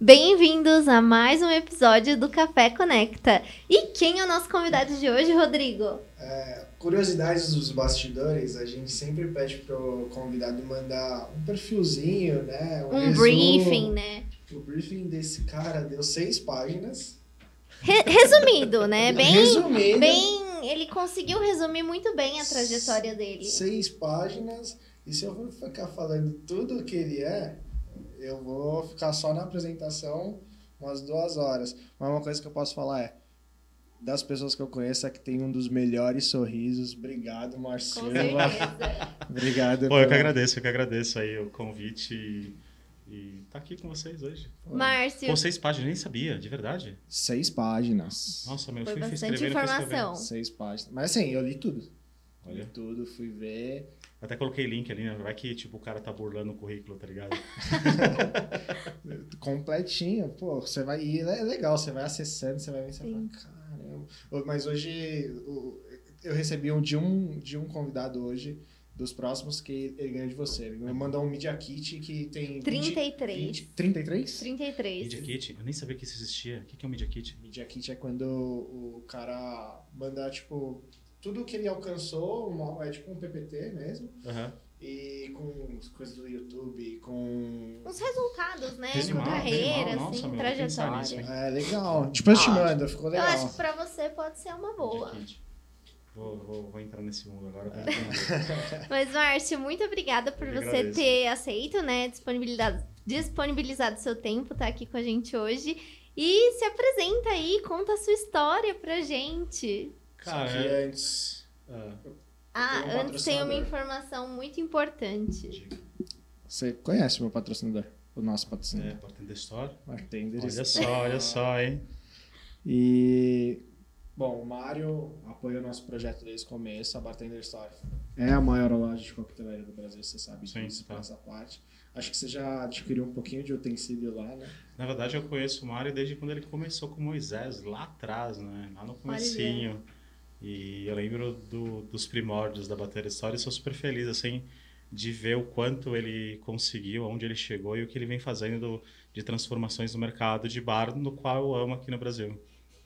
Bem-vindos a mais um episódio do Café Conecta. E quem é o nosso convidado de hoje, Rodrigo? É, curiosidades dos bastidores, a gente sempre pede pro convidado mandar um perfilzinho, né? Um, resumo. briefing, né? O briefing desse cara deu seis páginas. Re- resumido, né? Bem, Resumindo, bem, ele conseguiu resumir muito bem a trajetória dele. seis páginas. E se eu for ficar falando tudo o que ele é, eu vou ficar só na apresentação umas duas horas. Mas uma coisa que eu posso falar é, das pessoas que eu conheço, é que tem um dos melhores sorrisos. Obrigado, Com Marcelo. Obrigado. Pô, eu que agradeço, eu que agradeço aí o convite e, e tá aqui com vocês hoje. Márcio, Pô, seis páginas, nem sabia, de verdade. Seis páginas. Nossa, meu foi fui, bastante fui informação. Seis páginas. Mas assim, eu li tudo. Li Olha, tudo, fui ver. Até coloquei link ali, né? Vai que tipo, o cara tá burlando o currículo, tá ligado? Completinho. Pô, você vai. E é legal, você vai acessando, você vai vendo, você Sim. fala, caramba. Mas hoje eu recebi um de um de um convidado hoje. Dos próximos que ele ganhou de você. Ele me mandou um Media Kit que tem. 20 33. 20 33? 33. Media Kit? Eu nem sabia que isso existia. O que que é um Media Kit? Media Kit é quando o cara manda, tipo, tudo que ele alcançou, uma- é tipo um PPT mesmo. Aham. E com as coisas do YouTube, com. Os resultados, né? Com animal, que carreira, animal. assim, Nossa, nisso, trajetória. hein? É legal. Depois eu te Ó, mando, ficou Eu legal. acho que pra você pode ser uma boa. Vou, vou, vou entrar nesse mundo agora. entender. Mas, Márcio, muito obrigada por Eu você agradeço. ter aceito, né? Disponibilidade, disponibilizado seu tempo, tá aqui com a gente hoje. E se apresenta aí, conta a sua história pra gente. Cara, Só que é- antes. ah, Ah, um antes tem uma informação muito importante. diga. Você conhece o meu patrocinador? O nosso É, patrocinador. Bartender Store. Bartender Olha Store. só, olha só, hein? E. Bom, o Mário apoia o nosso projeto desde o começo. A Bartender Store é a maior loja de coquetelaria do Brasil, você sabe Sim, disso, tá. essa parte. Acho que você já adquiriu um pouquinho de utensílio lá, né? Na verdade, eu conheço o Mário desde quando ele começou com Moisés, lá atrás, né? Lá no comecinho. E eu lembro do- dos primórdios da Bateria História e sou super feliz, assim, de ver o quanto ele conseguiu, onde ele chegou e o que ele vem fazendo do- de transformações no mercado de bar, no qual eu amo aqui no Brasil.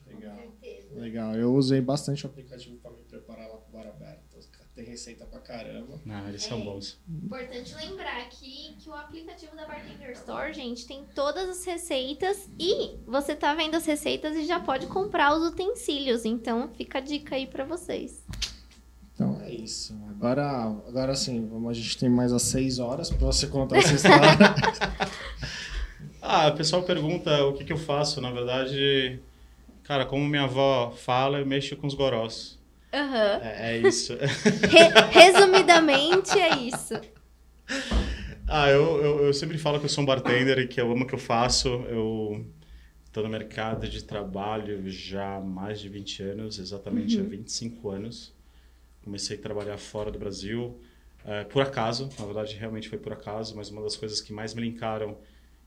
Legal. Legal. Eu usei bastante o aplicativo para me preparar lá pro Bar Aberto. Tem receita pra caramba. Não, eles são É. bons. Importante lembrar aqui que o aplicativo da Bartender Store, gente, tem todas as receitas e você tá vendo as receitas e já pode comprar os utensílios. Então, fica a dica aí pra vocês. Então é isso. Agora, agora sim, vamos, a gente tem mais as seis horas para você contar essa história. Ah, o pessoal pergunta o que, que eu faço. Na verdade, cara, como minha avó fala, eu mexo com os gorós. Aham. É, é isso. Re- resumidamente, é isso. Ah, eu, eu, eu sempre falo que eu sou um bartender e que eu amo o que eu faço. Eu estou no mercado de trabalho já há mais de 20 anos, exatamente há 25 anos. Comecei a trabalhar fora do Brasil, eh, por acaso, na verdade realmente foi por acaso, mas uma das coisas que mais me linkaram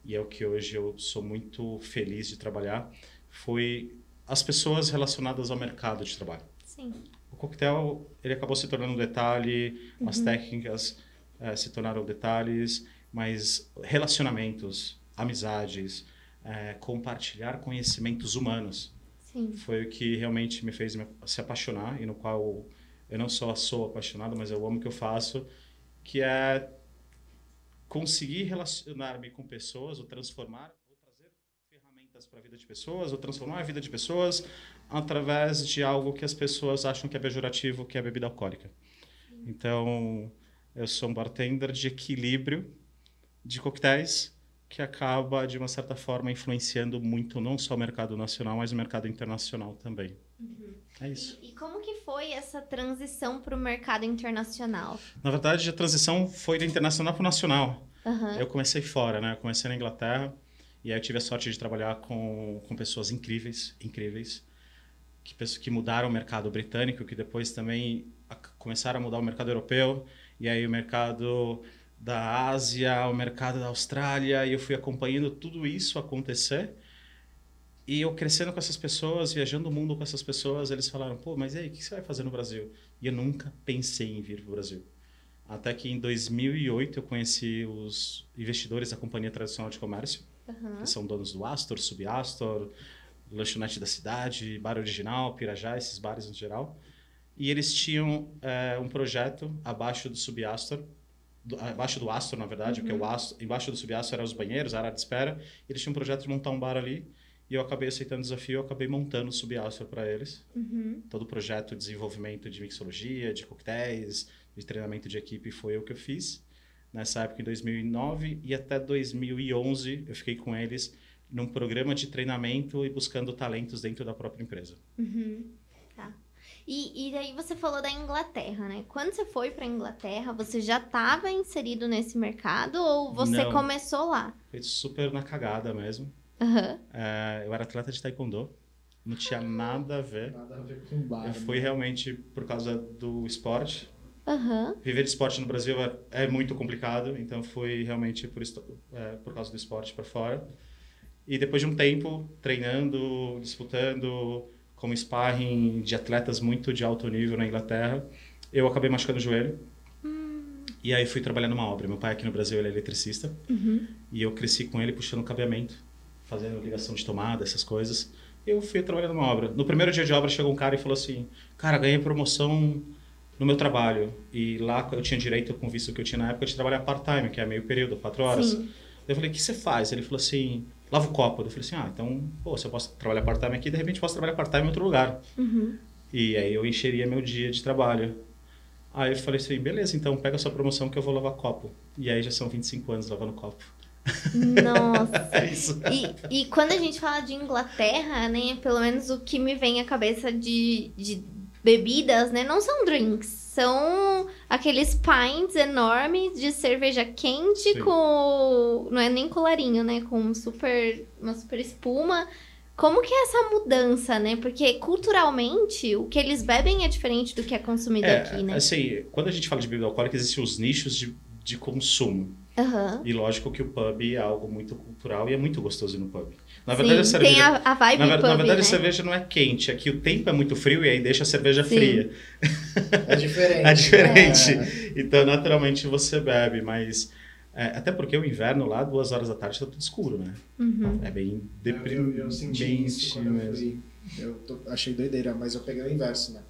e é o que hoje eu sou muito feliz de trabalhar foi as pessoas relacionadas ao mercado de trabalho. Sim. O coquetel ele acabou se tornando um detalhe, as técnicas eh, se tornaram detalhes, mas relacionamentos, amizades, eh, compartilhar conhecimentos humanos Sim. foi o que realmente me fez me- se apaixonar e no qual eu não só sou apaixonado, mas eu amo o que eu faço, que é conseguir relacionar-me com pessoas, ou transformar, para a vida de pessoas, ou transformar a vida de pessoas através de algo que as pessoas acham que é pejorativo, que é bebida alcoólica. Então, eu sou um bartender de equilíbrio de coquetéis que acaba, de uma certa forma, influenciando muito não só o mercado nacional, mas o mercado internacional também. É isso. E, e como que foi essa transição para o mercado internacional? Na verdade, a transição foi do internacional para o nacional. Aham. Eu comecei fora, né? Eu comecei na Inglaterra e aí eu tive a sorte de trabalhar com, com pessoas incríveis, incríveis, que, que mudaram o mercado britânico, que depois também a- começaram a mudar o mercado europeu e aí o mercado da Ásia, o mercado da Austrália, e eu fui acompanhando tudo isso acontecer. E eu crescendo com essas pessoas, viajando o mundo com essas pessoas, eles falaram: pô, mas e aí, o que você vai fazer no Brasil? E eu nunca pensei em vir para o Brasil. Até que em 2008 eu conheci os investidores da Companhia Tradicional de Comércio, Aham. que são donos do Astor, Subastor, Lanchonete da Cidade, Bar Original, Pirajá, esses bares no geral. E eles tinham é, um projeto abaixo do Subastor, do, abaixo do Astor, na verdade, porque o Astor, embaixo do Subastor eram os banheiros, a área de espera. Eles tinham um projeto de montar um bar ali. E eu acabei aceitando o desafio, eu acabei montando o Subastor para eles. Uhum. Todo o projeto de desenvolvimento de mixologia, de coquetéis, de treinamento de equipe foi o que eu fiz. Nessa época, em 2009 e até 2011, eu fiquei com eles num programa de treinamento e buscando talentos dentro da própria empresa. Uhum. Tá. E, e daí você falou da Inglaterra, né? Quando você foi pra Inglaterra, você já estava inserido nesse mercado ou você Não. começou lá? Foi super na cagada mesmo. Aham. É, eu era atleta de taekwondo, não tinha nada a ver. Nada a ver com bar. Eu fui né? realmente por causa do esporte. Aham. Viver de esporte no Brasil é, é muito complicado, então fui realmente por, é, por causa do esporte para fora. E depois de um tempo treinando, disputando como sparring de atletas muito de alto nível na Inglaterra, eu acabei machucando o joelho. E aí fui trabalhar numa obra. Meu pai aqui no Brasil ele é eletricista Uhum. e eu cresci com ele puxando cabeamento, fazendo ligação de tomada, essas coisas. Eu fui trabalhar numa obra. No primeiro dia de obra chegou um cara e falou assim: "Cara, ganhei promoção no meu trabalho e lá eu tinha direito com o visto que eu tinha na época de trabalhar part-time, que é meio período, quatro horas". Sim. Eu falei: "O que você faz?" Ele falou assim: "Lava o copo". Eu falei assim: "Ah, então, pô, se eu posso trabalhar part-time aqui, de repente eu posso trabalhar part-time em outro lugar". Uhum. E aí eu encheria meu dia de trabalho. Aí eu falei assim, beleza, então pega a sua promoção que eu vou lavar copo. E aí já são 25 anos lavando copo. Nossa. É isso. E, e quando a gente fala de Inglaterra, né? Pelo menos o que me vem à cabeça de, de bebidas, né? Não são drinks. São aqueles pints enormes de cerveja quente Sim. com. Não é nem colarinho, né? Com super, uma super espuma. Como que é essa mudança, né? Porque culturalmente o que eles bebem é diferente do que é consumido É, aqui, né? assim, quando a gente fala de bebida alcoólica, existem os nichos de, de consumo. Aham. E lógico que o pub é algo muito cultural e é muito gostoso no pub. Na Sim, verdade, a cerveja... tem a, a vibe Na, pub, na verdade, né? a cerveja não é quente, aqui o tempo é muito frio e aí deixa a cerveja Sim. fria. É diferente. É diferente. É. Então, naturalmente, você bebe, mas... é, até porque o inverno lá, duas horas da tarde, tá tudo escuro, né? Uhum. É bem Eu, deprimente eu senti isso quando eu mesmo. fui. Eu tô- achei doideira, mas eu peguei o inverso, né?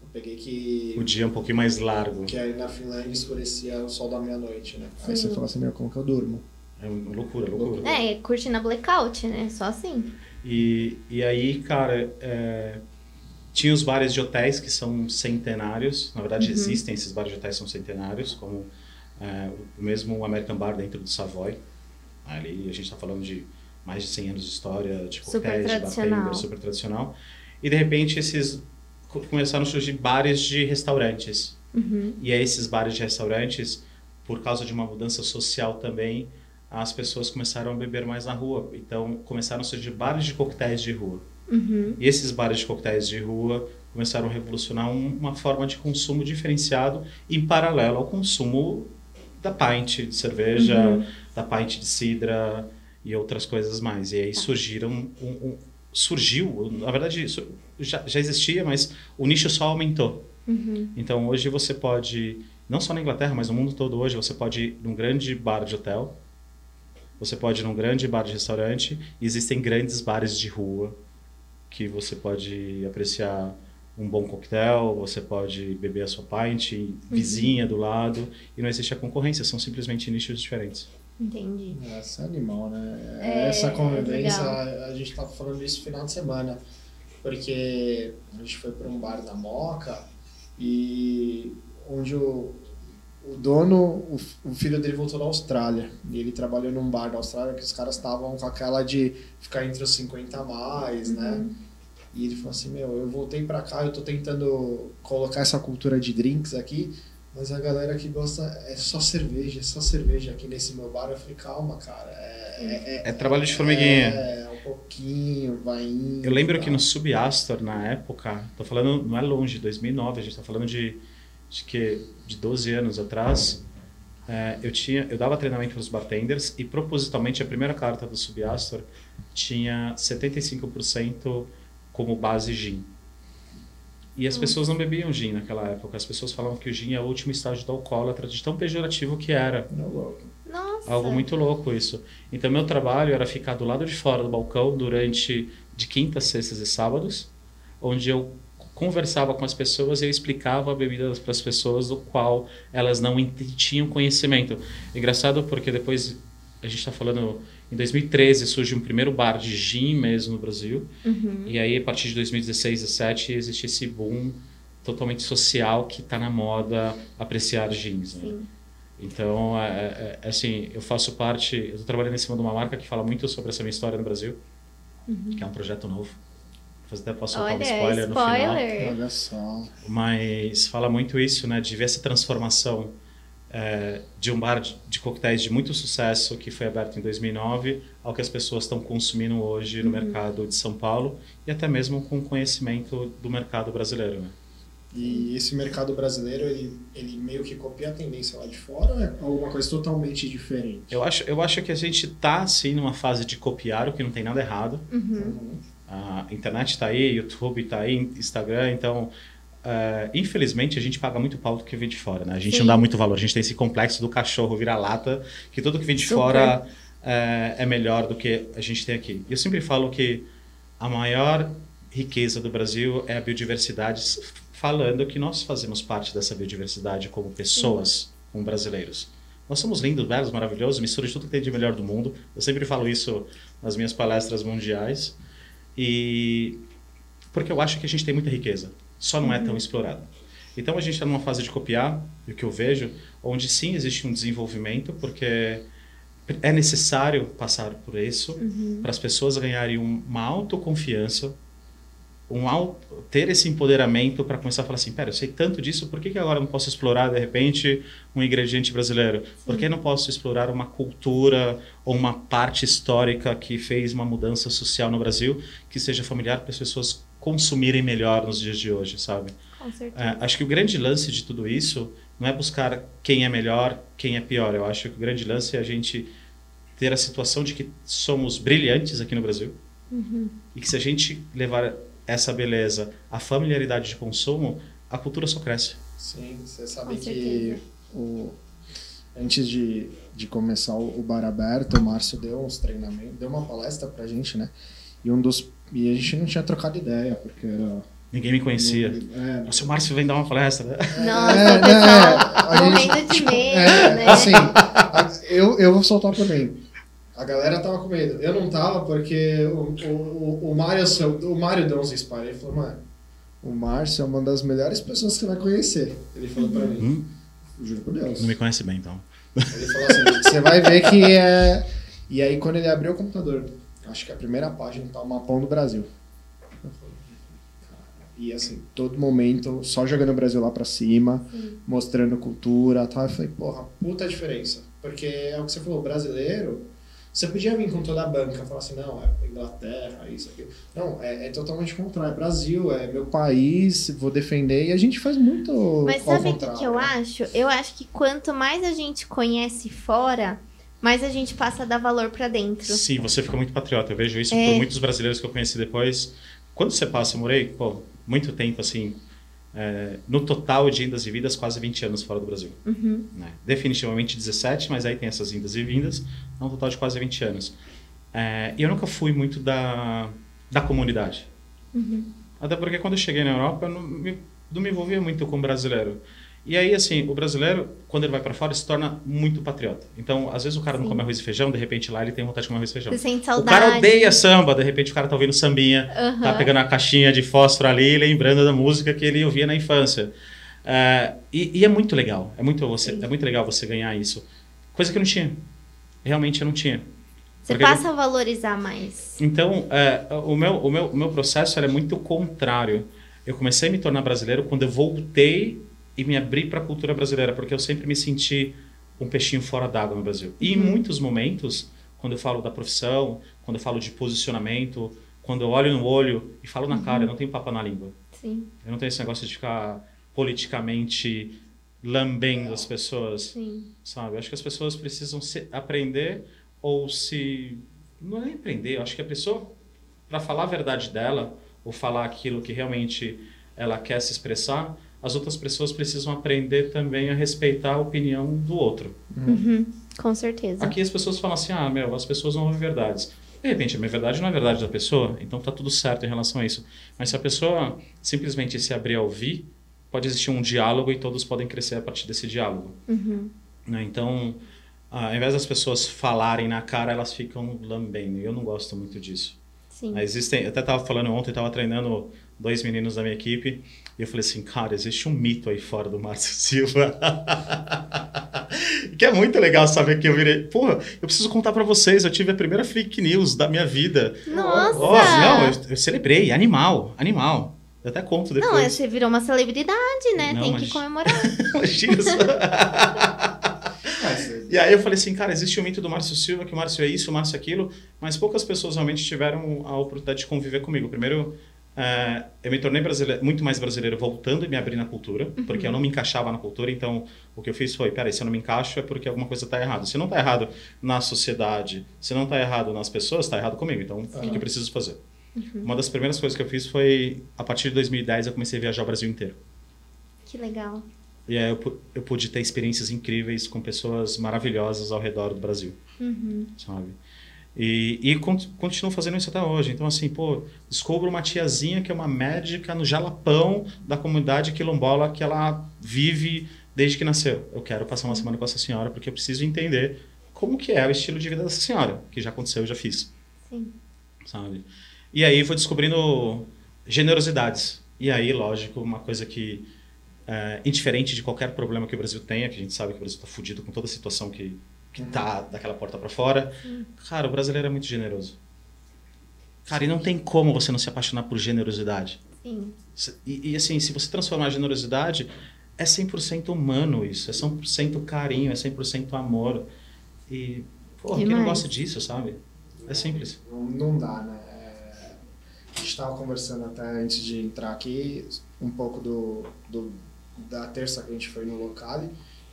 Eu peguei que, O dia é um pouquinho mais largo. que aí na Finlândia escurecia o sol da meia-noite, né? Aí Sim. você fala assim, meu, como que eu durmo? É loucura, loucura. É, curtindo a blackout, né? Só assim. E, e aí, cara, é, tinha os bares de hotéis que são centenários. Na verdade, Uhum. existem esses bares de hotéis que são centenários, como é, o mesmo American Bar dentro do Savoy. Ali a gente está falando de mais de 100 anos de história, de Super coquetéis, de bartender, super tradicional. E de repente esses co- começaram a surgir bares de restaurantes. Uhum. E aí esses bares de restaurantes, por causa de uma mudança social também, as pessoas começaram a beber mais na rua. Então começaram a surgir bares de coquetéis de rua. Uhum. E esses bares de coquetéis de rua começaram a revolucionar um- uma forma de consumo diferenciado em paralelo ao consumo da pint de cerveja, Uhum. da pint de cidra e outras coisas mais. E aí Tá. surgiram um, um- surgiu, na verdade já, já existia, mas o nicho só aumentou. Uhum. Então hoje você pode, não só na Inglaterra, mas no mundo todo hoje, você pode ir num grande bar de hotel, você pode ir num grande bar de restaurante, e existem grandes bares de rua que você pode apreciar um bom coquetel, você pode beber a sua pint vizinha do lado, e não existe a concorrência, são simplesmente nichos diferentes. Entendi. Essa é animal, né? É, Essa convivência, legal. a gente tava falando isso no final de semana, porque a gente foi para um bar na Moca e onde o, o dono, o, filho dele voltou da Austrália e ele trabalhou num bar da Austrália que os caras estavam com aquela de ficar entre os 50 a mais, né? Uhum. E ele falou assim, meu, eu voltei pra cá, eu tô tentando colocar essa cultura de drinks aqui, mas a galera que gosta é só cerveja, é só cerveja aqui nesse meu bar. Eu falei, calma, cara, é... É, É trabalho de formiguinha. É, um pouquinho, vai indo. Eu lembro tá. que no Subastor, na época, tô falando, não é longe, 2009, a gente tá falando de, de que de 12 anos atrás, é, eu tinha, eu dava treinamento para os bartenders e propositalmente a primeira carta do Subastor tinha 75% como base gin. E as pessoas não bebiam gin naquela época. As pessoas falavam que o gin é o último estágio do alcoólatra, de tão pejorativo que era. Nossa. Algo muito louco isso. Então, meu trabalho era ficar do lado de fora do balcão durante de quintas, sextas e sábados, onde eu conversava com as pessoas e eu explicava a bebida para as pessoas do qual elas não tinham conhecimento. Engraçado porque depois a gente está falando em 2013 surge um primeiro bar de gin mesmo no Brasil Uhum. e aí a partir de 2016, 2017 existe esse boom totalmente social que está na moda apreciar jeans. Né? Então, é, é, é, assim, eu faço parte, eu estou trabalhando em cima de uma marca que fala muito sobre essa minha história no Brasil, que é um projeto novo. Mas até posso soltar um Olha, spoiler, no final. spoiler. Olha só. Mas fala muito isso, né? De ver essa transformação é, de um bar de, de coquetéis de muito sucesso que foi aberto em 2009 ao que as pessoas estão consumindo hoje no mercado de São Paulo e até mesmo com conhecimento do mercado brasileiro, né? E esse mercado brasileiro, ele, ele meio que copia a tendência lá de fora ou é alguma coisa totalmente diferente? Eu acho, eu acho que a gente está, assim, numa fase de copiar, o que não tem nada errado. Uhum. A internet está aí, YouTube está aí, Instagram, então... é, infelizmente a gente paga muito pau do que vem de fora, né? A gente Sim. não dá muito valor. A gente tem esse complexo do cachorro vira-lata, que tudo que vem de Super. fora é, é melhor do que a gente tem aqui. Eu sempre falo que a maior riqueza do Brasil é a biodiversidade, falando que nós fazemos parte dessa biodiversidade como pessoas, como brasileiros. Nós somos lindos, belos, maravilhosos, mistura de tudo que tem de melhor do mundo. Eu sempre falo isso nas minhas palestras mundiais. E porque eu acho que a gente tem muita riqueza, só não é tão explorada. Então a gente está numa fase de copiar, e o que eu vejo, onde sim existe um desenvolvimento, porque é necessário passar por isso para as pessoas ganharem um- uma autoconfiança, um ter esse empoderamento para começar a falar assim, pera, eu sei tanto disso, por que, que agora eu não posso explorar de repente um ingrediente brasileiro? Por que não posso explorar uma cultura ou uma parte histórica que fez uma mudança social no Brasil que seja familiar para as pessoas consumirem melhor nos dias de hoje, sabe? Com certeza. É, acho que o grande lance de tudo isso não é buscar quem é melhor, quem é pior. Eu acho que o grande lance é a gente ter a situação de que somos brilhantes aqui no Brasil e que se a gente levar essa beleza à familiaridade de consumo, a cultura só cresce. Sim, você sabe que o, antes de, de começar o, bar aberto, o Márcio deu uns treinamentos, deu uma palestra pra gente, né? E um dos. E a gente não tinha trocado ideia, porque era. Ninguém me conhecia. É, Nossa, o Márcio vem dar uma palestra. né? Nossa, É, pessoal né, a gente- de medo, É, né? assim, a- eu, eu vou soltar por mim. A galera tava com medo. Eu não tava porque o, o, o, o Mário, o Mário deu uns spoilers. Ele falou, mano, o Márcio é uma das melhores pessoas que você vai conhecer. Ele falou pra mim. Hum, Juro por Deus. não me conhece bem, então. Ele falou assim, você vai ver que é... E aí quando ele abriu o computador, acho que a primeira página tá o mapão do Brasil. Eu falei, "Cara." E assim, todo momento, só jogando o Brasil lá pra cima, mostrando cultura e tal. Eu falei, porra, puta diferença. Porque é o que você falou, brasileiro, você podia vir com toda a banca, falar assim, não, é Inglaterra, isso, aquilo. Não, é, é totalmente contrário. É Brasil, é meu país, vou defender. E a gente faz muito Mas sabe o que, eu acho? Eu acho que quanto mais a gente conhece fora, mais a gente passa a dar valor pra dentro. Sim, você fica muito patriota. Eu vejo isso É. por muitos brasileiros que eu conheci depois. Quando você passa, eu morei, pô, muito tempo, assim, é, no total de indas e vindas, quase 20 anos fora do Brasil. Uhum. né? Definitivamente 17, mas aí tem essas indas e vindas, é um total de quase 20 anos. É, e eu nunca fui muito da, da comunidade. Até porque quando eu cheguei na Europa, eu não me, não me envolvia muito com o brasileiro. E aí, assim, o brasileiro, quando ele vai para fora, se torna muito patriota. Então, às vezes o cara não Sim. come arroz e feijão, de repente lá ele tem vontade de comer arroz e feijão. Você sente O saudade. cara odeia samba, de repente o cara tá ouvindo sambinha, Aham. tá pegando a caixinha de fósforo ali, lembrando da música que ele ouvia na infância. É, e, e é muito legal, é muito, você, Sim. é muito legal você ganhar isso. Coisa que eu não tinha. Realmente eu não tinha. Você Porque- passa a valorizar mais. Então, é, o, meu, o, meu, o meu processo era muito contrário. Eu comecei a me tornar brasileiro quando eu voltei e me abri para a cultura brasileira, porque eu sempre me senti um peixinho fora d'água no Brasil. E em muitos momentos, quando eu falo da profissão, quando eu falo de posicionamento, quando eu olho no olho e falo na cara, eu não tenho papo na língua. Sim, Eu não tenho esse negócio de ficar politicamente lambendo as pessoas sim. sabe? Eu acho que as pessoas precisam se aprender ou se não é nem aprender, eu acho que a pessoa para falar a verdade dela ou falar aquilo que realmente ela quer se expressar, as outras pessoas precisam aprender também a respeitar a opinião do outro. Uhum, com certeza. Aqui as pessoas falam assim: ah, meu, as pessoas não ouvem verdades. De repente, a minha verdade não é a verdade da pessoa, então tá tudo certo em relação a isso. Mas se a pessoa simplesmente se abrir a ouvir, pode existir um diálogo e todos podem crescer a partir desse diálogo. Uhum. Né? Então, ao invés das pessoas falarem na cara, elas ficam lambendo. E eu não gosto muito disso. Sim. Existem, eu até estava falando ontem, estava treinando dois meninos da minha equipe, e eu falei assim, cara, existe um mito aí fora do Márcio Silva. que é muito legal saber que eu virei. Porra, eu preciso contar para vocês, eu tive a primeira fake news da minha vida. Nossa! Ó, não, eu, eu celebrei, animal, animal. Eu até conto depois. Não, você virou uma celebridade, né? Não, Tem mas- que comemorar. Imagina E aí eu falei assim, cara, existe o mito do Márcio Silva, que o Márcio é isso, o Márcio é aquilo, mas poucas pessoas realmente tiveram a oportunidade de conviver comigo. Primeiro, eh, eu me tornei muito mais brasileiro voltando e me abrir na cultura, porque eu não me encaixava na cultura, então o que eu fiz foi, peraí, se eu não me encaixo é porque alguma coisa está errada. Se não está errado na sociedade, se não está errado nas pessoas, está errado comigo. Então, o que eu preciso fazer? Uma das primeiras coisas que eu fiz foi, a partir de 2010, eu comecei a viajar o Brasil inteiro. Que legal. E aí eu, eu pude ter experiências incríveis com pessoas maravilhosas ao redor do Brasil, Uhum. sabe? E, e con- continuo fazendo isso até hoje. Então, assim, pô, descubro uma tiazinha que é uma médica no Jalapão da comunidade quilombola que ela vive desde que nasceu. Eu quero passar uma semana com essa senhora porque eu preciso entender como que é o estilo de vida dessa senhora, que já aconteceu, eu já fiz Sim. sabe? E aí vou descobrindo generosidades. E aí, lógico, uma coisa que é indiferente de qualquer problema que o Brasil tenha, que a gente sabe que o Brasil está fudido com toda a situação que que tá daquela porta para fora. Cara, o brasileiro é muito generoso. Cara, e não tem como você não se apaixonar por generosidade. Sim. E, e, assim, se você transformar a generosidade, é 100% humano isso, é 100% carinho, é 100% amor. E, pô, quem não Demais. gosta disso, sabe? É simples. Não, não dá, né? É, A gente estava conversando até antes de entrar aqui um pouco do, do da terça que a gente foi no local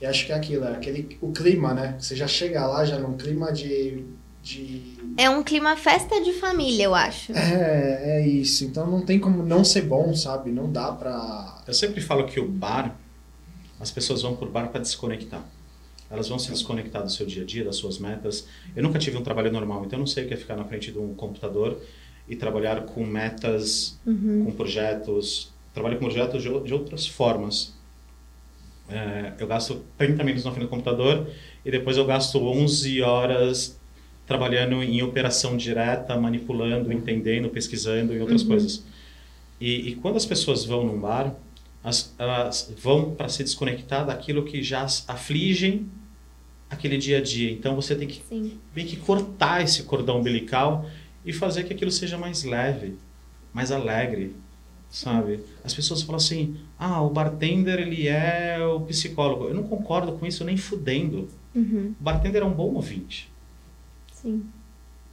e acho que é aquilo, é aquele o clima, né? Você já chega lá já num clima de, de É um clima festa de família, eu acho. é, é isso. Então não tem como não ser bom, sabe? Não dá pra Eu sempre falo que o bar, as pessoas vão pro bar para desconectar. Elas vão se desconectar do seu dia a dia, das suas metas. Eu nunca tive um trabalho normal, então eu não sei o que é ficar na frente de um computador e trabalhar com metas, Uhum. com projetos. Trabalho com projetos de, de outras formas. É, eu gasto 30 minutos na frente do computador e depois eu gasto 11 horas trabalhando em operação direta, manipulando, entendendo, pesquisando e outras coisas. E, e quando as pessoas vão num bar, as- elas vão para se desconectar daquilo que já as afligem aquele dia a dia. Então você tem que Sim. meio que cortar esse cordão umbilical e fazer que aquilo seja mais leve, mais alegre, sabe? As pessoas falam assim: "Ah, o bartender ele é o psicólogo". Eu não concordo com isso nem fudendo. Uhum. O bartender é um bom ouvinte. Sim.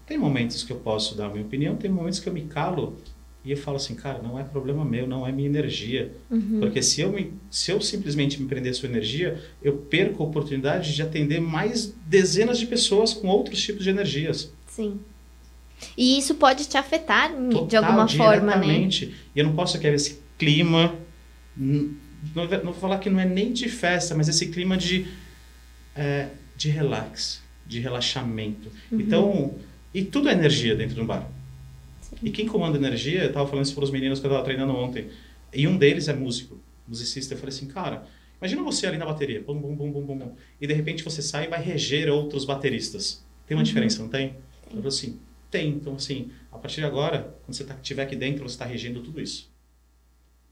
Tem momentos que eu posso dar a minha opinião, tem momentos que eu me calo e eu falo assim, cara, não é problema meu, não é minha energia. Uhum. Porque se eu, me, se eu simplesmente me prender a sua energia, eu perco a oportunidade de atender mais dezenas de pessoas com outros tipos de energias. Sim. E isso pode te afetar em- de Total, alguma forma, né? E eu não posso querer esse clima. Não, não vou falar que não é nem de festa, mas esse clima de, é, de relax, de relaxamento. Uhum. Então, e tudo é energia dentro de um bar. E quem comanda energia, eu tava falando isso para os meninos que eu tava treinando ontem, e um deles é músico, musicista. Eu falei assim, cara, imagina você ali na bateria, bum, bum, bum, bum, bum, bum, e de repente você sai e vai reger outros bateristas. Tem uma Uhum. diferença, não tem? Eu falei assim, tem. Então, assim, a partir de agora, quando você tá, estiver aqui dentro, você está regendo tudo isso.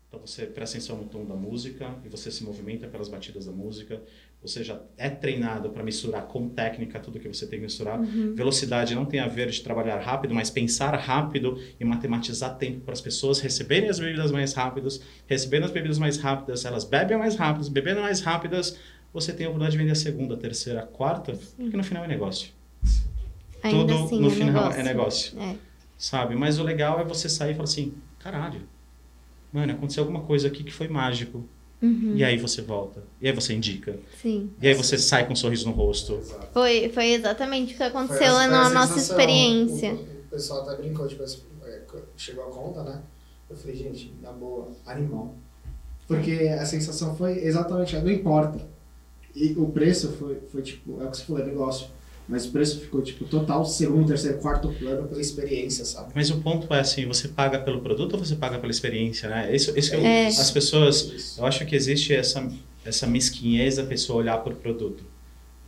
Então você presta atenção no tom da música e você se movimenta pelas batidas da música. Você já é treinado para misturar com técnica tudo que você tem que misturar. Uhum. Velocidade não tem a ver de trabalhar rápido, mas pensar rápido e matematizar tempo para as pessoas receberem as bebidas mais rápidas, recebendo as bebidas mais rápidas, elas bebem mais rápidas, bebendo mais rápidas, você tem a oportunidade de vender a segunda, a terceira, a quarta, porque no final é negócio. Ainda Tudo assim no é final negócio. é negócio É. sabe? Mas o legal é você sair e falar assim, caralho, mano, aconteceu alguma coisa aqui que foi mágico. Uhum. E aí você volta. E aí você indica. Sim. E aí você sai com um sorriso no rosto. Foi, foi exatamente o que aconteceu Foi na nossa experiência. O, o pessoal até brincou, tipo, assim, é, chegou a conta, né? Eu falei, gente, na boa, animal. Porque a sensação foi exatamente, não importa. E o preço foi, foi tipo, é o que você falou, é negócio. Mas o preço ficou, tipo, total segundo, terceiro, quarto plano pela experiência, sabe? Mas o ponto é assim, você paga pelo produto ou você paga pela experiência, né? Isso, isso que eu- É. as pessoas, eu acho que existe essa, essa mesquinhez da pessoa olhar por produto.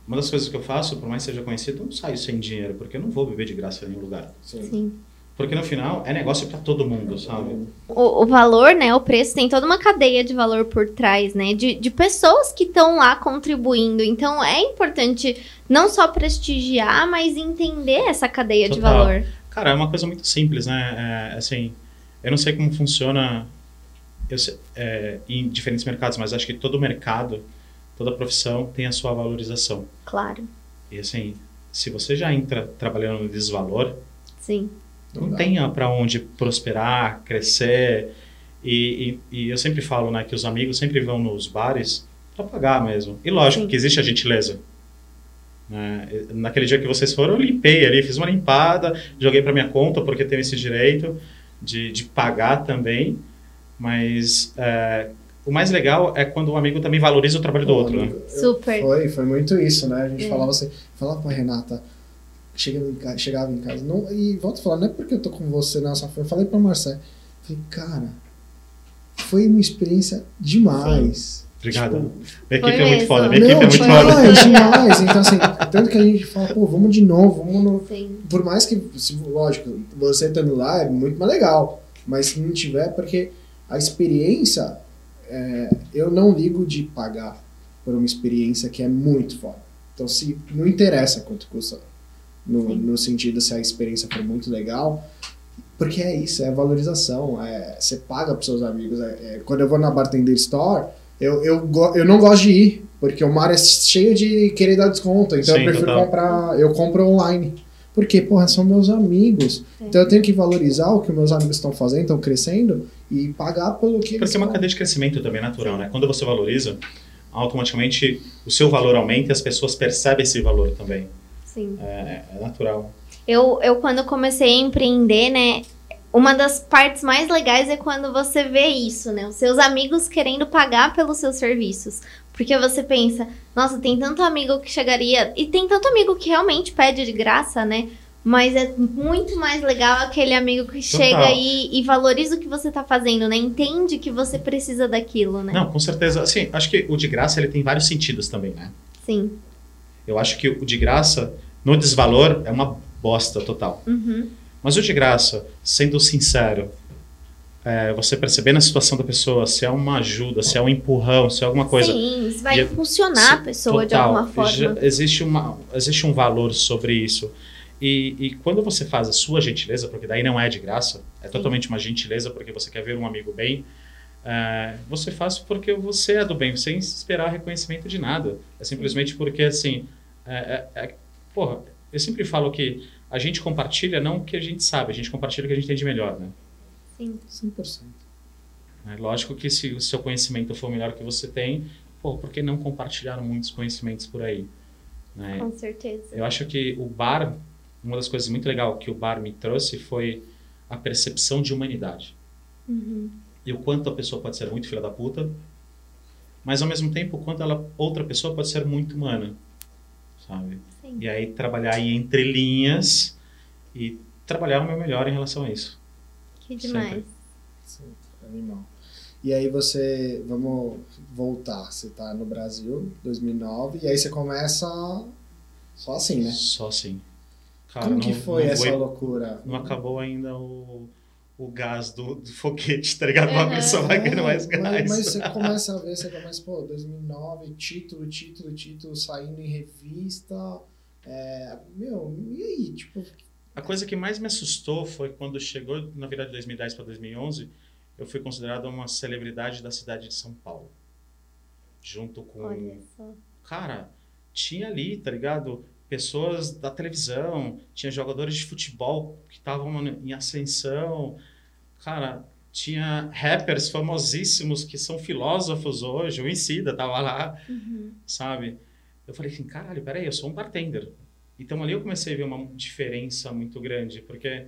Uma das coisas que eu faço, por mais que seja conhecido, eu não saio sem dinheiro, porque eu não vou beber de graça em nenhum lugar. Sim. Porque no final é negócio para todo mundo, sabe? O, o valor, né, o preço tem toda uma cadeia de valor por trás, né, de, de pessoas que estão lá contribuindo. Então é importante não só prestigiar, mas entender essa cadeia de Total. valor. Cara, é uma coisa muito simples, né? É, assim, eu não sei como funciona sei- é, em diferentes mercados, mas acho que todo mercado, toda profissão tem a sua valorização. Claro, E assim, se você já entra trabalhando no desvalor, sim. Não dá. tenha para onde prosperar, crescer. E, e, e eu sempre falo, né, que os amigos sempre vão nos bares para pagar mesmo. E lógico Sim. que existe a gentileza. né? Naquele dia que vocês foram, eu limpei ali, fiz uma limpada, joguei para minha conta porque tenho esse direito de, de pagar também. Mas é, o mais legal é quando o amigo também valoriza o trabalho do outro, né? Super. Foi, foi muito isso, né? A gente É. falava assim, falava pra Renata, chegava em casa, chegava em casa, não, e volto a falar, não é porque eu tô com você nessa foi, eu falei pra Marcelo, falei, cara, foi uma experiência demais. Obrigado. Tipo, minha equipe Foi é muito foda, minha não, equipe é muito demais. foda. demais, demais. Então, assim, tanto que a gente fala, pô, vamos de novo, vamos no, por mais que, lógico, você estando lá é muito mais legal, mas se não tiver, porque a experiência, é, eu não ligo de pagar por uma experiência que é muito foda. Então, se não interessa quanto custa, no, no sentido se a experiência for muito legal, porque é isso, é valorização, é, você paga pros seus amigos. é- é, quando eu vou na Bartender Store, eu, eu, go- eu não gosto de ir, porque o mar é cheio de querer dar desconto, então Sim, eu prefiro total. comprar, eu compro online. Porque, porra, são meus amigos. É. Então eu tenho que valorizar o que meus amigos estão fazendo, estão crescendo e pagar pelo que eles Porque é uma cadeia de crescimento também natural, né? Quando você valoriza, automaticamente o seu valor aumenta e as pessoas percebem esse valor também. Sim. É, é natural. Eu, eu, quando comecei a empreender, né? Uma das partes mais legais é quando você vê isso, né? Os seus amigos querendo pagar pelos seus serviços. Porque você pensa, nossa, tem tanto amigo que chegaria. E tem tanto amigo que realmente pede de graça, né? Mas é muito mais legal aquele amigo que Total. chega e, e valoriza o que você tá fazendo, né? Entende que você precisa daquilo, né? Não, com certeza. Assim, acho que o de graça ele tem vários sentidos também, né? Sim. Eu acho que o de graça, no desvalor, é uma bosta total. Uhum. Mas o de graça, sendo sincero, é, você percebendo a situação da pessoa, se é uma ajuda, se é um empurrão, se é alguma coisa. Sim, isso vai E- impulsionar a pessoa de Total. alguma forma. Existe, uma, existe um valor sobre isso. E, e quando você faz a sua gentileza, porque daí não é de graça, é totalmente uma gentileza porque você quer ver um amigo bem, é, você faz porque você é do bem, sem esperar reconhecimento de nada. É simplesmente porque, assim, é, é- é- porra, eu sempre falo que a gente compartilha não o que a gente sabe, a gente compartilha o que a gente tem de melhor, né? Sim. 100%. É lógico que se o seu conhecimento for melhor que você tem, pô, por que não compartilhar muitos conhecimentos por aí? Né? Com certeza. Eu acho que o bar, uma das coisas muito legais que o bar me trouxe foi a percepção de humanidade. Uhum. E o quanto a pessoa pode ser muito filha da puta, mas ao mesmo tempo o quanto ela, outra pessoa pode ser muito humana, sabe? Sim. E aí trabalhar aí entre linhas e trabalhar o meu melhor em relação a isso. Que demais. Sim, animal. E aí você, vamos voltar, você tá no Brasil, 2009, e aí você começa só assim, né? Só assim. Cara, Como que não- foi não essa foi- loucura? Não acabou ainda o, o gás do, do foguete, tá ligado? Uma Uhum. pessoa vai ganhando mais É, gás. Mas, mas você começa a ver, você começa, pô, 2009, título, título, título, saindo em revista. É, meu, e aí? Tipo, A coisa que mais me assustou foi quando chegou, na virada de 2010 para 2011, eu fui considerado uma celebridade da cidade de São Paulo. Junto com. Olha só. Cara, tinha ali, tá ligado? Pessoas da televisão, tinha jogadores de futebol que estavam em ascensão. Cara, tinha rappers famosíssimos que são filósofos hoje. O Incida tava lá. Uhum. sabe? Eu falei assim, caralho, peraí, eu sou um bartender. Então ali eu comecei a ver uma diferença muito grande, porque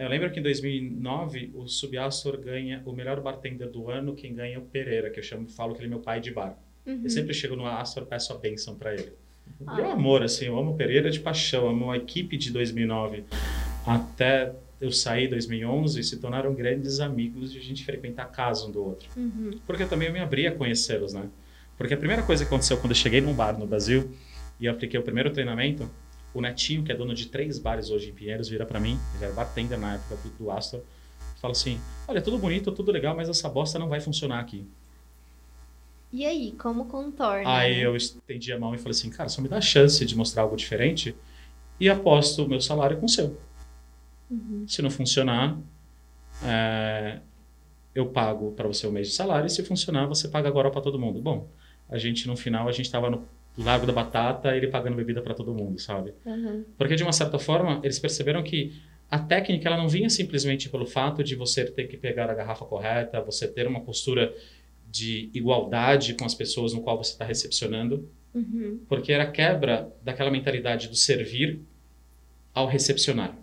Eu lembro que em 2009 o Subastor ganha o melhor bartender do ano, quem ganha é o Pereira, que eu chamo, falo que ele é meu pai de bar. Uhum. Eu sempre chego no Astor, peço a benção para ele. Ah. E um amor, assim, eu amo o Pereira de paixão, amo a equipe de 2009 até eu sair em 2011, se tornaram grandes amigos de a gente frequentar a casa um do outro. Uhum. Porque eu também me abri a conhecê-los, né? Porque a primeira coisa que aconteceu quando eu cheguei num bar no Brasil e eu apliquei o primeiro treinamento, o Netinho, que é dono de três bares hoje em Pinheiros, vira para mim, ele era bartender na época do, do Astor, fala assim: Olha, tudo bonito, tudo legal, mas essa bosta não vai funcionar aqui. E aí, como contorna? Aí né? eu estendi a mão e falei assim: Cara, só me dá a chance de mostrar algo diferente e aposto o meu salário com o seu. Uhum. Se não funcionar, é, eu pago para você o mês de salário e se funcionar, você paga agora para todo mundo. Bom, a gente no final, a gente estava no Lago da Batata, ele pagando bebida para todo mundo, sabe? Uhum. Porque de uma certa forma, eles perceberam que a técnica ela não vinha simplesmente pelo fato de você ter que pegar a garrafa correta, você ter uma postura de igualdade com as pessoas no qual você está recepcionando, Uhum. porque era a quebra daquela mentalidade do servir ao recepcionar.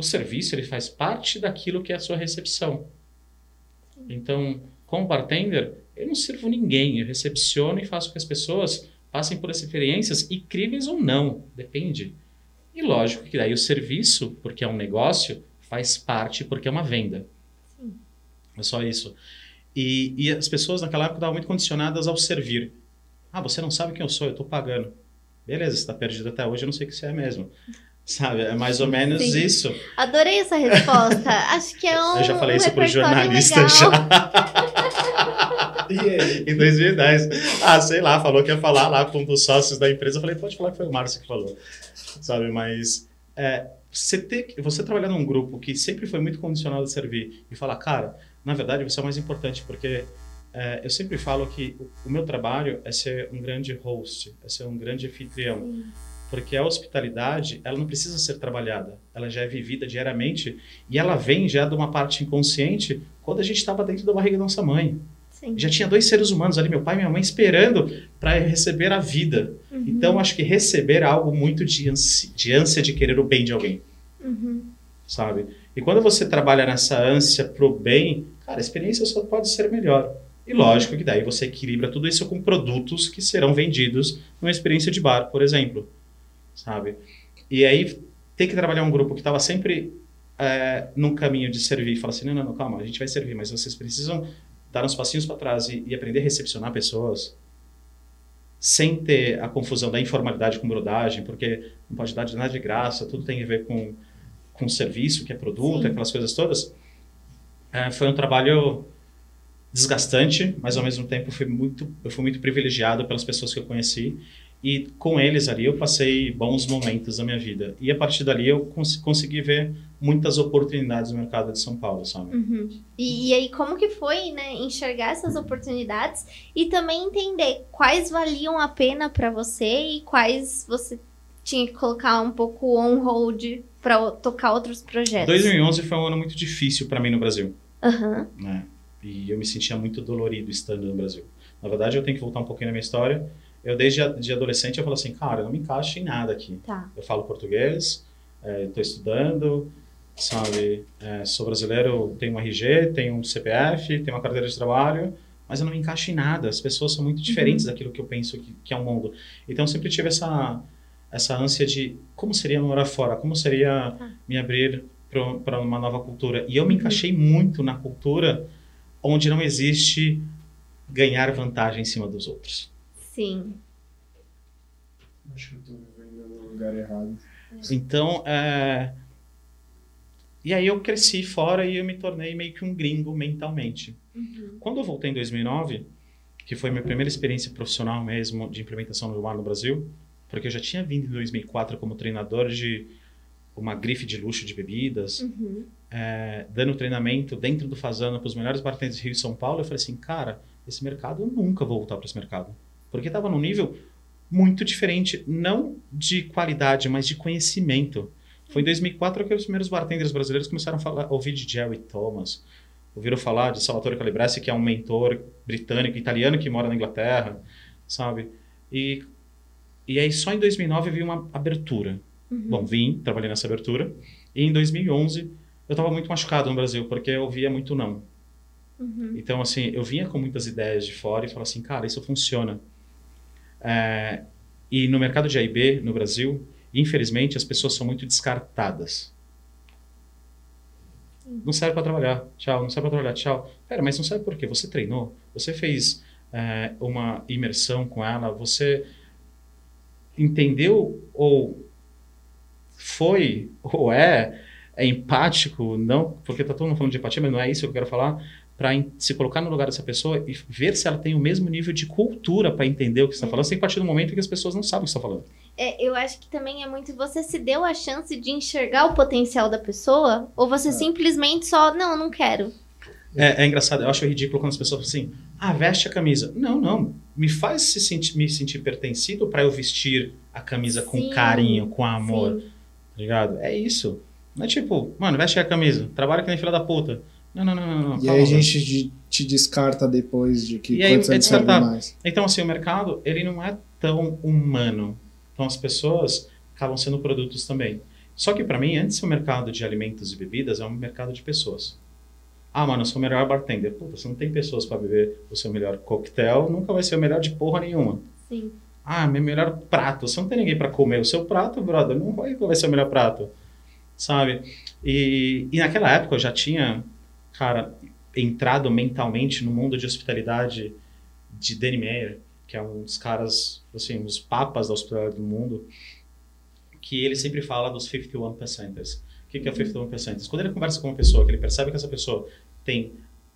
O serviço ele faz parte daquilo que é a sua recepção. Então, como bartender, eu não sirvo ninguém, eu recepciono e faço com que as pessoas passem por experiências incríveis ou não, depende. E lógico que daí o serviço, porque é um negócio, faz parte porque é uma venda. Sim. É só isso. E, e as pessoas naquela época estavam muito condicionadas ao servir. Ah, você não sabe quem eu sou, eu estou pagando. Beleza, você está perdido até hoje, eu não sei o que você é mesmo. Sabe? É mais ou menos Sim. isso. Adorei essa resposta. Acho que é um. eu já falei um isso pro repertório jornalista legal. já. Em 2010. Ah, sei lá, falou que ia falar lá com um dos sócios da empresa. Eu falei, pode falar que foi o Márcio que falou. Sabe, mas é, você, ter, você trabalhar num grupo que sempre foi muito condicionado a servir e falar, cara, na verdade você é o mais importante, porque é, eu sempre falo que o, o meu trabalho é ser um grande host, é ser um grande anfitrião. Sim. Porque a hospitalidade, ela não precisa ser trabalhada, ela já é vivida diariamente e ela vem já de uma parte inconsciente quando a gente estava dentro da barriga da nossa mãe. Sim. Já tinha dois seres humanos ali, meu pai e minha mãe, esperando para receber a vida. Uhum. Então, acho que receber é algo muito de ânsia, de ânsia de querer o bem de alguém, Uhum. sabe? E quando você trabalha nessa ânsia pro bem, cara, a experiência só pode ser melhor. E lógico que daí você equilibra tudo isso com produtos que serão vendidos numa experiência de bar, por exemplo, sabe? E aí tem que trabalhar um grupo que estava sempre é, num caminho de servir, fala assim, não, não, não, calma, a gente vai servir, mas vocês precisam dar uns passinhos para trás e, e aprender a recepcionar pessoas sem ter a confusão da informalidade com brodagem, porque não pode dar de nada de graça, tudo tem a ver com, com serviço, que é produto, Sim. aquelas coisas todas. É, foi um trabalho desgastante, mas ao mesmo tempo foi muito, eu fui muito privilegiado pelas pessoas que eu conheci e com eles ali eu passei bons momentos da minha vida. E a partir dali eu cons consegui ver muitas oportunidades no mercado de São Paulo, sabe? Uhum. E, e aí, como que foi, né, enxergar essas oportunidades e também entender quais valiam a pena pra você e quais você tinha que colocar um pouco on hold pra tocar outros projetos? 2011 foi um ano muito difícil para mim no Brasil, Aham. né? E eu me sentia muito dolorido estando no Brasil. Na verdade, eu tenho que voltar um pouquinho na minha história. Eu desde a, de adolescente eu falo assim, cara, eu não me encaixo em nada aqui. Tá. Eu falo português, estou estudando, sabe? É, sou brasileiro, tenho um RG, tenho um CPF, tenho uma carteira de trabalho, mas eu não me encaixo em nada. As pessoas são muito diferentes daquilo que eu penso que, que é o mundo. Então eu sempre tive essa essa ânsia de como seria morar fora, como seria Tá. me abrir para uma nova cultura. E eu me encaixei muito na cultura onde não existe ganhar vantagem em cima dos outros. Sim. Acho que eu tô vivendo no lugar errado. Então, é... e aí eu cresci fora e eu me tornei meio que um gringo mentalmente. Uhum. Quando eu voltei em 2009, que foi minha primeira experiência profissional mesmo de implementação no mar no Brasil, porque eu já tinha vindo em 2004 como treinador de uma grife de luxo de bebidas, Uhum. é, dando treinamento dentro do Fazano para os melhores bartenders do Rio e São Paulo, eu falei assim, cara, esse mercado, eu nunca vou voltar para esse mercado. Porque estava num nível muito diferente, não de qualidade, mas de conhecimento. Foi em 2004 que os primeiros bartenders brasileiros começaram a falar, ouvir de Jerry Thomas, ouviram falar de Salvatore Calabrese, que é um mentor britânico, italiano que mora na Inglaterra, sabe? E, e aí só em 2009 eu vi uma abertura. Uhum. Bom, vim, trabalhei nessa abertura. E em 2011, eu estava muito machucado no Brasil, porque eu via muito não. Uhum. Então, assim, eu vinha com muitas ideias de fora e falava assim, cara, isso funciona. É, e no mercado de AIB, no Brasil, infelizmente, as pessoas são muito descartadas. Não serve para trabalhar, tchau. Não serve para trabalhar, tchau. Pera, mas não serve por quê? Você treinou? Você fez é, uma imersão com ela? Você entendeu ou foi ou é, é empático? Não, porque tá todo mundo falando de empatia, mas não é isso que eu quero falar para se colocar no lugar dessa pessoa e ver se ela tem o mesmo nível de cultura para entender o que você está falando, sem partir do momento em que as pessoas não sabem o que você está falando. É, eu acho que também é muito você se deu a chance de enxergar o potencial da pessoa ou você É. simplesmente só, não, não quero. É, é engraçado, eu acho ridículo quando as pessoas falam assim, ah, veste a camisa. Não, não, me faz se sentir, me sentir pertencido para eu vestir a camisa com Sim, carinho, com amor, Sim. tá ligado? É isso. Não é tipo, mano, veste a camisa, trabalha que nem filha da puta. Não, não, não, não. não E aí a gente te- te descarta depois de que E aí, é mais. Então, assim, o mercado, ele não é tão humano. Então, as pessoas acabam sendo produtos também. Só que, para mim, antes um mercado de alimentos e bebidas, é um mercado de pessoas. Ah, mano, eu sou o melhor bartender. Puta, você não tem pessoas para beber o seu melhor coquetel, nunca vai ser o melhor de porra nenhuma. Sim. Ah, meu melhor prato. Você não tem ninguém para comer o seu prato, brother. Não vai, vai ser o melhor prato. Sabe? E, e naquela época eu já tinha, cara, entrado mentalmente no mundo de hospitalidade de Danny Meyer, que é um dos caras, assim, um dos papas da hospitalidade do mundo, que ele sempre fala dos 51%. O que, que é 51%? Quando ele conversa com uma pessoa, que ele percebe que essa pessoa tem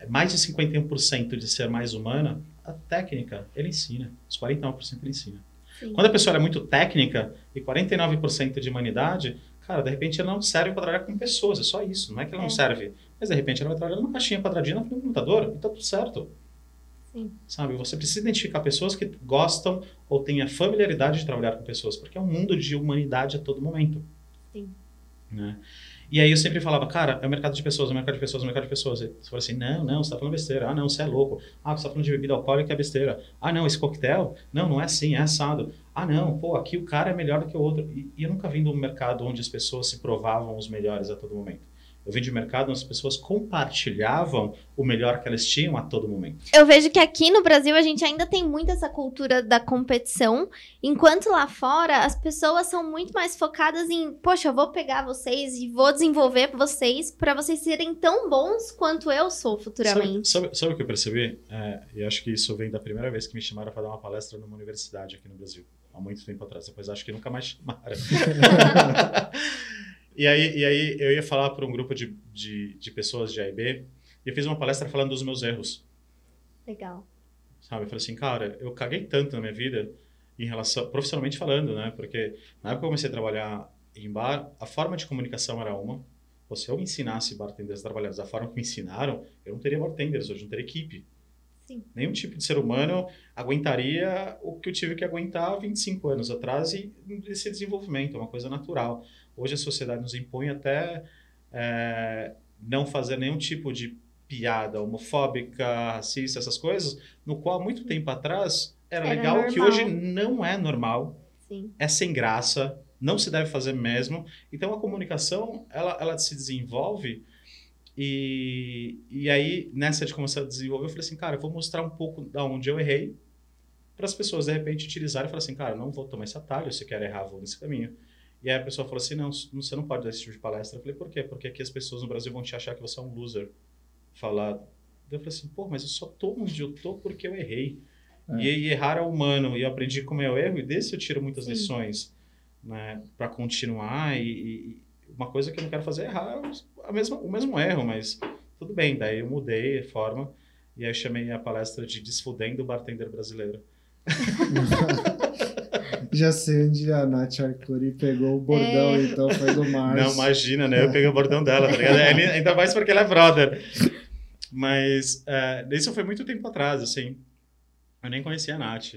mais de 51% de ser mais humana, a técnica ele ensina. Os 49% ele ensina. Sim. Quando a pessoa é muito técnica e 49% de humanidade, cara, de repente ela não serve para trabalhar com pessoas, é só isso. Não é que ela não É. serve, mas de repente ela vai trabalhar numa caixinha quadradinha do computador e tá tudo certo. Sim. Sabe? Você precisa identificar pessoas que gostam ou têm a familiaridade de trabalhar com pessoas, porque é um mundo de humanidade a todo momento. Sim. Né? E aí eu sempre falava, cara, é o mercado de pessoas, é o mercado de pessoas, é o mercado de pessoas. E você fala assim, não, não, você tá falando besteira. Ah, não, você é louco. Ah, você tá falando de bebida alcoólica, é besteira. Ah, não, esse coquetel, não, não é assim, é assado. Ah, não, pô, aqui o cara é melhor do que o outro. E, e eu nunca vim de um mercado onde as pessoas se provavam os melhores a todo momento. Eu vim de mercado onde as pessoas compartilhavam o melhor que elas tinham a todo momento. Eu vejo que aqui no Brasil a gente ainda tem muito essa cultura da competição, enquanto lá fora as pessoas são muito mais focadas em, poxa, eu vou pegar vocês e vou desenvolver vocês para vocês serem tão bons quanto eu sou futuramente. Sabe, sabe, sabe o que eu percebi? É, e acho que isso vem da primeira vez que me chamaram para dar uma palestra numa universidade aqui no Brasil, há muito tempo atrás. Depois acho que nunca mais chamaram. e, aí, e aí eu ia falar para um grupo de, de, de pessoas de AIB e eu fiz uma palestra falando dos meus erros. Legal. Sabe? Eu falei assim, cara, eu caguei tanto na minha vida em relação, profissionalmente falando, né? Porque na época que eu comecei a trabalhar em bar, a forma de comunicação era uma. Pô, se eu ensinasse bartenders a trabalhar da forma que me ensinaram, eu não teria bartenders, hoje não teria equipe. Sim. Nenhum tipo de ser humano aguentaria o que eu tive que aguentar 25 anos atrás e esse desenvolvimento, é uma coisa natural. Hoje a sociedade nos impõe até é, não fazer nenhum tipo de piada homofóbica, racista, essas coisas, no qual há muito tempo atrás era, Era legal, que normal. hoje não é normal, Sim. é sem graça, não se deve fazer mesmo. Então a comunicação, ela, ela se desenvolve e, e aí nessa de começar a desenvolver, eu falei assim, cara, eu vou mostrar um pouco da onde eu errei para as pessoas de repente utilizarem e falar assim, cara, não vou tomar esse atalho, se quer errar, vou nesse caminho. E aí a pessoa falou assim, não, você não pode dar esse tipo de palestra. Eu falei, por quê? Porque aqui as pessoas no Brasil vão te achar que você é um loser. Falar. Eu falei assim, pô, mas eu só tô onde eu tô porque eu errei. É. E, e errar é humano. E eu aprendi como é o erro, e desse eu tiro muitas Sim. lições né, para continuar. E, e uma coisa que eu não quero fazer é errar a mesma, o mesmo erro, mas tudo bem. Daí eu mudei a forma. E aí eu chamei a palestra de Desfudendo o Bartender Brasileiro. Já sei onde a Nath Arcuri pegou o bordão, É. então foi do Márcio. Não, imagina, né? Eu peguei o bordão dela, tá ligado? É, Ainda mais porque ela é brother. Mas é, isso foi muito tempo atrás, assim. Eu nem conhecia a Nath.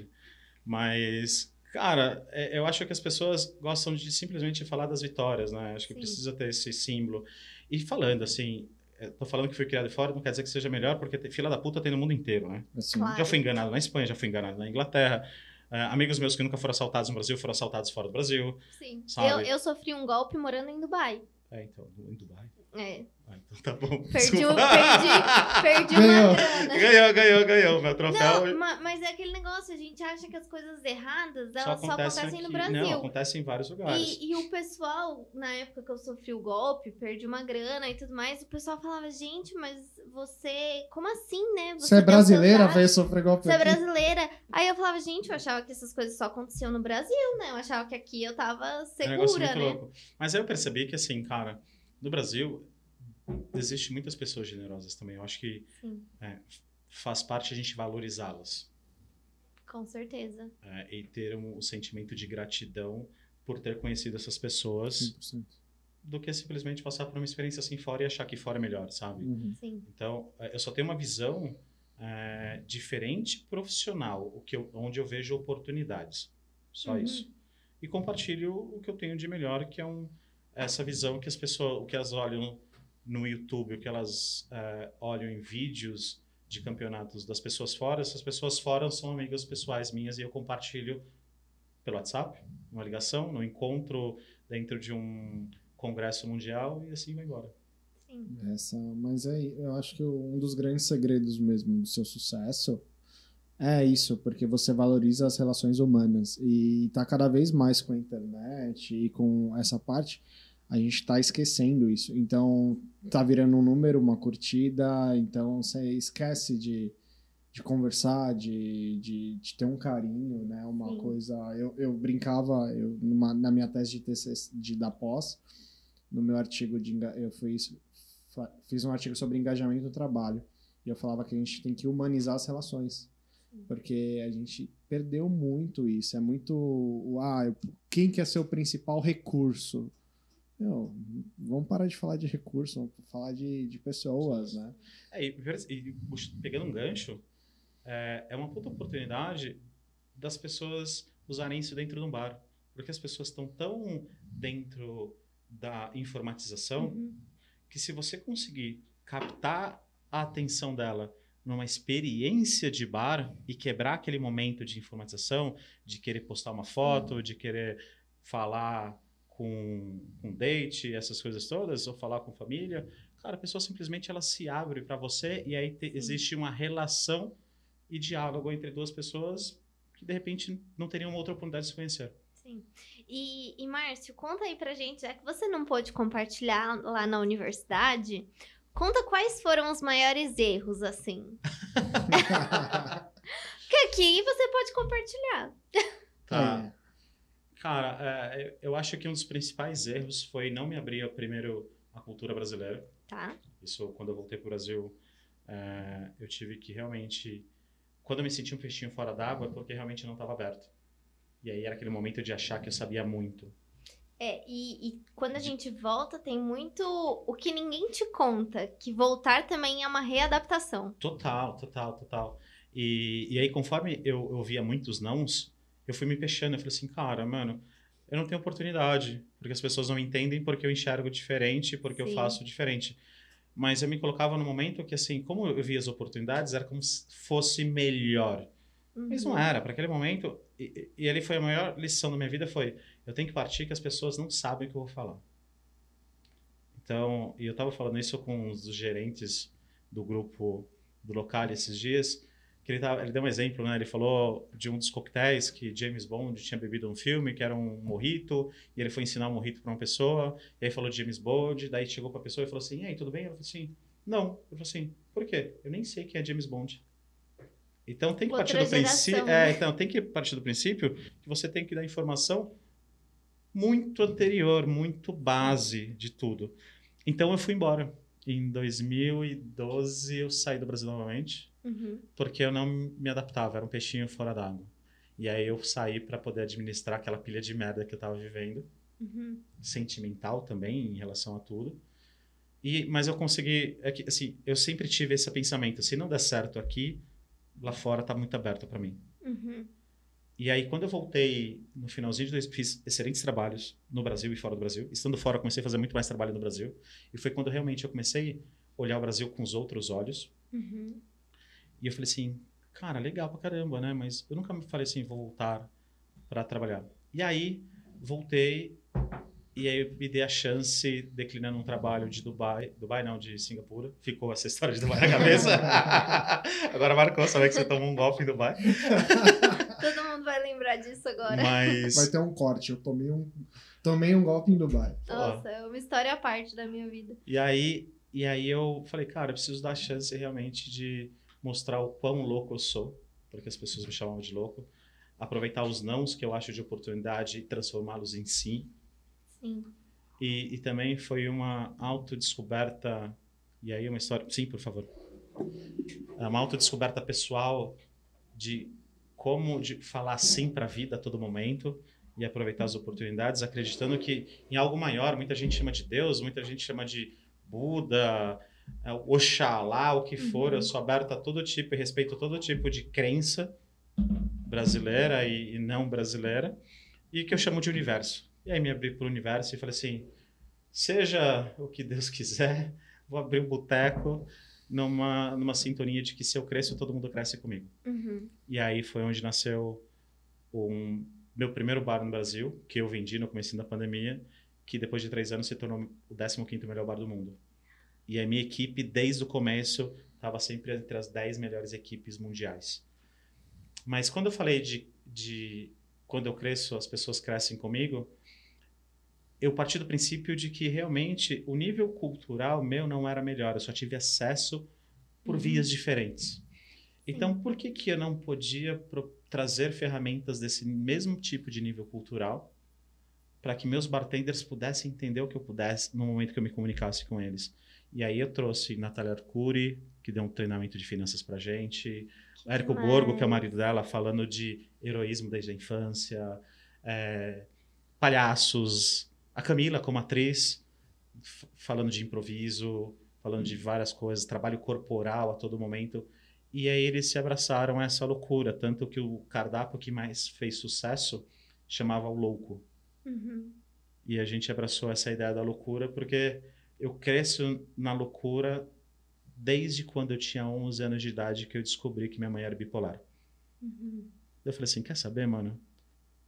Mas, cara, é, eu acho que as pessoas gostam de simplesmente falar das vitórias, né? Acho que Sim. precisa ter esse símbolo. E falando, assim, eu tô falando que foi criado fora, não quer dizer que seja melhor, porque tem, fila da puta tem no mundo inteiro, né? Assim, Claro. Já fui enganado na Espanha, já fui enganado na Inglaterra. É, amigos meus que nunca foram assaltados no Brasil foram assaltados fora do Brasil. Sim. Eu, eu sofri um golpe morando em Dubai. É, então, em Dubai. É. Ah, então tá bom. Perdi, o, perdi, perdi Ganhou. uma grana. ganhou, ganhou, ganhou. Meu troféu. Não, ma- mas é aquele negócio, a gente acha que as coisas erradas, só elas só acontece acontecem no aqui. Brasil. Não, acontece em vários lugares. E, e o pessoal, na época que eu sofri o golpe, perdi uma grana e tudo mais, o pessoal falava, gente, mas você. Como assim, né? Você é deu brasileira, veio sofrer golpe Você é aqui. brasileira. Aí eu falava, gente, eu achava que essas coisas só aconteciam no Brasil, né? Eu achava que aqui eu tava É um segura, né? louco. Mas aí eu percebi que, assim, cara, no Brasil, existem muitas pessoas generosas também. Eu acho que é, faz parte a gente valorizá-las. com certeza. é, e ter um, um sentimento de gratidão por ter conhecido essas pessoas 100%. do que simplesmente passar por uma experiência assim fora e achar que fora é melhor, sabe? Uhum. Sim. Então, é, eu só tenho uma visão é, diferente profissional, o que eu- onde eu vejo oportunidades. Só Uhum. isso. E compartilho o que eu tenho de melhor, que é um, essa visão que as pessoas, o que elas olham no YouTube, o que elas é, olham em vídeos de campeonatos das pessoas fora, essas pessoas fora são amigas pessoais minhas e eu compartilho pelo WhatsApp, uma ligação, no encontro dentro de um congresso mundial e assim vai embora. Sim. Essa, mas é, eu acho que um dos grandes segredos mesmo do seu sucesso é isso, porque você valoriza as relações humanas e tá cada vez mais com a internet e com essa parte, a gente tá esquecendo isso. Então, tá virando um número, uma curtida, então você esquece de, de conversar, de, de, de ter um carinho, né? Uma Sim. coisa. Eu, eu brincava, eu, numa- na minha tese de TCC de, da pós, no meu artigo de eu fiz, fiz um artigo sobre engajamento no trabalho e eu falava que a gente tem que humanizar as relações porque a gente perdeu muito isso é muito ah quem quer ser o principal recurso Meu, vamos parar de falar de recurso vamos falar de, de pessoas né É, e, e pegando um gancho, é, é uma puta oportunidade das pessoas usarem isso dentro de um bar. Porque as pessoas estão tão dentro da informatização Uhum. que se você conseguir captar a atenção dela numa experiência de bar e quebrar aquele momento de informatização, de querer postar uma foto, de querer falar com um date, essas coisas todas, ou falar com família, cara, a pessoa simplesmente ela se abre para você e aí te- existe uma relação e diálogo entre duas pessoas que de repente não teriam outra oportunidade de se conhecer. Sim. E, e Márcio, conta aí pra gente, já que você não pôde compartilhar lá na universidade, conta quais foram os maiores erros, assim. Que aqui você pode compartilhar. Tá. Cara, é, eu acho que um dos principais erros foi não me abrir primeiro a cultura brasileira. Tá? Isso, quando eu voltei para o Brasil, é, eu tive que realmente. Quando eu me senti um peixinho fora d'água, é porque realmente não estava aberto. E aí era aquele momento de achar que eu sabia muito. É, e, e quando a gente volta, tem muito o que ninguém te conta, que voltar também é uma readaptação. Total, total, total. E, e aí, conforme eu, eu via muitos nãos, eu fui me fechando. Eu falei assim, cara, mano, eu não tenho oportunidade. Porque as pessoas não entendem porque eu enxergo diferente, porque eu Sim. faço diferente. Mas eu me colocava no momento que, assim, como eu via as oportunidades, era como se fosse melhor. Mas não Uhum. era. Para aquele momento, e, e ali foi a maior lição da minha vida, foi, eu tenho que partir que as pessoas não sabem o que eu vou falar. Então, e eu estava falando isso com os gerentes do grupo do local esses dias, que ele, tava, ele deu um exemplo, né? Ele falou de um dos coquetéis que James Bond tinha bebido no filme, que era um morrito, e ele foi ensinar um morrito para uma pessoa, e aí falou de James Bond, daí chegou para a pessoa e falou assim, e aí, tudo bem? Ela falou assim, não. Ele falou assim, por quê? Eu nem sei quem é James Bond. Então tem que Outra partir do princípio, é, né? então tem que partir do princípio que você tem que dar informação muito anterior, muito base de tudo. Então eu fui embora. Em 2012 eu saí do Brasil novamente, Uhum. porque eu não me adaptava, era um peixinho fora d'água. E aí eu saí para poder administrar aquela pilha de merda que eu tava vivendo, Uhum. sentimental também em relação a tudo. E mas eu consegui, é que, assim, eu sempre tive esse pensamento, se não der certo aqui, lá fora tá muito aberto para mim. Uhum. E aí, quando eu voltei no finalzinho de dois, fiz excelentes trabalhos no Brasil e fora do Brasil. Estando fora, eu comecei a fazer muito mais trabalho no Brasil. E foi quando realmente eu comecei a olhar o Brasil com os outros olhos. Uhum. E eu falei assim, cara, legal pra caramba, né? Mas eu nunca me falei assim, vou voltar para trabalhar. E aí, voltei E aí eu me dei a chance, declinando um trabalho de Dubai, Dubai não, de Singapura. Ficou essa história de Dubai na cabeça. agora marcou saber que você tomou um golpe em Dubai. Todo mundo vai lembrar disso agora. Mas Vai ter um corte. Eu tomei um, tomei um golpe em Dubai. Nossa, é uma história à parte da minha vida. E aí, e aí eu falei, cara, eu preciso dar a chance realmente de mostrar o quão louco eu sou, porque as pessoas me chamavam de louco. Aproveitar os nãos que eu acho de oportunidade e transformá-los em sim. Sim. E, e também foi uma autodescoberta, e aí uma história, sim, por favor. É uma autodescoberta pessoal de como de falar sim para a vida a todo momento e aproveitar as oportunidades, acreditando que em algo maior, muita gente chama de Deus, muita gente chama de Buda, Oxalá, o que for, eu sou aberto a todo tipo e respeito todo tipo de crença brasileira e, e não brasileira, e que eu chamo de universo. E aí me abri para o universo e falei assim, seja o que Deus quiser, vou abrir um boteco numa, numa sintonia de que se eu cresço, todo mundo cresce comigo. Uhum. E aí foi onde nasceu um meu primeiro bar no Brasil, que eu vendi no começo da pandemia, que depois de três anos se tornou o 15º melhor bar do mundo. E a minha equipe, desde o começo, estava sempre entre as 10 melhores equipes mundiais. Mas quando eu falei de, de quando eu cresço, as pessoas crescem comigo, eu parti do princípio de que realmente o nível cultural meu não era melhor, eu só tive acesso por Uhum. vias diferentes. Então, por que, que eu não podia trazer ferramentas desse mesmo tipo de nível cultural para que meus bartenders pudessem entender o que eu pudesse no momento que eu me comunicasse com eles? E aí eu trouxe Natália Arcuri, que deu um treinamento de finanças para gente, Que Érico demais. Borgo, que é o marido dela, falando de heroísmo desde a infância, é, palhaços, a Camila como atriz, falando de improviso, falando de várias coisas, trabalho corporal a todo momento. E aí eles se abraçaram a essa loucura, tanto que o cardápio que mais fez sucesso chamava o Louco. Uhum. E a gente abraçou essa ideia da loucura porque eu cresço na loucura desde quando eu tinha 11 anos de idade que eu descobri que minha mãe era bipolar. Uhum. Eu falei assim, quer saber, mano?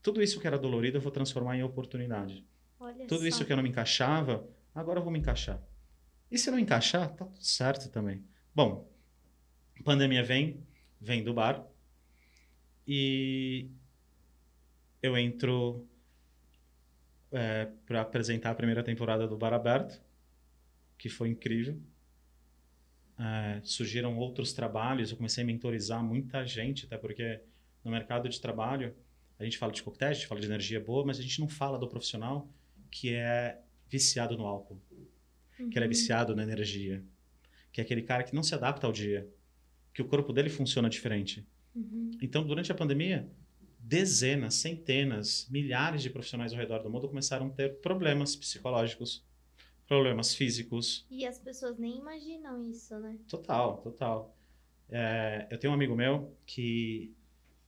Tudo isso que era dolorido eu vou transformar em oportunidade. Olha Tudo só. isso que eu não me encaixava, agora eu vou me encaixar. E se não encaixar, tá tudo certo também. Bom, pandemia vem, vem do bar. E eu entro para apresentar a primeira temporada do Bar Aberto, que foi incrível. É, surgiram outros trabalhos, eu comecei a mentorizar muita gente, até porque no mercado de trabalho a gente fala de coquetel, a gente fala de energia boa, mas a gente não fala do profissional que é viciado no álcool, que ele é Uhum. viciado na energia, que é aquele cara que não se adapta ao dia, que o corpo dele funciona diferente. Uhum. Então, durante a pandemia, dezenas, centenas, milhares de profissionais ao redor do mundo começaram a ter problemas psicológicos, problemas físicos, E as pessoas nem imaginam isso, né? Total, total. É, eu tenho um amigo meu que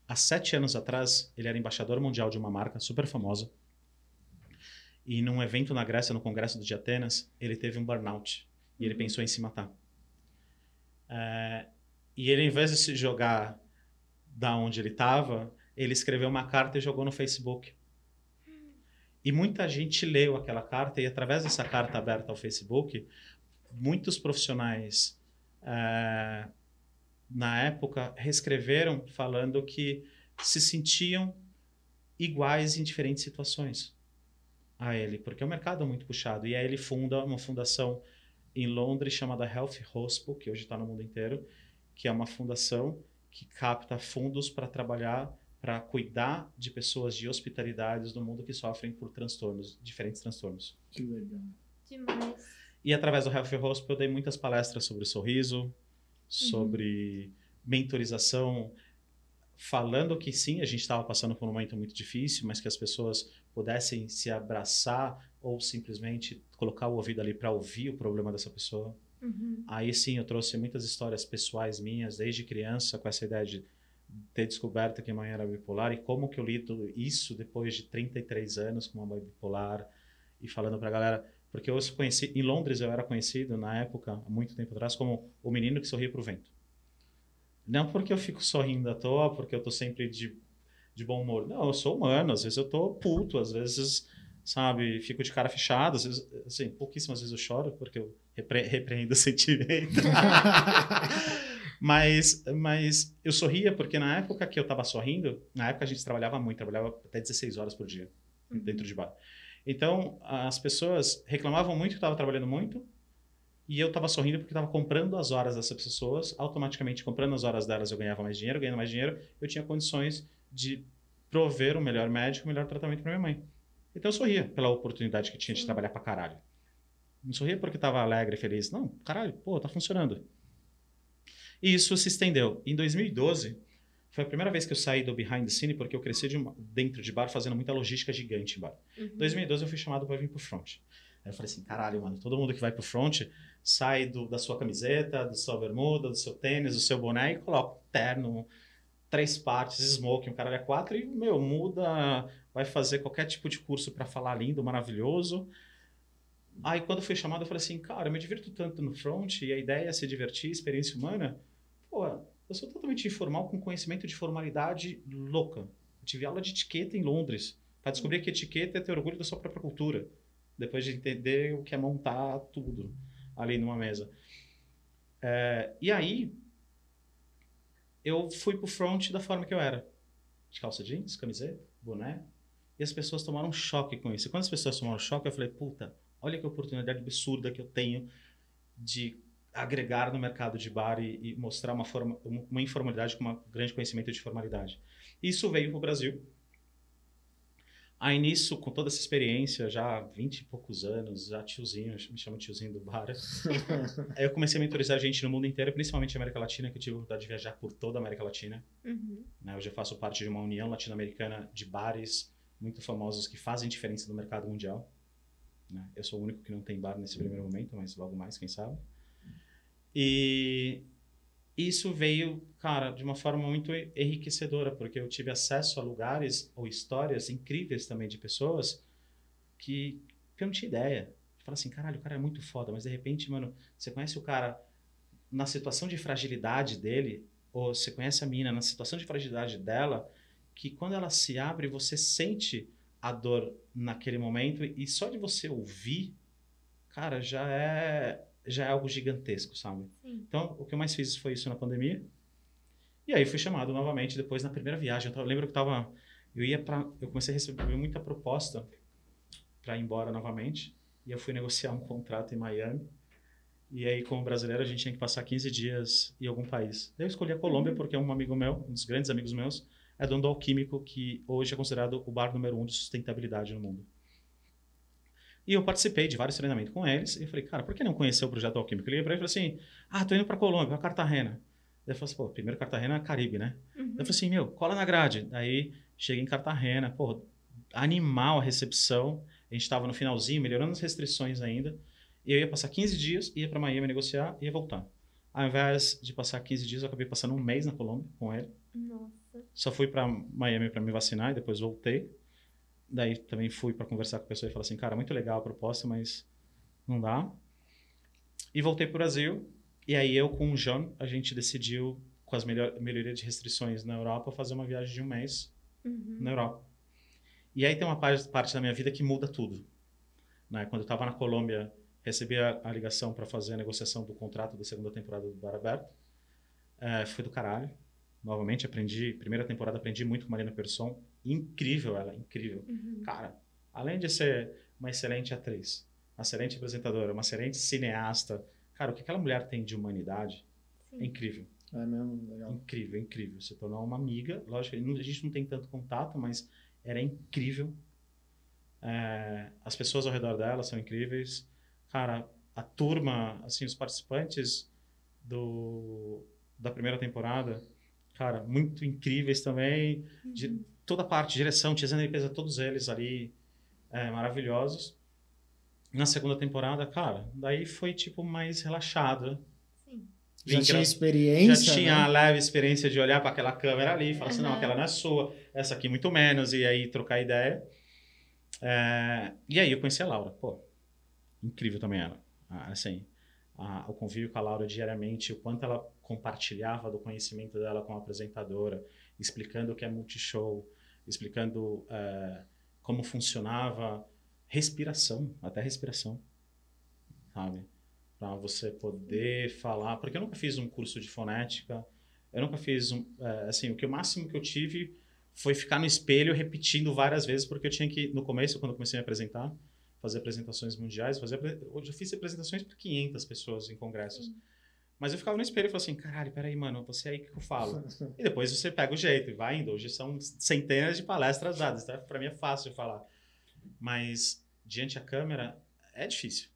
há sete anos atrás ele era embaixador mundial de uma marca super famosa. E num evento na Grécia, no Congresso de Atenas, ele teve um burnout e ele Uhum. pensou em se matar. É, e ele, em vez de se jogar da onde ele estava, ele escreveu uma carta e jogou no Facebook. E muita gente leu aquela carta e através dessa carta aberta ao Facebook, muitos profissionais eh, na época reescreveram falando que se sentiam iguais em diferentes situações a ele, porque o mercado é muito puxado. E aí ele funda uma fundação em Londres chamada Health Hospital, que hoje está no mundo inteiro, que é uma fundação que capta fundos para trabalhar, para cuidar de pessoas de hospitalidades do mundo que sofrem por transtornos, diferentes transtornos. Que legal. Demais. E através do Health Hospital eu dei muitas palestras sobre sorriso, sobre mentorização, falando que sim, a gente estava passando por um momento muito difícil, mas que as pessoas pudessem se abraçar ou simplesmente colocar o ouvido ali para ouvir o problema dessa pessoa. Uhum. Aí sim eu trouxe muitas histórias pessoais minhas desde criança com essa ideia de ter descoberto que a mãe era bipolar e como que eu lido isso depois de 33 anos com uma mãe bipolar e falando pra galera, porque eu conheci em Londres eu era conhecido na época, há muito tempo atrás, como o menino que sorria pro vento. Não porque eu fico sorrindo à toa, porque eu tô sempre de, de bom humor. Não, eu sou humano, às vezes eu tô puto, às vezes sabe? Fico de cara fechada, às vezes, assim, pouquíssimas vezes eu choro, porque eu repre repreendo o sentimento. mas, mas eu sorria porque na época que eu tava sorrindo, na época a gente trabalhava muito, trabalhava até 16 horas por dia dentro de bar. Então, as pessoas reclamavam muito que eu estava trabalhando muito, e eu estava sorrindo porque estava comprando as horas dessas pessoas, automaticamente comprando as horas delas eu ganhava mais dinheiro, ganhando mais dinheiro, eu tinha condições de prover o um melhor médico, o um melhor tratamento para minha mãe. Então eu sorria pela oportunidade que tinha de trabalhar para caralho. Não sorria porque estava alegre, feliz. Não, caralho, pô, tá funcionando. E isso se estendeu. Em 2012, foi a primeira vez que eu saí do behind the scene porque eu cresci de dentro de bar fazendo muita logística gigante em bar. Em uhum. 2012 eu fui chamado para vir pro front. Aí eu falei assim, caralho, mano, todo mundo que vai pro front sai do, da sua camiseta, do sua bermuda, do seu tênis, do seu boné e coloca terno, três partes, smoking, um caralho é quatro e, meu, muda, vai fazer qualquer tipo de curso para falar lindo, maravilhoso. Aí quando fui chamado eu falei assim, cara, eu me divirto tanto no front e a ideia é se divertir, experiência humana. Pô, eu sou totalmente informal com conhecimento de formalidade louca. Eu tive aula de etiqueta em Londres para descobrir que etiqueta é ter orgulho da sua própria cultura depois de entender o que é montar tudo ali numa mesa. É, e aí, eu fui pro front da forma que eu era. De calça jeans, camiseta, boné. E as pessoas tomaram choque com isso. E quando as pessoas tomaram choque, eu falei, puta, olha que oportunidade absurda que eu tenho de agregar no mercado de bar e, e mostrar uma, forma, uma informalidade com um grande conhecimento de formalidade. Isso veio para o Brasil Aí nisso, com toda essa experiência, já há 20 e poucos anos, já tiozinho, me chama tiozinho do bar. eu comecei a mentorizar gente no mundo inteiro, principalmente na América Latina, que eu tive a oportunidade de viajar por toda a América Latina. Uhum. Né, hoje eu faço parte de uma união latino-americana de bares muito famosos que fazem diferença no mercado mundial. Né? Eu sou o único que não tem bar nesse primeiro momento, mas logo mais, quem sabe. E isso veio, cara, de uma forma muito enriquecedora, porque eu tive acesso a lugares ou histórias incríveis também de pessoas que, que eu não tinha ideia. Fala assim, caralho, o cara é muito foda, mas de repente, mano, você conhece o cara na situação de fragilidade dele, ou você conhece a mina na situação de fragilidade dela, que quando ela se abre, você sente a dor naquele momento e só de você ouvir, cara, já é já é algo gigantesco, sabe? Sim. Então, o que eu mais fiz foi isso na pandemia. E aí fui chamado novamente depois na primeira viagem. Eu, lembro que eu tava eu ia para eu comecei a receber muita proposta para ir embora novamente, e eu fui negociar um contrato em Miami. E aí, como brasileiro, a gente tinha que passar 15 dias em algum país. Eu escolhi a Colômbia uhum. porque um amigo meu, um dos grandes amigos meus, é dono do Alquímico, que hoje é considerado o bar número um de sustentabilidade no mundo. E eu participei de vários treinamentos com eles. E eu falei, cara, por que não conhecer o projeto alquímico? Eu liguei para ele e falei assim: ah, tô indo para Colômbia, para Cartagena. Ele falou assim: pô, primeiro Cartagena é Caribe, né? Uhum. Eu falei assim: meu, cola na grade. Daí cheguei em Cartagena, pô, animal a recepção. A gente estava no finalzinho, melhorando as restrições ainda. E eu ia passar 15 dias, ia para Miami negociar e ia voltar. Ao invés de passar 15 dias, eu acabei passando um mês na Colômbia com ele. Nossa. Só fui para Miami para me vacinar e depois voltei. Daí também fui para conversar com a pessoa e falar assim, cara, muito legal a proposta, mas não dá. E voltei para o Brasil. E aí eu com o John, a gente decidiu, com as melhor, melhorias de restrições na Europa, fazer uma viagem de um mês uhum. na Europa. E aí tem uma parte, parte da minha vida que muda tudo. Né? Quando eu estava na Colômbia, recebi a, a ligação para fazer a negociação do contrato da segunda temporada do Bar Aberto. É, foi do caralho. Novamente, aprendi, primeira temporada, aprendi muito com Marina Persson incrível ela, incrível. Uhum. Cara, além de ser uma excelente atriz, uma excelente apresentadora, uma excelente cineasta, cara, o que aquela mulher tem de humanidade Sim. é incrível. É mesmo, legal. Incrível, incrível. Se tornou uma amiga, lógico, a gente não tem tanto contato, mas era incrível. É, as pessoas ao redor dela são incríveis. Cara, a turma, assim, os participantes do, da primeira temporada, cara, muito incríveis também. Uhum. De, toda a parte, direção, Tiziana e limpeza, todos eles ali é, maravilhosos. Na segunda temporada, cara, daí foi tipo mais relaxada. Sim. Já tinha experiência. Já tinha né? a leve experiência de olhar para aquela câmera ali e falar uhum. assim: não, aquela não é sua, essa aqui muito menos, e aí trocar ideia. É, e aí eu conheci a Laura, pô, incrível também ela. Assim, a, o convívio com a Laura diariamente, o quanto ela compartilhava do conhecimento dela como apresentadora, explicando o que é multishow, explicando uh, como funcionava respiração, até respiração, sabe? Para você poder falar, porque eu nunca fiz um curso de fonética, eu nunca fiz um, é, assim, o que o máximo que eu tive foi ficar no espelho repetindo várias vezes, porque eu tinha que, no começo, quando eu comecei a me apresentar, fazer apresentações mundiais, fazer, eu fiz apresentações para 500 pessoas em congressos. Sim. Mas eu ficava no espelho e falava assim, caralho, peraí, mano, você é aí que eu falo. e depois você pega o jeito e vai indo. Hoje são centenas de palestras dadas, tá? Para mim é fácil de falar. Mas diante a câmera é difícil.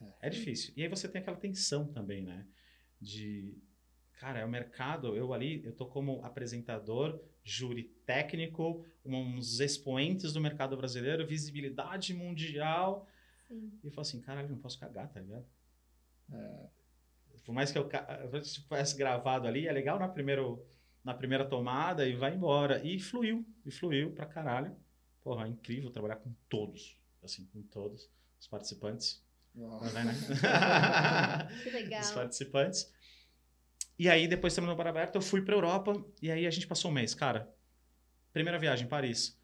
É. é difícil. E aí você tem aquela tensão também, né? De, cara, é o mercado, eu ali, eu tô como apresentador, júri técnico, uns expoentes do mercado brasileiro, visibilidade mundial. Sim. E eu falo assim, caralho, não posso cagar, tá ligado? É. Por mais que eu, eu tivesse gravado ali, é legal na, primeiro, na primeira tomada e vai embora. E fluiu, e fluiu pra caralho. Porra, é incrível trabalhar com todos, assim, com todos os participantes. Nossa. Né? que legal. Os participantes. E aí, depois de terminou o bar aberto, eu fui pra Europa e aí a gente passou um mês. Cara, primeira viagem, Paris.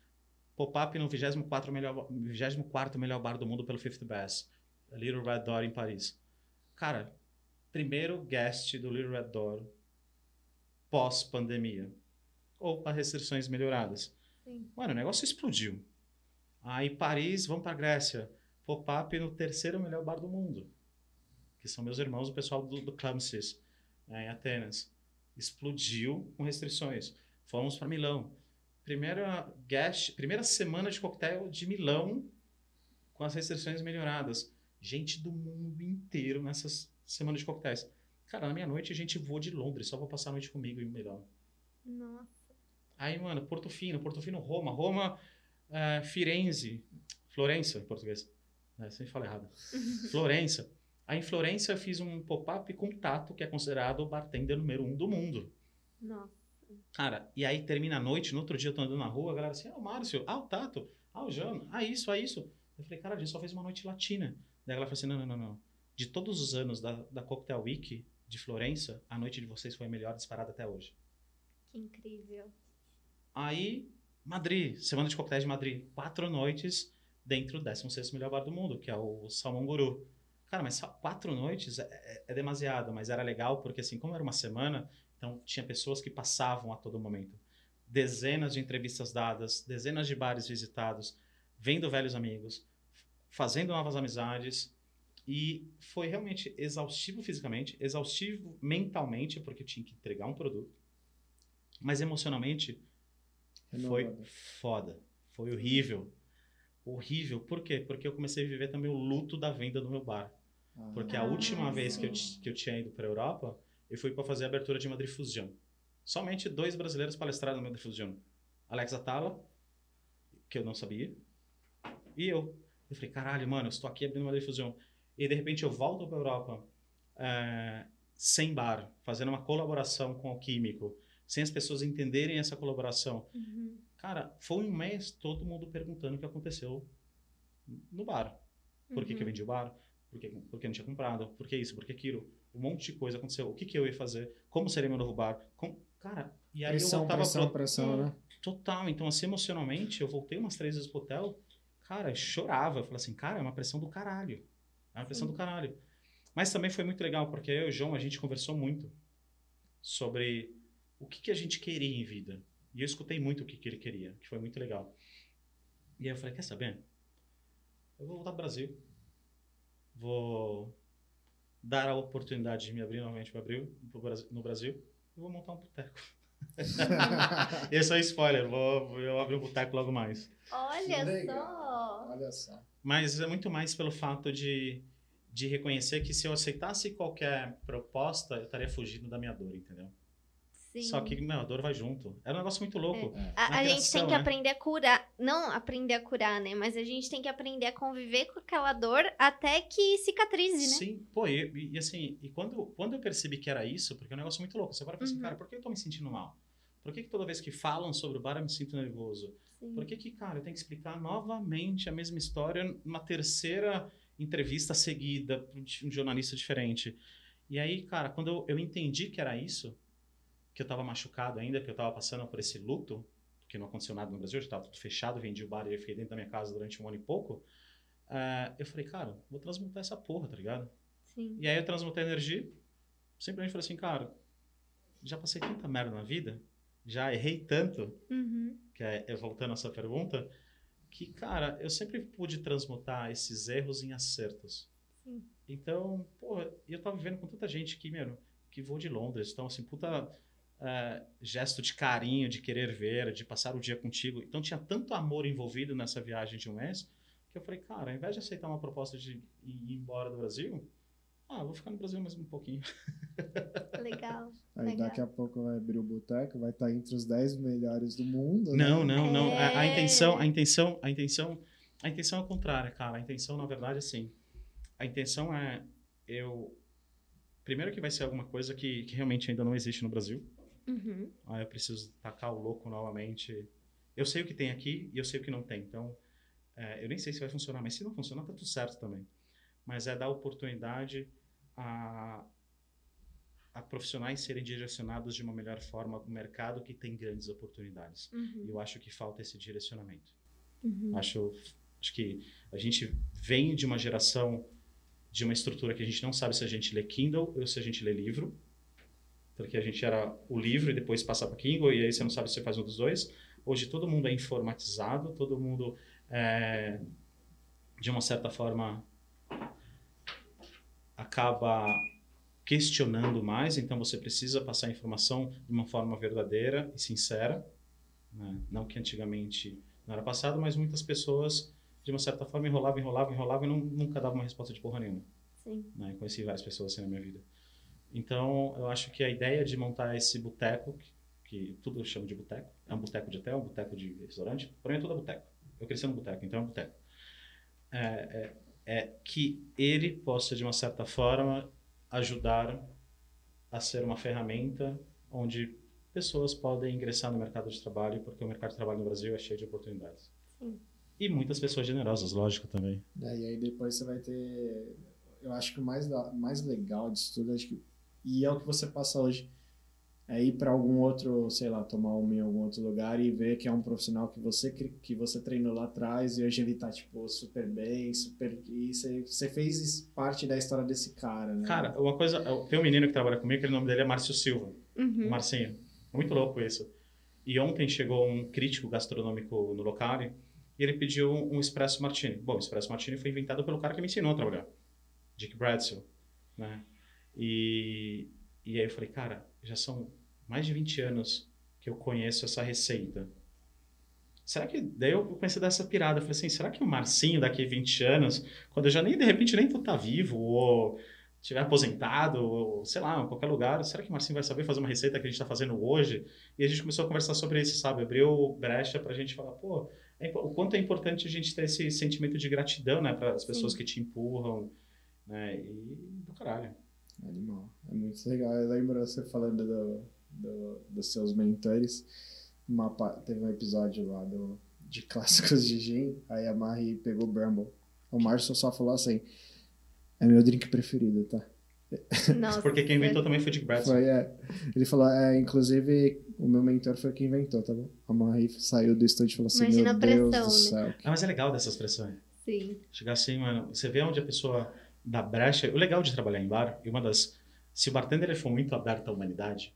Pop-up no 24 melhor, 24 melhor bar do mundo pelo Fifth Best. Little Red Door em Paris. Cara, primeiro guest do Little Red Door pós-pandemia. Ou para restrições melhoradas. Sim. Mano, o negócio explodiu. Aí Paris, vamos para Grécia. Pop-up no terceiro melhor bar do mundo. Que são meus irmãos, o pessoal do, do Clamsis né, em Atenas. Explodiu com restrições. Fomos para Milão. Primeira, guest, primeira semana de coquetel de Milão com as restrições melhoradas. Gente do mundo inteiro nessas semanas de coquetéis. Cara, na meia-noite a gente voa de Londres, só vou passar a noite comigo em Milão. Nossa. Aí, mano, Portofino, Portofino, Roma, Roma, uh, Firenze, Florença em português. É, sempre falo errado. Florença. Aí em Florença eu fiz um pop-up com Tato, que é considerado o bartender número um do mundo. Nossa. Cara, e aí termina a noite, no outro dia eu tô andando na rua, a galera assim, ah, o Márcio, ah, o Tato, ah, o Jano, ah, isso, ah, isso. Eu falei, cara, a gente só fez uma noite latina. Daí ela falou assim, não, não, não, não. De todos os anos da, da Cocktail Week de Florença, a noite de vocês foi a melhor disparada até hoje. Que incrível. Aí, Madrid, Semana de Coquetéis de Madrid. Quatro noites dentro do 16 melhor bar do mundo, que é o Salmão Guru. Cara, mas quatro noites é, é, é, demasiado, mas era legal porque, assim, como era uma semana, então tinha pessoas que passavam a todo momento. Dezenas de entrevistas dadas, dezenas de bares visitados, vendo velhos amigos, fazendo novas amizades. E foi realmente exaustivo fisicamente, exaustivo mentalmente, porque eu tinha que entregar um produto. Mas emocionalmente foi foda. Foi horrível. Horrível. Por quê? Porque eu comecei a viver também o luto da venda do meu bar. Porque a última ah, vez que eu, que eu tinha ido para a Europa, eu fui para fazer a abertura de Madrid Fusion. Somente dois brasileiros palestraram no Madrid Fusion. Alex Atala, que eu não sabia, e eu. Eu falei, caralho, mano, eu estou aqui abrindo Madrid Fusion. E de repente eu volto para a Europa é, sem bar, fazendo uma colaboração com o químico, sem as pessoas entenderem essa colaboração. Uhum. Cara, foi um mês todo mundo perguntando o que aconteceu no bar. Por uhum. que, que eu uhum. vendi o bar? Por que, por que não tinha comprado? Por que isso? Por que aquilo? Um monte de coisa aconteceu. O que, que eu ia fazer? Como seria meu novo bar? Com... Cara, e aí pressão, eu voltava pressão, pro... pressão, né? Total. Então, assim, emocionalmente, eu voltei umas três vezes pro hotel, cara, eu chorava. Eu falei assim, cara, é uma pressão do caralho. É uma pressão do caralho. Mas também foi muito legal, porque eu e o João, a gente conversou muito sobre o que, que a gente queria em vida. E eu escutei muito o que, que ele queria, que foi muito legal. E aí eu falei, quer saber? Eu vou voltar pro Brasil vou dar a oportunidade de me abrir novamente para abrir no Brasil e vou montar um boteco. Esse é um spoiler, vou eu abrir um boteco logo mais. Olha só! Olha só. Mas é muito mais pelo fato de, de reconhecer que se eu aceitasse qualquer proposta, eu estaria fugindo da minha dor, entendeu? Sim. Só que, meu, a dor vai junto. É um negócio muito louco. É. A, a gente tem que né? aprender a curar. Não aprender a curar, né? Mas a gente tem que aprender a conviver com aquela dor até que cicatrize, né? Sim. Pô, e, e assim, e quando, quando eu percebi que era isso, porque é um negócio muito louco. Você para pensar, assim, uhum. cara, por que eu tô me sentindo mal? Por que, que toda vez que falam sobre o bar eu me sinto nervoso? Sim. Por que, que, cara, eu tenho que explicar novamente a mesma história numa terceira entrevista seguida um jornalista diferente? E aí, cara, quando eu, eu entendi que era isso, que eu estava machucado ainda, que eu estava passando por esse luto, porque não aconteceu nada no Brasil, já estava tudo fechado, vendi o bar e fiquei dentro da minha casa durante um ano e pouco. é, eu falei, cara, vou transmutar essa porra, tá ligado? Sim. E aí eu transmutei energia, simplesmente falei assim, cara, já passei tanta merda na vida, já errei tanto, Uhum. que é, é voltando a essa pergunta, que, cara, eu sempre pude transmutar esses erros em acertos. Sim. Então, pô, eu tava vivendo com tanta gente que, mano, que voou de Londres, então, assim, puta é, gesto de carinho, de querer ver, de passar o dia contigo. Então, tinha tanto amor envolvido nessa viagem de um mês, que eu falei, cara, ao invés de aceitar uma proposta de ir embora do Brasil, ah, vou ficar no Brasil mais um pouquinho. Legal. Aí Legal. daqui a pouco vai abrir o boteco, vai estar entre os 10 melhores do mundo. né? Não, não, não. A, a É. intenção, a intenção, a intenção, a intenção é a contrária, cara. A intenção, na verdade, assim, a intenção é eu primeiro que vai ser alguma coisa que, que realmente ainda não existe no Brasil. Uhum. Aí eu preciso tacar o louco novamente. Eu sei o que tem aqui e eu sei o que não tem. Então, é, eu nem sei se vai funcionar, mas se não funcionar, tá tudo certo também. Mas é dar oportunidade a, a profissionais serem direcionados de uma melhor forma ao mercado que tem grandes oportunidades. E Uhum. eu acho que falta esse direcionamento. Uhum. Acho, acho que a gente vem de uma geração de uma estrutura que a gente não sabe se a gente lê Kindle ou se a gente lê livro. Porque a gente era o livro e depois passa para Kindle e aí você não sabe se você faz um dos dois. Hoje todo mundo é informatizado, todo mundo é, de uma certa forma acaba questionando mais, então você precisa passar a informação de uma forma verdadeira e sincera, né? não que antigamente não era passado, mas muitas pessoas de uma certa forma enrolavam, enrolavam, enrolavam e não, nunca davam uma resposta de porra nenhuma. Sim. Né? Conheci várias pessoas assim na minha vida. Então, eu acho que a ideia de montar esse boteco, que, que tudo eu chamo de boteco, é um boteco de hotel, um boteco de restaurante, para mim é tudo boteco. Eu cresci no boteco, então é um boteco. É, é, é que ele possa, de uma certa forma, ajudar a ser uma ferramenta onde pessoas podem ingressar no mercado de trabalho, porque o mercado de trabalho no Brasil é cheio de oportunidades. Sim. E muitas pessoas generosas, lógico, também. É, e aí depois você vai ter. Eu acho que o mais, mais legal disso tudo, acho que, e é o que você passa hoje, é ir para algum outro, sei lá, tomar uma em algum outro lugar e ver que é um profissional que você, que você treinou lá atrás e hoje ele tá, tipo, super bem, super. E você, você fez parte da história desse cara, né? Cara, uma coisa, tem um menino que trabalha comigo, que o nome dele é Márcio Silva. Uhum. o Marcinho. É muito louco isso. E ontem chegou um crítico gastronômico no local e ele pediu um espresso martini. Bom, o espresso martini foi inventado pelo cara que me ensinou a trabalhar, Dick Bradshaw, né? E, e aí eu falei, cara, já são mais de 20 anos que eu conheço essa receita. Será que. Daí eu comecei a dar essa pirada. Eu falei assim: será que o Marcinho daqui a 20 anos, quando eu já nem de repente nem vou estar vivo, ou estiver aposentado, ou sei lá, em qualquer lugar, será que o Marcinho vai saber fazer uma receita que a gente está fazendo hoje? E a gente começou a conversar sobre isso, sabe? Abriu brecha para a gente falar, pô, é o quanto é importante a gente ter esse sentimento de gratidão, né, para as pessoas Sim. que te empurram, né? E do caralho. Animal. É muito legal. Eu lembro você falando do, do- dos seus mentores. Uma, teve um episódio lá do, de clássicos de gin. Aí a Marie pegou o Bramble. O Márcio só falou assim: É meu drink preferido, tá? Nossa. Porque quem inventou também foi Dick Bradshaw. Foi, é. Ele falou: É, inclusive, o meu mentor foi quem inventou, tá bom? A Marie saiu do estúdio e falou assim: Imagina Meu a Deus pressão, do né? céu. Ah, mas é legal dessas expressões. Sim. Chegar assim, mano, você vê onde a pessoa dá brecha. O legal de trabalhar em bar, e uma das. Se o bartender for muito aberto à humanidade,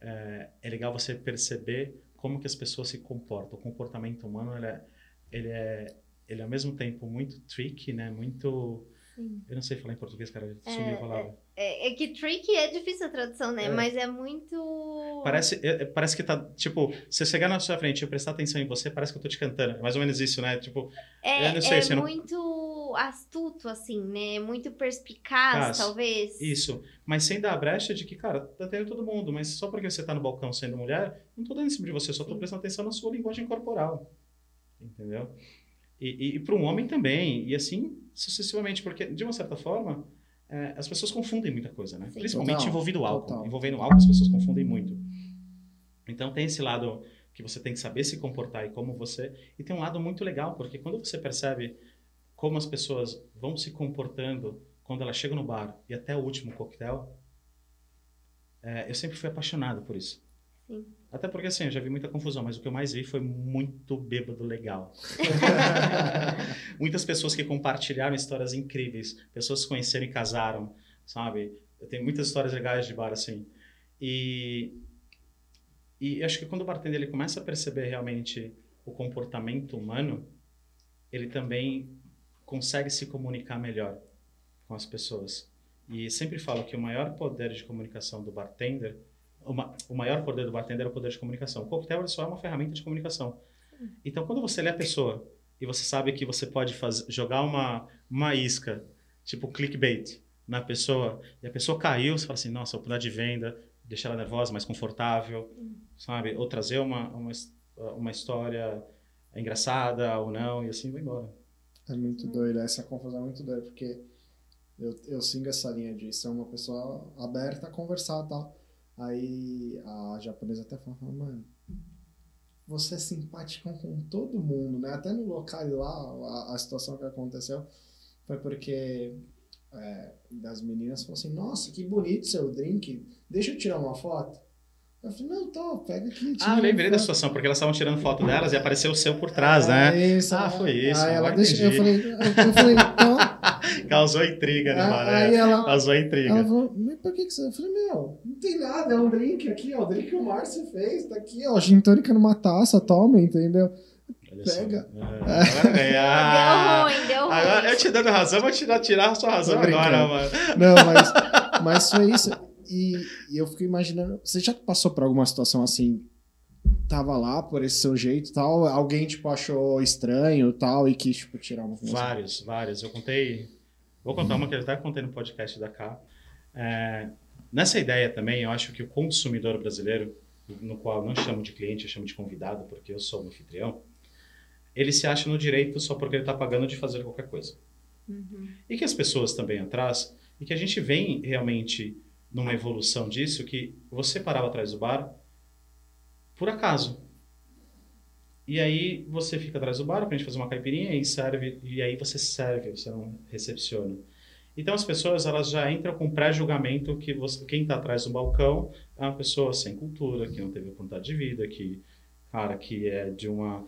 é, é legal você perceber como que as pessoas se comportam. O comportamento humano, ele é, ele é, ele é ao mesmo tempo muito tricky, né? Muito. Sim. Eu não sei falar em português, cara, sumiu a palavra. É, é que tricky é difícil a tradução, né? É. Mas é muito. Parece, é- é- parece que tá, tipo, se eu chegar na sua frente e eu prestar atenção em você, parece que eu tô te cantando. É mais ou menos isso, né? Tipo, É, eu não sei é eu não- muito astuto, assim, né? Muito perspicaz, talvez. Isso, mas sem dar a brecha de que, cara, tá tendo todo mundo, mas só porque você tá no balcão sendo mulher, não tô dando em cima de você, só tô Sim. prestando atenção na sua linguagem corporal. Entendeu? E, e, e para um homem também, e assim sucessivamente, porque, de uma certa forma, é, as pessoas confundem muita coisa, né? Sim. Principalmente Total, envolvido álcool. total. Envolvendo álcool, as pessoas confundem muito. Então tem esse lado que você tem que saber se comportar e como você. E tem um lado muito legal, porque quando você percebe como as pessoas vão se comportando quando elas chegam no bar e até o último coquetel, é, eu sempre fui apaixonado por isso. Sim. Até porque, assim, eu já vi muita confusão, mas o que eu mais vi foi muito bêbado legal. Muitas pessoas que compartilharam histórias incríveis, pessoas que se conheceram e casaram, sabe? Eu tenho muitas histórias legais de bar, assim. E, e acho que quando o bartender ele começa a perceber realmente o comportamento humano, ele também consegue se comunicar melhor com as pessoas. E sempre falo que o maior poder de comunicação do bartender uma, o maior poder do bartender é o poder de comunicação. O coquetel só é uma ferramenta de comunicação. Então, quando você lê a pessoa e você sabe que você pode fazer, jogar uma, uma isca, tipo clickbait, na pessoa, e a pessoa caiu, você fala assim, nossa, oportunidade de venda, deixar ela nervosa, mais confortável, sabe? Ou trazer uma, uma, uma história engraçada ou não, e assim vai embora. É muito doido, essa confusão é muito doida, porque eu, eu sigo essa linha de ser uma pessoa aberta a conversar e tal. Aí a japonesa até falou, mano, você é simpática com todo mundo, né? Até no local lá, a, a situação que aconteceu foi porque é, das meninas falou assim, nossa, que bonito seu drink, deixa eu tirar uma foto. Eu falei, não, tô, pega aqui. Ah, eu lembrei da situação, porque elas estavam tirando foto delas e apareceu o seu por trás, né? Isso, ah, foi isso. Aí ela deixa, eu falei, eu, eu falei, então, Causou intriga, né, mano? aí ela, Causou intriga. ela falou, mas por que que você... Eu falei, meu, não tem nada, é um drink aqui, ó, o drink que o Márcio fez, tá aqui, ó, gin tônica numa taça, toma, entendeu? Pega. É, agora. Ah, deu ruim, deu ruim. agora eu te dando razão, vou tirar, tirar a sua razão agora, mano. Não, mas, mas foi isso. E, e eu fiquei imaginando. Você já passou por alguma situação assim? Tava lá por esse seu jeito tal? Alguém, tipo, achou estranho e tal e quis, tipo, tirar uma coisa? Vários, vários. Eu contei. Vou contar uma que eu até contei no podcast da Cá. É, nessa ideia também, eu acho que o consumidor brasileiro, no qual eu não chamo de cliente, eu chamo de convidado, porque eu sou o anfitrião, ele se acha no direito só porque ele está pagando de fazer qualquer coisa. Uhum. E que as pessoas também atrás, e que a gente vem realmente numa evolução disso, que você parava atrás do bar por acaso. E aí você fica atrás do bar pra gente fazer uma caipirinha e serve, e aí você serve, você não recepciona. Então as pessoas elas já entram com pré-julgamento que você, quem está atrás do balcão é uma pessoa sem cultura, que não teve oportunidade de vida, que cara que é de uma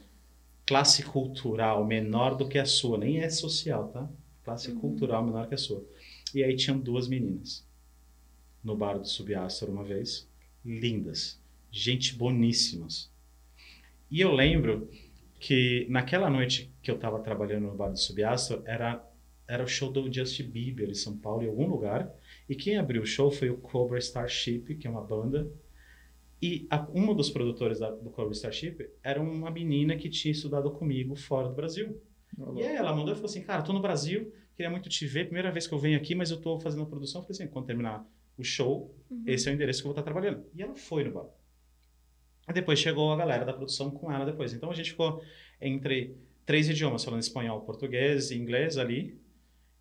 classe cultural menor do que a sua, nem é social, tá? Classe cultural menor que a sua. E aí tinham duas meninas no bar do Subastor uma vez, lindas, gente boníssimas. E eu lembro que naquela noite que eu estava trabalhando no bar do Subastor era era o show do Justin Bieber em São Paulo, em algum lugar. E quem abriu o show foi o Cobra Starship, que é uma banda. E a, uma dos produtores da, do Cobra Starship era uma menina que tinha estudado comigo fora do Brasil. E aí ela mandou e falou assim, cara, tô no Brasil, queria muito te ver, primeira vez que eu venho aqui, mas eu tô fazendo a produção. Eu falei assim, quando terminar o show, Uhum. esse é o endereço que eu vou estar trabalhando. E ela foi no bar. E depois chegou a galera da produção com ela depois. Então a gente ficou entre três idiomas, falando espanhol, português e inglês ali.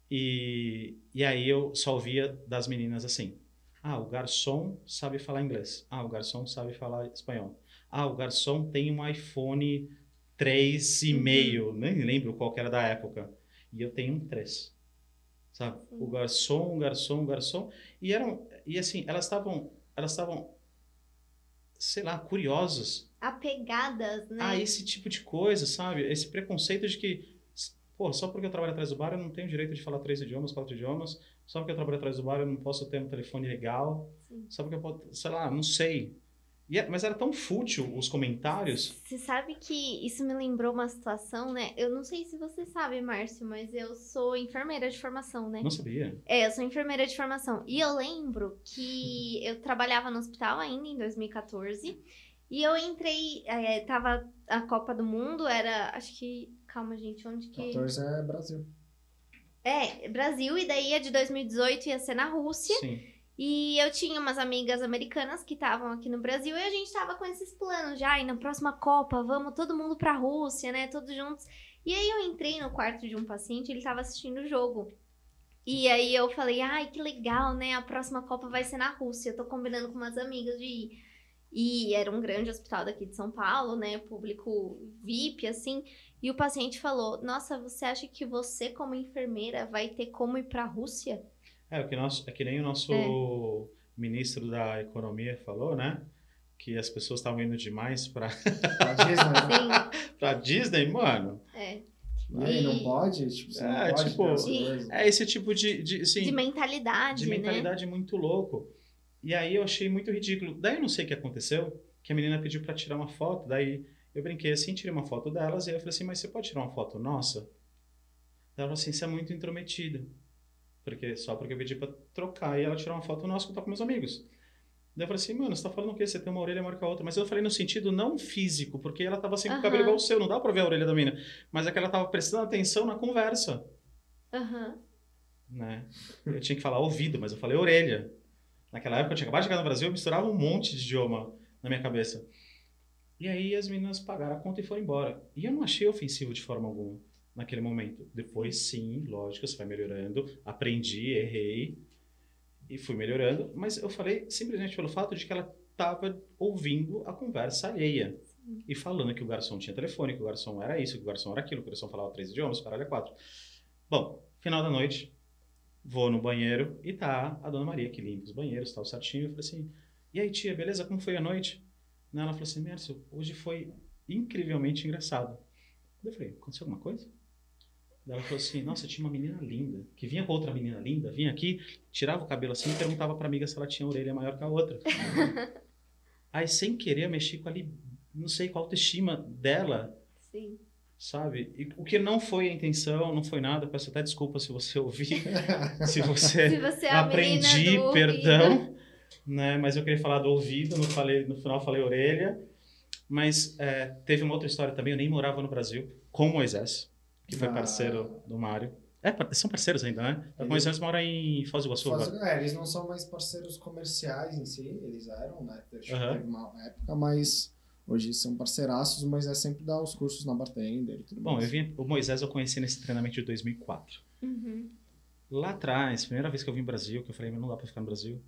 E, e aí eu só ouvia das meninas assim: ah, o garçom sabe falar inglês. Ah, o garçom sabe falar espanhol. Ah, o garçom tem um iPhone 3,5, nem lembro qual era da época. E eu tenho um 3. Sabe? O garçom, o garçom, o garçom. E eram e assim, elas estavam elas estavam sei lá, curiosas Apegadas, né? a esse tipo de coisa, sabe? Esse preconceito de que, pô, só porque eu trabalho atrás do bar eu não tenho direito de falar três idiomas, quatro idiomas, só porque eu trabalho atrás do bar eu não posso ter um telefone legal, Sim. só porque eu posso, sei lá, não sei. E é- mas era tão fútil os comentários. Você sabe que isso me lembrou uma situação, né? Eu não sei se você sabe, Márcio, mas eu sou enfermeira de formação, né? Não sabia. É, eu sou enfermeira de formação. E eu lembro que eu trabalhava no hospital ainda em 2014. E eu entrei, é, tava a Copa do Mundo, era, acho que, calma gente, onde que... 14 é Brasil. É, Brasil, e daí a de 2018 ia ser na Rússia. Sim. E eu tinha umas amigas americanas que estavam aqui no Brasil e a gente tava com esses planos já. E na próxima Copa, vamos todo mundo pra Rússia, né? Todos juntos. E aí eu entrei no quarto de um paciente, ele tava assistindo o jogo. E aí eu falei, ai, que legal, né? A próxima Copa vai ser na Rússia. Eu tô combinando com umas amigas de ir. E era um grande hospital daqui de São Paulo, né? Público VIP, assim. E o paciente falou: Nossa, você acha que você, como enfermeira, vai ter como ir pra Rússia? É, o que, nós, é que nem o nosso É. ministro da Economia falou, né? que as pessoas estavam indo demais pra, Pra Disney, né? Disney, mano. é. E aí, não pode? Tipo, você não É, pode tipo, ter as de- coisas. É esse tipo de, de, assim, De mentalidade, de né? mentalidade muito louco. E aí eu achei muito ridículo. Daí eu não sei o que aconteceu, que a menina pediu pra tirar uma foto, daí eu brinquei assim, tirei uma foto delas, e aí eu falei assim, mas você pode tirar uma foto nossa? Ela falou assim, você é muito intrometida. Porque, só porque eu pedi pra trocar, e ela tirou uma foto nossa que eu tô com meus amigos. Daí eu falei assim, mano, você tá falando o quê? Você tem uma orelha maior que a outra. Mas eu falei no sentido não físico, porque ela tava sempre com o cabelo igual o seu, não dá pra ver a orelha da menina. Mas é que ela tava prestando atenção na conversa Aham. né? Eu tinha que falar ouvido, mas eu falei orelha. Naquela época eu tinha acabado de chegar no Brasil, eu misturava um monte de idioma na minha cabeça. E aí as meninas pagaram a conta e foram embora. E eu não achei ofensivo de forma alguma naquele momento. Depois, sim, lógico, você vai melhorando. Aprendi, errei e fui melhorando. Mas eu falei simplesmente pelo fato de que ela estava ouvindo a conversa alheia. E falando que o garçom tinha telefone, que o garçom era isso, que o garçom era aquilo, que o garçom falava três idiomas, o caralho é quatro. Bom, final da noite, vou no banheiro e tá a dona Maria que limpa os banheiros, tal, certinho. Eu falei assim, e aí tia, beleza? Como foi a noite? Ela falou assim, Mércio, hoje foi incrivelmente engraçado. Eu falei, aconteceu alguma coisa? Daí Ela falou assim, nossa, tinha uma menina linda, que vinha com outra menina linda, vinha aqui, tirava o cabelo assim e perguntava pra amiga se ela tinha orelha maior que a outra. Aí, sem querer, eu mexi com ali, não sei qual autoestima dela, Sim. sabe? E o que não foi a intenção, não foi nada, peço até desculpa se você ouvir, se você Se você é a aprendi, perdão, né? Mas eu queria falar do ouvido, no, falei, no final falei orelha. Mas é, teve uma outra história também, eu nem morava no Brasil, com Moisés, que foi Ah. parceiro do Mário. É, são parceiros ainda, né? O Moisés mora em Foz do Iguaçu. Agora. é, eles não são mais parceiros comerciais em si, eles eram, né? Teve uma época, mas hoje são parceiraços, mas é sempre dar os cursos na bartender e tudo Bom, mais. eu vim, o Moisés eu conheci nesse treinamento de 2004. Uhum. Lá atrás, primeira vez que eu vim no Brasil, que eu falei, não dá pra ficar no Brasil.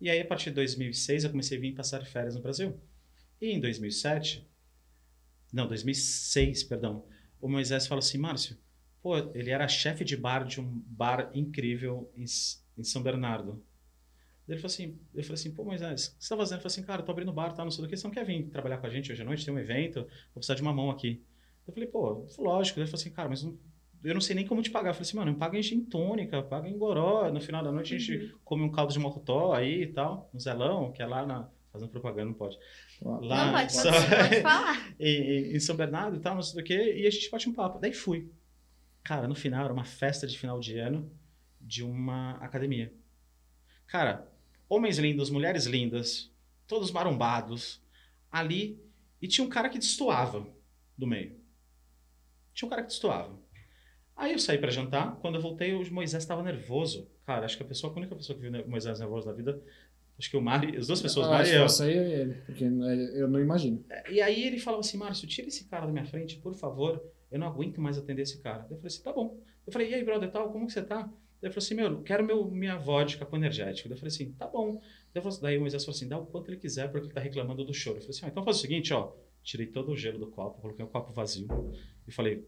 E aí, a partir de 2006, eu comecei a vir passar férias no Brasil. E em 2007, não, 2006, perdão, o Moisés falou assim, Márcio, pô, ele era chefe de bar de um bar incrível em, em São Bernardo. Ele falou assim, eu falei assim, pô, Moisés, o que você tá fazendo? Ele falou assim, cara, eu tô abrindo bar, tá, não sei do que, você não quer vir trabalhar com a gente hoje à noite? Tem um evento, vou precisar de uma mão aqui. Eu falei, pô, lógico. Ele falou assim, cara, mas não- eu não sei nem como te pagar. Eu falei assim, mano, me paga em gin tônica, paga em goró. No final da noite a gente come um caldo de mocotó aí e tal, no Zelão, que é lá na... Fazendo propaganda, não pode. Lá, Não, pode, só- pode, falar. em, São Bernardo e tal, não sei do que, e a gente bate um papo. Daí fui. Cara, no final, era uma festa de final de ano de uma academia. Cara, homens lindos, mulheres lindas, todos marombados, ali, e tinha um cara que destoava do meio. Tinha um cara que destoava. Aí eu saí pra jantar, quando eu voltei, o Moisés estava nervoso. Cara, acho que a pessoa, a única pessoa que viu Moisés nervoso na vida, acho que o Mari, as duas pessoas, Ah, Mari acho e eu. você e ele, porque é, eu não imagino. E aí ele falava assim, Márcio, tira esse cara da minha frente, por favor. Eu não aguento mais atender esse cara. Eu falei assim, tá bom. Eu falei, e aí, brother, tal, como que você tá? Daí Ele falou assim, meu, eu quero meu, minha vodka com energético. Eu falei assim, tá bom. Eu falei- Daí o Moisés falou assim, dá o quanto ele quiser, porque ele tá reclamando do choro. Eu falei assim, ah, então faz o seguinte, ó. Tirei todo o gelo do copo, coloquei o copo vazio. E falei,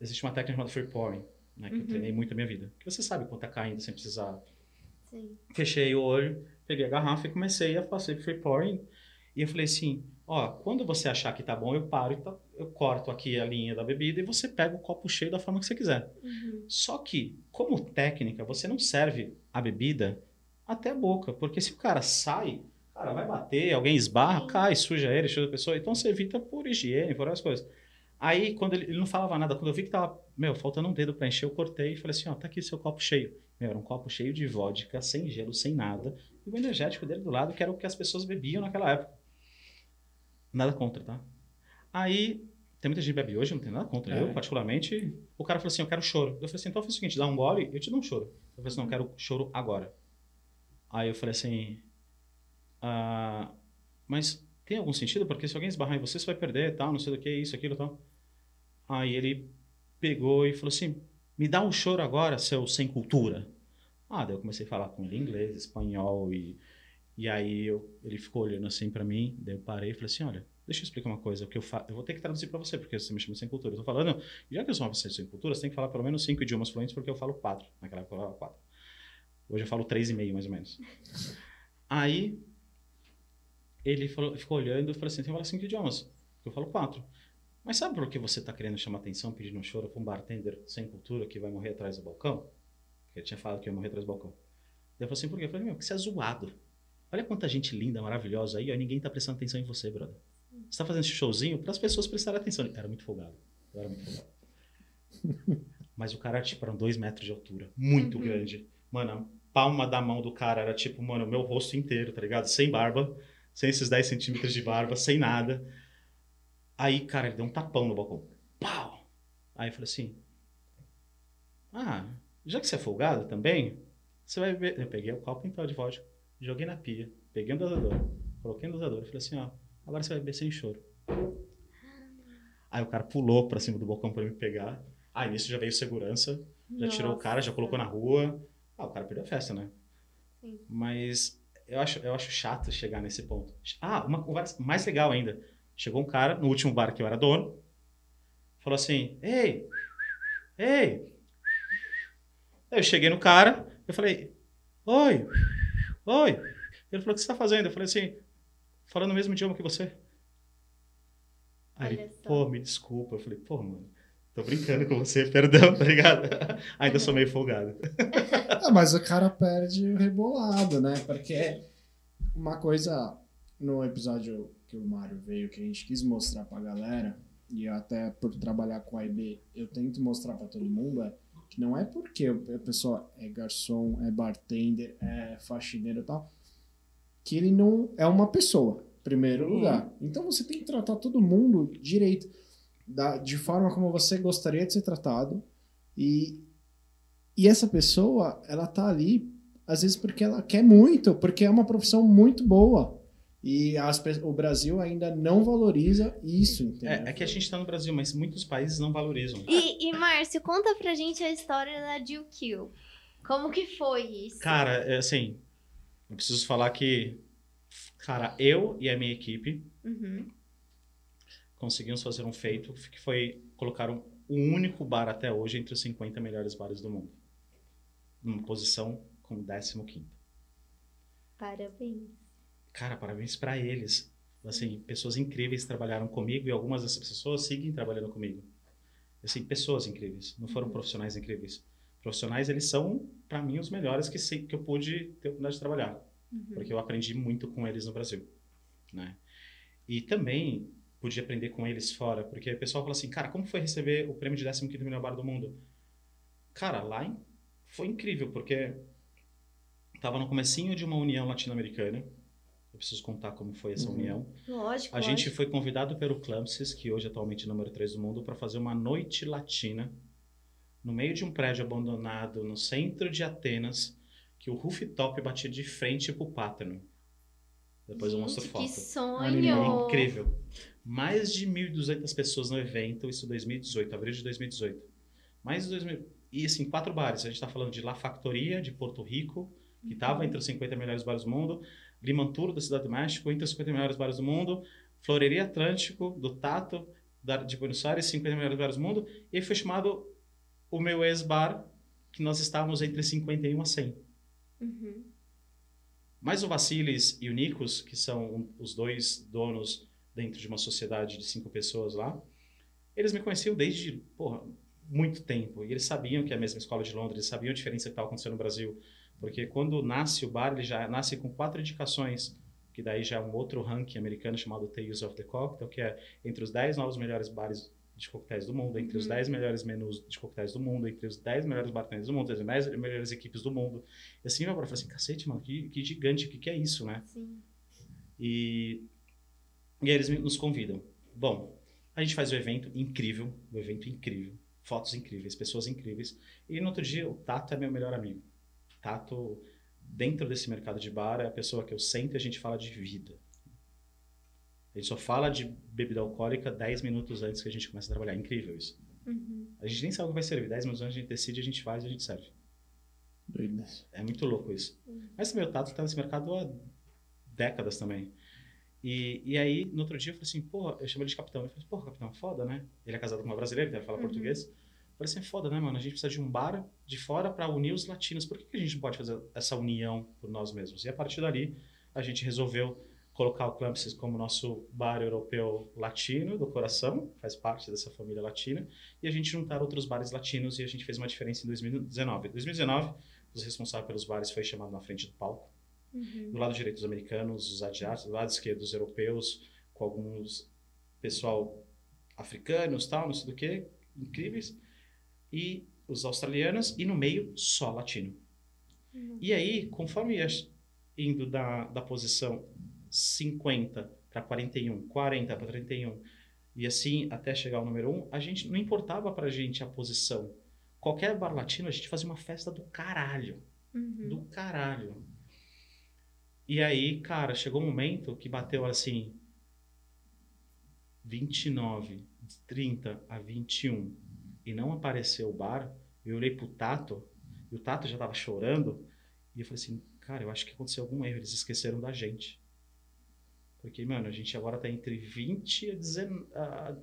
existe uma técnica chamada free pouring, né, que eu Uhum. treinei muito na minha vida. Que você sabe quando tá caindo sem precisar Sim. fechei o olho, peguei a garrafa e comecei a fazer free pouring. E eu falei assim, ó, quando você achar que tá bom, eu paro e tá- eu corto aqui a linha da bebida e você pega o copo cheio da forma que você quiser. Uhum. Só que, como técnica, você não serve a bebida até a boca, porque se o cara sai, cara, vai bater, alguém esbarra, Sim. cai, suja ele, suja a pessoa, então você evita por higiene, por várias coisas. Aí, quando ele, ele não falava nada, quando eu vi que tava, meu, faltando um dedo pra encher, eu cortei e falei assim, ó, tá aqui seu copo cheio. Meu, era um copo cheio de vodka, sem gelo, sem nada, e o energético dele do lado, que era o que as pessoas bebiam naquela época. Nada contra, tá? Aí, tem muita gente que bebe hoje, não tem nada contra. É. Eu, particularmente, o cara falou assim, eu quero choro. Eu falei assim, então faz o seguinte, dá um gole, eu te dou um choro. Eu falei assim, não, eu quero choro agora. Aí eu falei assim, ah, mas tem algum sentido? Porque se alguém esbarrar em você, você vai perder, tal, não sei do que, isso, aquilo, tal. Aí ele pegou e falou assim, me dá um choro agora, seu sem cultura. Ah, daí eu comecei a falar com ele inglês, espanhol e e aí eu, ele ficou olhando assim pra mim, daí eu parei e falei assim, olha, deixa eu explicar uma coisa, que eu eu vou ter que traduzir pra você, porque você me chama sem cultura. Eu tô falando, já que eu sou uma pessoa sem cultura, você tem que falar pelo menos cinco idiomas fluentes, porque eu falo quatro. Naquela época eu falava quatro. Hoje eu falo três e meio, mais ou menos. Aí ele falou, ficou olhando e falou assim: Você fala cinco idiomas? Eu falo quatro. Mas sabe por que você está querendo chamar atenção, pedindo um choro para um bartender sem cultura que vai morrer atrás do balcão? Porque ele tinha falado que ia morrer atrás do balcão. Daí eu falei assim: Por quê? Eu falei: Meu, que você é zoado. Olha quanta gente linda, maravilhosa aí, ó, ninguém tá prestando atenção em você, brother. Você tá fazendo esse showzinho para as pessoas prestarem atenção. Eu era muito folgado. Eu era muito folgado. Mas o cara, tipo, era dois metros de altura. Muito Uhum. grande. Mano, a palma da mão do cara era tipo, mano, o meu rosto inteiro, tá ligado? Sem barba, sem esses 10 centímetros de barba, sem nada. Aí, cara, ele deu um tapão no balcão. Pau! Aí eu falei assim: Ah, já que você é folgado também, você vai beber. Eu peguei o copo inteiro de vodka, joguei na pia, peguei um dosador, coloquei no dosador e falei assim: Ó, agora você vai beber sem choro. Aí o cara pulou pra cima do balcão pra me pegar. Aí nisso já veio segurança, já tirou o cara, já colocou na rua. Ah, o cara perdeu a festa, né? Sim. Mas eu acho, eu acho chato chegar nesse ponto. Ah, uma conversa mais legal ainda. Chegou um cara no último bar que eu era dono, falou assim: Ei, ei. Aí eu cheguei no cara, eu falei: Oi, oi. Ele falou: O que você tá fazendo? Eu falei assim: Falando o mesmo idioma que você. Aí ele, pô, me desculpa. Eu falei: Pô, mano, tô brincando com você, perdão, tá ligado? Ainda sou meio folgado. Ah, mas o cara perde o rebolado, né? Porque uma coisa no episódio que o Mário veio, que a gente quis mostrar pra galera, e até por trabalhar com a IB, eu tento mostrar pra todo mundo, é que não é porque a pessoa é garçom, é bartender, é faxineiro e tal, que ele não é uma pessoa, em primeiro Uhum. lugar. Então você tem que tratar todo mundo direito, da, de forma como você gostaria de ser tratado, e e essa pessoa, ela tá ali, às vezes porque ela quer muito, porque é uma profissão muito boa. E as o Brasil ainda não valoriza isso, entendeu? É, é que a gente tá no Brasil, mas muitos países não valorizam. E, e Márcio, conta pra gente a história da Jill Kill. Como que foi isso? Cara, é assim, eu preciso falar que, cara, eu e a minha equipe Uhum. conseguimos fazer um feito que foi colocar um, o único bar até hoje entre os 50 melhores bares do mundo. Numa posição com 15º. Parabéns. Cara, parabéns pra eles. Assim, pessoas incríveis trabalharam comigo e algumas dessas pessoas seguem trabalhando comigo. Assim, pessoas incríveis, não foram profissionais incríveis. Profissionais, eles são, pra mim, os melhores que, se- que eu pude ter a oportunidade de trabalhar. Uhum. porque eu aprendi muito com eles no Brasil, né? E também pude aprender com eles fora, porque o pessoal fala assim, cara, como foi receber o prêmio de 15º melhor bar do mundo? Cara, lá foi incrível, porque tava no comecinho de uma união latino-americana. Eu preciso contar como foi essa Uhum. união. Lógico. A gente lógico. foi convidado pelo Clamsis, que hoje é atualmente número 3 do mundo, para fazer uma noite latina no meio de um prédio abandonado no centro de Atenas, que o rooftop batia de frente pro Pátano. Depois eu mostro Gente, foto. Que sonho! Animal. Incrível. Mais de 1.200 pessoas no evento, isso em 2018, abril de 2018. Mais de 2000. E assim, quatro bares. A gente está falando de La Factoria, de Porto Rico, que estava entre os 50 melhores bares do mundo. Limantur, da Cidade do México, entre os 50 melhores bares do mundo. Floreria Atlântico, do Tato, da- de Buenos Aires, 50 melhores bares do mundo. E foi chamado o meu ex-bar, que nós estávamos entre 51 a 100. Uhum. Mas o Vassilis e o Nikos, que são os dois donos dentro de uma sociedade de cinco pessoas lá, eles me conheciam desde porra, muito tempo. E eles sabiam que é a mesma escola de Londres, eles sabiam a diferença que estava acontecendo no Brasil. Porque quando nasce o bar, ele já nasce com quatro indicações, que daí já é um outro ranking americano chamado Tales of the Cocktail, que é entre os 10 novos melhores bares de coquetéis do mundo, entre os Uhum. 10 melhores menus de coquetéis do mundo, entre os 10 melhores bartenders do mundo, entre as 10 melhores equipes do mundo. E assim, meu eu falei assim, cacete, mano, que, que gigante, o que, que é isso, né? Sim. E, e aí eles nos convidam. Bom, a gente faz o evento incrível, o evento incrível, fotos incríveis, pessoas incríveis. E no outro dia, o Tato é meu melhor amigo. Tato, dentro desse mercado de bar, é a pessoa que eu sento e a gente fala de vida. A gente só fala de bebida alcoólica 10 minutos antes que a gente comece a trabalhar. É incrível isso. Uhum. A gente nem sabe o que vai servir. 10 minutos antes a gente decide, a gente faz e a gente serve. Doido. É muito louco isso. Uhum. Mas também o Tato tá nesse mercado há décadas também. E, e aí, no outro dia, eu falei assim, porra, eu chamo ele de capitão. Eu falei, porra, capitão, foda, né? Ele é casado com uma brasileira, deve falar Uhum. português. Falei assim, foda, né, mano? A gente precisa de um bar de fora para unir os latinos. Por que, que a gente não pode fazer essa união por nós mesmos? E a partir dali, a gente resolveu colocar o Clumpsis como nosso bar europeu latino do coração, faz parte dessa família latina, e a gente juntar outros bares latinos e a gente fez uma diferença em 2019. Em 2019, os responsáveis pelos bares foi chamado na frente do palco. Uhum. Do lado direito, os americanos, os asiáticos, do lado esquerdo, os europeus, com alguns pessoal africanos, tal, não sei do que, incríveis, e os australianos, e no meio, só latino. Uhum. E aí, conforme ia indo da, da posição 50 para 41, 40 para 31, e assim até chegar ao número 1, a gente não importava pra gente a posição. Qualquer bar latino, a gente fazia uma festa do caralho. Uhum. Do caralho. E aí, cara, chegou um momento que bateu assim 29, 30 a 21 e não apareceu o bar. Eu olhei pro Tato e o Tato já tava chorando e eu falei assim, cara, eu acho que aconteceu algum erro, eles esqueceram da gente. Porque, mano, a gente agora tá entre 20 a, 19, a,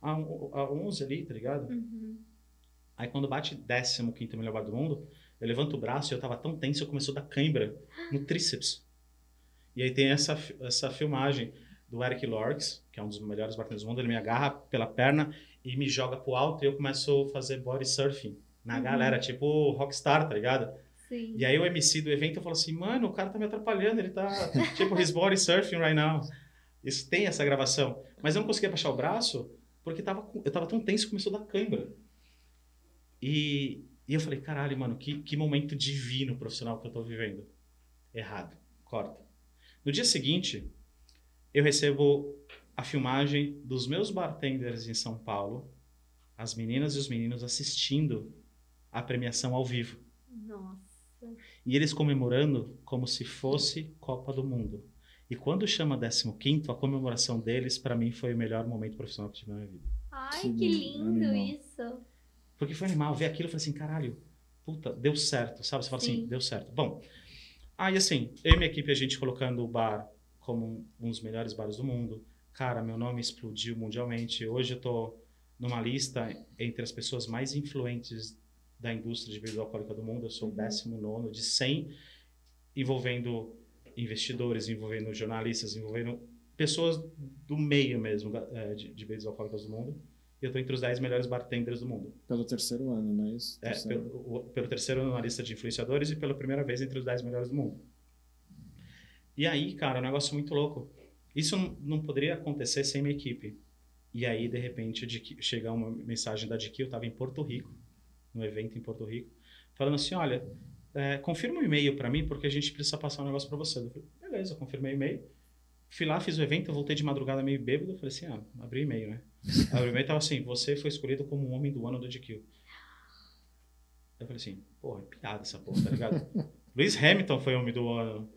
a, a 11 ali, tá ligado? Uhum. Aí quando bate 15 melhor bar do mundo, eu levanto o braço e eu tava tão tenso, eu começou a dar cãibra no tríceps. E aí tem essa, essa filmagem do Eric Lorx, que é um dos melhores bartenders do mundo, ele me agarra pela perna e me joga pro alto e eu começo a fazer body surfing na Uhum. galera, tipo rockstar, tá ligado? Sim. E aí o MC do evento falou assim, mano, o cara tá me atrapalhando, ele tá tipo his body surfing right now. Isso tem essa gravação. Mas eu não conseguia baixar o braço porque tava, eu tava tão tenso que começou a dar cãibra. E, e eu falei, caralho, mano, que, que momento divino profissional que eu tô vivendo. Errado. Corta. No dia seguinte, eu recebo a filmagem dos meus bartenders em São Paulo, as meninas e os meninos assistindo a premiação ao vivo. Nossa. E eles comemorando como se fosse Copa do Mundo. E quando chama 15º, a comemoração deles, para mim, foi o melhor momento profissional que eu tive na minha vida. Ai, Que que lindo animal. isso. Porque foi animal. Ver aquilo, eu falei assim, caralho, puta, deu certo, sabe? Você fala assim, Sim. deu certo. Bom, aí assim, eu e minha equipe, a gente colocando o bar como um dos melhores bares do mundo. Cara, meu nome explodiu mundialmente. Hoje eu tô numa lista entre as pessoas mais influentes da indústria de bebida alcoólica do mundo. Eu sou o 19 de 100, envolvendo investidores, envolvendo jornalistas, envolvendo pessoas do meio mesmo eh, de, de bebidas alcoólicas do mundo. E eu tô entre os 10 melhores bartenders do mundo. Pelo terceiro ano, não é isso? É, Terceiro. pelo, pelo terceiro ano na lista de influenciadores e pela primeira vez entre os 10 melhores do mundo. E aí, cara, é um negócio muito louco. Isso não, poderia acontecer sem minha equipe. E aí, de repente, que- chega uma mensagem da DQ, eu estava em Porto Rico, no evento em Porto Rico, falando assim, olha, é, confirma um e-mail para mim, porque a gente precisa passar um negócio para você. Eu falei, beleza, confirmei o e-mail. Fui lá, fiz o evento, voltei de madrugada meio bêbado, eu falei assim, ah, abri o e-mail, né? Abri o e-mail e tava assim, você foi escolhido como o homem do ano do GQ. Eu falei assim, porra, é piada essa porra, tá ligado? Lewis Hamilton foi homem do ano.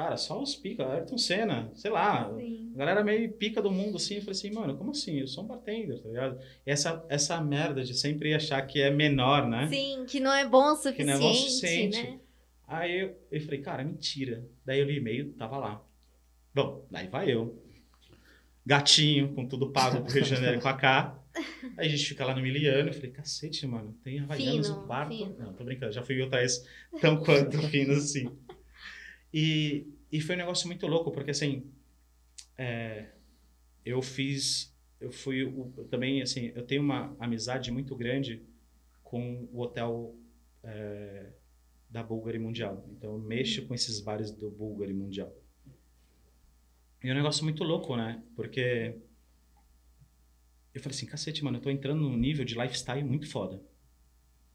Cara, só os pica, Ayrton Senna, sei lá. Sim. A galera meio pica do mundo, assim. Eu falei assim, mano, como assim? Eu sou um bartender, tá ligado? E essa, essa merda de sempre achar que é menor, né? Sim, que não é bom o Que suficiente, não é bom o suficiente. né? Aí eu, eu falei, cara, mentira. Daí eu li e-mail, tava lá. Bom, daí vai eu. Gatinho, com tudo pago pro Rio de Janeiro com a K. Aí a gente fica lá no Miliano. Eu falei, cacete, mano, tem Havaianos Fino, no quarto. fino. Não, tô brincando, já fui em outras tão quanto finos assim. E, e foi um negócio muito louco, porque assim, é, eu fiz, eu fui eu também, assim, eu tenho uma amizade muito grande com o hotel é, da Bulgari Mundial. Então eu mexo com esses bares do Bulgari Mundial. E é um negócio muito louco, né? Porque eu falei assim, cacete, mano, eu tô entrando num nível de lifestyle muito foda.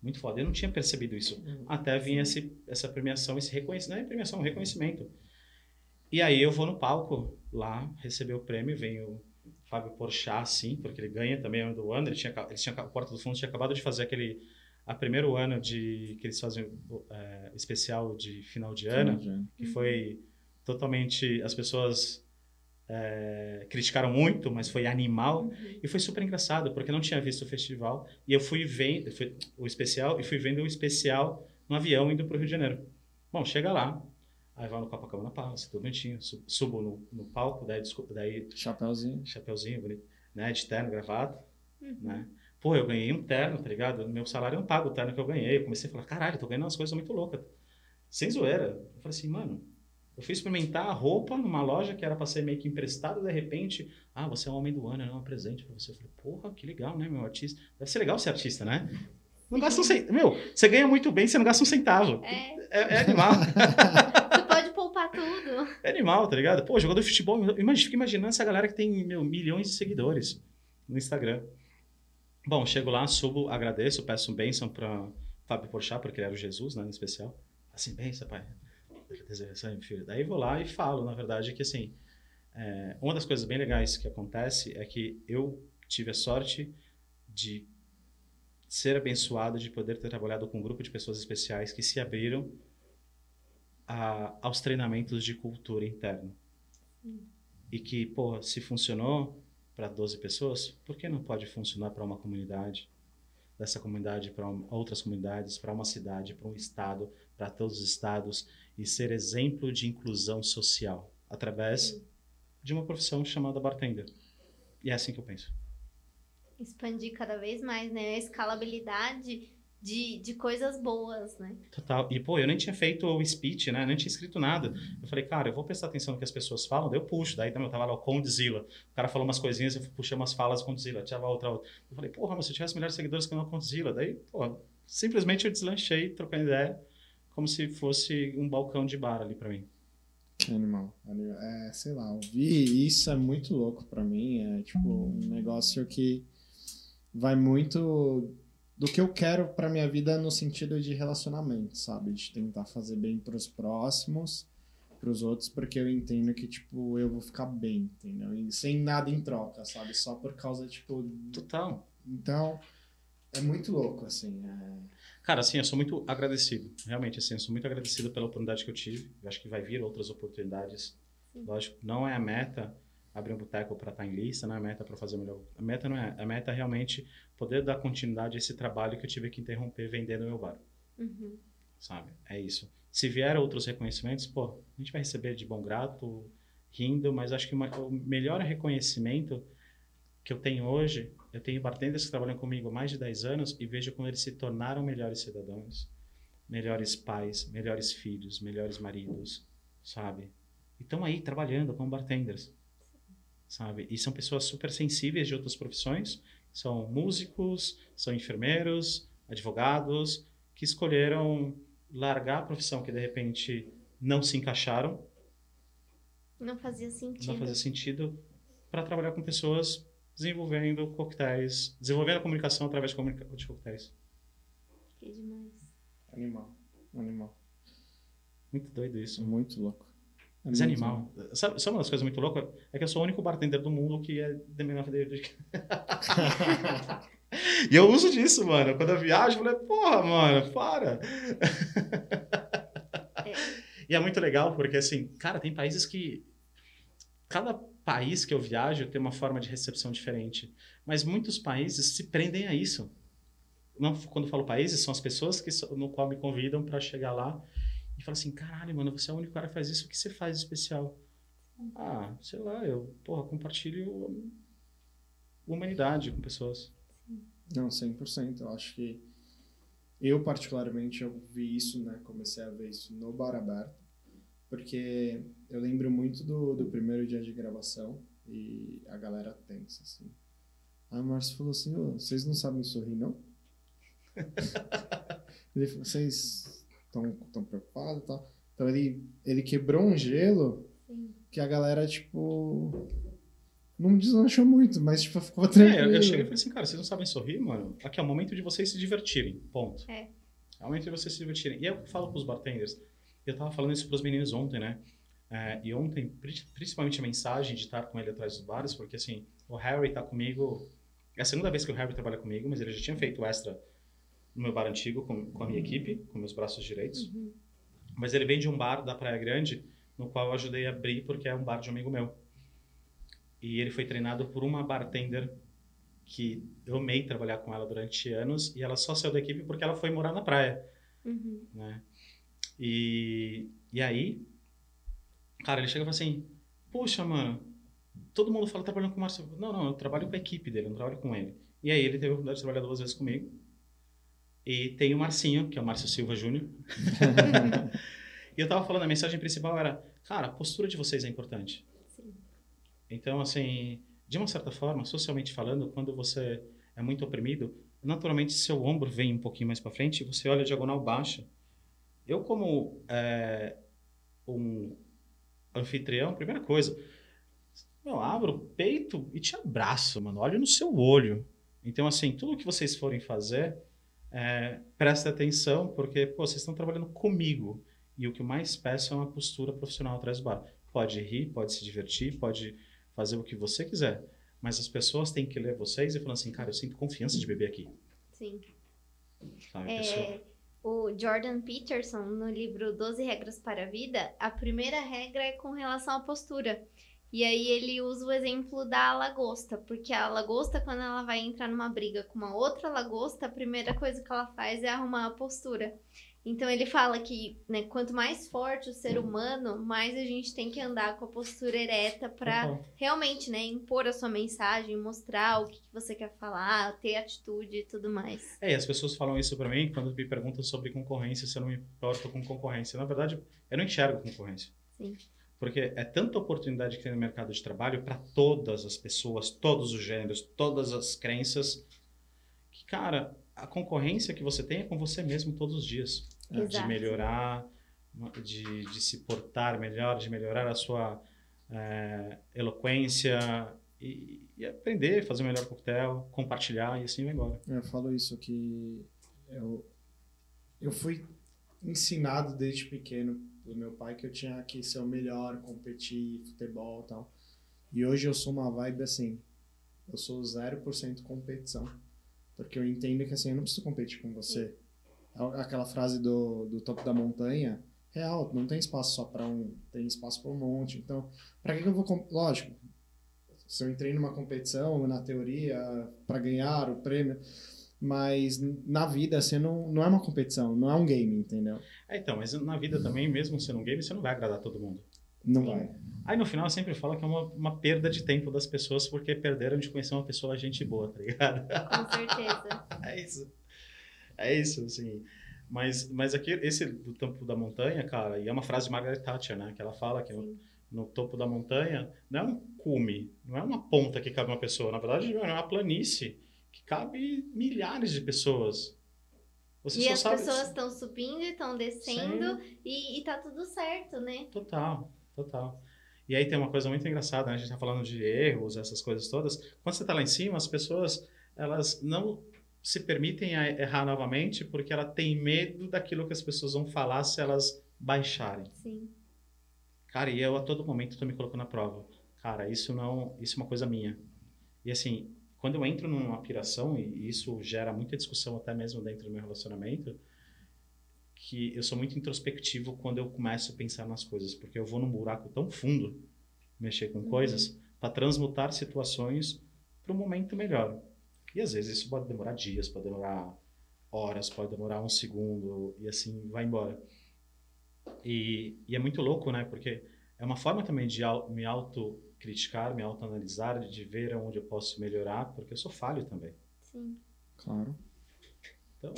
Muito foda. Eu não tinha percebido isso. Até vir esse, essa premiação, esse reconhecimento. Não é premiação, é um reconhecimento. E aí eu vou no palco lá, receber o prêmio, vem o Fábio Porchat, assim, porque ele ganha também é do ano. Ele tinha, ele tinha, o Porta do Fundo tinha acabado de fazer aquele. A primeiro ano de que eles fazem é, especial de final de ano, que foi totalmente. As pessoas é, criticaram muito, mas foi animal. Uhum. E foi super engraçado, porque eu não tinha visto o festival. E eu fui vendo fui, o especial, e fui vendo o especial no avião indo para o Rio de Janeiro. Bom, chega lá, aí vai no Copacabana Palace, tudo bonitinho. su- Subo no, no palco, daí, desculpa, daí Chapeuzinho. chapeuzinho bonito, né? De terno, gravata, Uhum. né? Pô, eu ganhei um terno, tá ligado? Meu salário não paga o terno que eu ganhei. Eu comecei a falar, caralho, tô ganhando umas coisas muito loucas. Sem zoeira. Eu falei assim, mano, Eu fui experimentar a roupa numa loja que era para ser meio que emprestada, de repente, ah, você é o homem do ano, é um presente para você. Eu falei, porra, que legal, né, meu artista? Deve ser legal ser artista, né? Não gasta um centavo. Meu, você ganha muito bem, você não gasta um centavo. É, É, é animal. tu pode poupar tudo. é animal, tá ligado? Pô, jogador de futebol, imagina, fica imaginando essa galera que tem, meu, milhões de seguidores no Instagram. Bom, chego lá, subo, agradeço, peço um bênção para Fábio Porchat, porque ele era o Jesus, né, no especial. Assim, bênção, pai. Daí vou lá e falo, na verdade, que assim, é, uma das coisas bem legais que acontece é que eu tive a sorte de ser abençoado de poder ter trabalhado com um grupo de pessoas especiais que se abriram a- aos treinamentos de cultura interna. E que, pô, se funcionou para 12 pessoas, por que não pode funcionar para uma comunidade? Dessa comunidade para outras comunidades, para uma cidade, para um estado, para todos os estados e ser exemplo de inclusão social através de uma profissão chamada bartender. E é assim que eu penso. Expandir cada vez mais, né? A escalabilidade de, de coisas boas, né? Total. E, pô, eu nem tinha feito o speech, né? Nem tinha escrito nada. Eu falei, cara, eu vou prestar atenção no que as pessoas falam, daí eu puxo. Daí também eu tava lá o Condzilla. O cara falou umas coisinhas, eu puxei umas falas Condzilla. Tinha outra, outra. Eu falei, porra, mas se eu tivesse melhores seguidores que o Condzilla. Daí, pô, simplesmente eu deslanchei, trocando ideia, como se fosse um balcão de bar ali pra mim. Animal. animal. É, sei lá, ouvir isso é muito louco pra mim. É tipo um negócio que vai muito do que eu quero pra minha vida no sentido de relacionamento, sabe? De tentar fazer bem pros próximos, pros outros, porque eu entendo que, tipo, eu vou ficar bem, entendeu? E sem nada em troca, sabe? Só por causa, tipo. Total. Então, é muito louco, assim. É... Cara, assim, eu sou muito agradecido. Realmente, assim, eu sou muito agradecido pela oportunidade que eu tive. Eu acho que vai vir outras oportunidades. Lógico, não é a meta abrir um boteco para estar em lista, não é a meta para fazer melhor. A meta não é. A meta é realmente poder dar continuidade a esse trabalho que eu tive que interromper vendendo meu bar. Uhum. Sabe? É isso. Se vier outros reconhecimentos, pô, a gente vai receber de bom grato, rindo, mas acho que uma- o melhor reconhecimento que eu tenho hoje, eu tenho bartenders que trabalham comigo há mais de 10 anos e vejo como eles se tornaram melhores cidadãos, melhores pais, melhores filhos, melhores maridos, sabe? E estão aí trabalhando como bartenders, sabe? E são pessoas super sensíveis de outras profissões, são músicos, são enfermeiros, advogados, que escolheram largar a profissão que de repente não se encaixaram, Não fazia sentido. não fazia sentido, para trabalhar com pessoas desenvolvendo coquetéis, desenvolvendo a comunicação através de, comunica de coquetéis. Que demais. Animal. Animal. Muito doido isso. Muito louco. É Mas é animal. Sabe, sabe uma das coisas muito loucas? É que eu sou o único bartender do mundo que é de menor de... E eu uso disso, mano. Quando eu viajo, eu falei, porra, mano, para. E é muito legal, porque assim, cara, tem países que. Cada país que eu viajo tem uma forma de recepção diferente. Mas muitos países se prendem a isso. Não, quando eu falo países, são as pessoas que, no qual me convidam para chegar lá e falar assim: caralho, mano, você é o único cara que faz isso, o que você faz especial? Ah, sei lá, eu, porra, compartilho humanidade com pessoas. Não, 100%. Eu acho que eu, particularmente, eu vi isso, né? Comecei a ver isso no Bar Aberto, porque eu lembro muito do, do primeiro dia de gravação e a galera tensa, assim. Aí o Márcio falou assim: "Ô, vocês não sabem sorrir, não? ele falou: vocês estão tão preocupados e tal. Então ele, ele quebrou um gelo Sim. que a galera, tipo. Não deslanchou muito, mas tipo, ficou É, tranquilo. eu, eu cheguei e falei assim, cara, vocês não sabem sorrir, mano? Aqui é o momento de vocês se divertirem, ponto. É. É o momento de vocês se divertirem. E eu falo pros bartenders, eu tava falando isso pros meninos ontem, né? É, e ontem, pri- principalmente a mensagem de estar com ele atrás dos bares, porque assim, o Harry tá comigo. É a segunda vez que o Harry trabalha comigo, mas ele já tinha feito extra no meu bar antigo com, com a minha equipe, com meus braços direitos. Uhum. Mas ele vem de um bar da Praia Grande, no qual eu ajudei a abrir porque é um bar de um amigo meu. E ele foi treinado por uma bartender que eu amei trabalhar com ela durante anos e ela só saiu da equipe porque ela foi morar na praia, Uhum. né? E, e aí, cara, ele chega e fala assim: Puxa, mano, todo mundo fala trabalhando com o Márcio. Não, não, eu trabalho com a equipe dele, eu não trabalho com ele. E aí ele teve a oportunidade de trabalhar duas vezes comigo. E tem o Marcinho, que é o Márcio Silva Júnior. E eu tava falando, a mensagem principal era, cara, a postura de vocês é importante. Sim. Então, assim, de uma certa forma, socialmente falando, quando você é muito oprimido, naturalmente seu ombro vem um pouquinho mais para frente e você olha a diagonal baixa. Eu, como é, um anfitrião, primeira coisa, eu abro o peito e te abraço, mano. Olho no seu olho. Então, assim, tudo que vocês forem fazer, é, presta atenção, porque pô, vocês estão trabalhando comigo. E o que eu mais peço é uma postura profissional atrás do bar. Pode rir, pode se divertir, pode fazer o que você quiser. Mas as pessoas têm que ler vocês e falar assim, cara, eu sinto confiança de beber aqui. Sim. Sabe, É, pessoa? O Jordan Peterson, no livro 12 Regras para a Vida, a primeira regra é com relação à postura. E aí ele usa o exemplo da lagosta, porque a lagosta, quando ela vai entrar numa briga com uma outra lagosta, a primeira coisa que ela faz é arrumar a postura. Então ele fala que né, quanto mais forte o ser humano, mais a gente tem que andar com a postura ereta para Total. realmente, né, impor a sua mensagem, mostrar o que, que você quer falar, ter atitude e tudo mais. É, e as pessoas falam isso pra mim quando me perguntam sobre concorrência, se eu não me importo com concorrência. Na verdade, eu não enxergo concorrência. Sim. Porque é tanta oportunidade que tem no mercado de trabalho para todas as pessoas, todos os gêneros, todas as crenças, que, cara, a concorrência que você tem é com você mesmo todos os dias. Né? De Exato. melhorar, de, de se portar melhor, de melhorar a sua é, eloquência e, e aprender, fazer o melhor coquetel, compartilhar e assim vai embora. Eu falo isso que eu, eu fui ensinado desde pequeno pelo meu pai que eu tinha que ser o melhor, competir, futebol e tal. E hoje eu sou uma vibe assim, eu sou 0% competição. Porque eu entendo que assim, eu não preciso competir com você. Aquela frase do, do topo da montanha, real, não tem espaço só para um, tem espaço para um monte. Então, para que, que eu vou. Lógico, se eu entrei numa competição, na teoria, para ganhar o prêmio, mas na vida, assim, não, não é uma competição, não é um game, entendeu? É, então, mas na vida também, mesmo sendo um game, você não vai agradar todo mundo. Não vai. Aí no final eu sempre falo que é uma, uma perda de tempo das pessoas porque perderam de conhecer uma pessoa gente boa, tá ligado? Com certeza. É isso. É isso, assim. Mas, mas aqui, esse do topo da montanha, cara, e é uma frase de Margaret Thatcher, né? Que ela fala que no, no topo da montanha não é um cume, não é uma ponta que cabe uma pessoa. Na verdade, é uma planície que cabe milhares de pessoas. Você E as pessoas estão subindo e estão descendo e, e tá tudo certo, né? Total, total. E aí tem uma coisa muito engraçada, né? A gente tá falando de erros, essas coisas todas. Quando você tá lá em cima, as pessoas, elas não se permitem errar novamente porque ela tem medo daquilo que as pessoas vão falar se elas baixarem. Sim. Cara, e eu a todo momento tô me colocando na prova. Cara, isso não, isso é uma coisa minha. E assim, quando eu entro numa piração e isso gera muita discussão até mesmo dentro do meu relacionamento, que eu sou muito introspectivo quando eu começo a pensar nas coisas, porque eu vou num buraco tão fundo mexer com coisas para transmutar situações para um momento melhor. E às vezes isso pode demorar dias, pode demorar horas, pode demorar um segundo e assim vai embora. E, e é muito louco, né? Porque é uma forma também de me autocriticar, me autoanalisar, de ver onde eu posso melhorar, porque eu sou falho também. Sim. Claro. Então,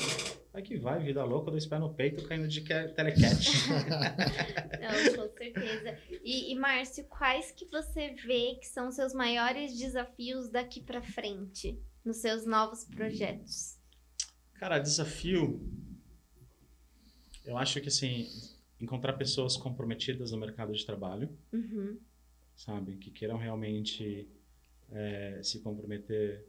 vai que vai, vida louca, dois pés no peito, caindo de telecat. Não, com certeza. E, e Márcio, quais que você vê que são seus maiores desafios daqui pra frente nos seus novos projetos? Cara, desafio. Eu acho que assim, encontrar pessoas comprometidas no mercado de trabalho, Uhum. sabe? Que queiram realmente eh, se comprometer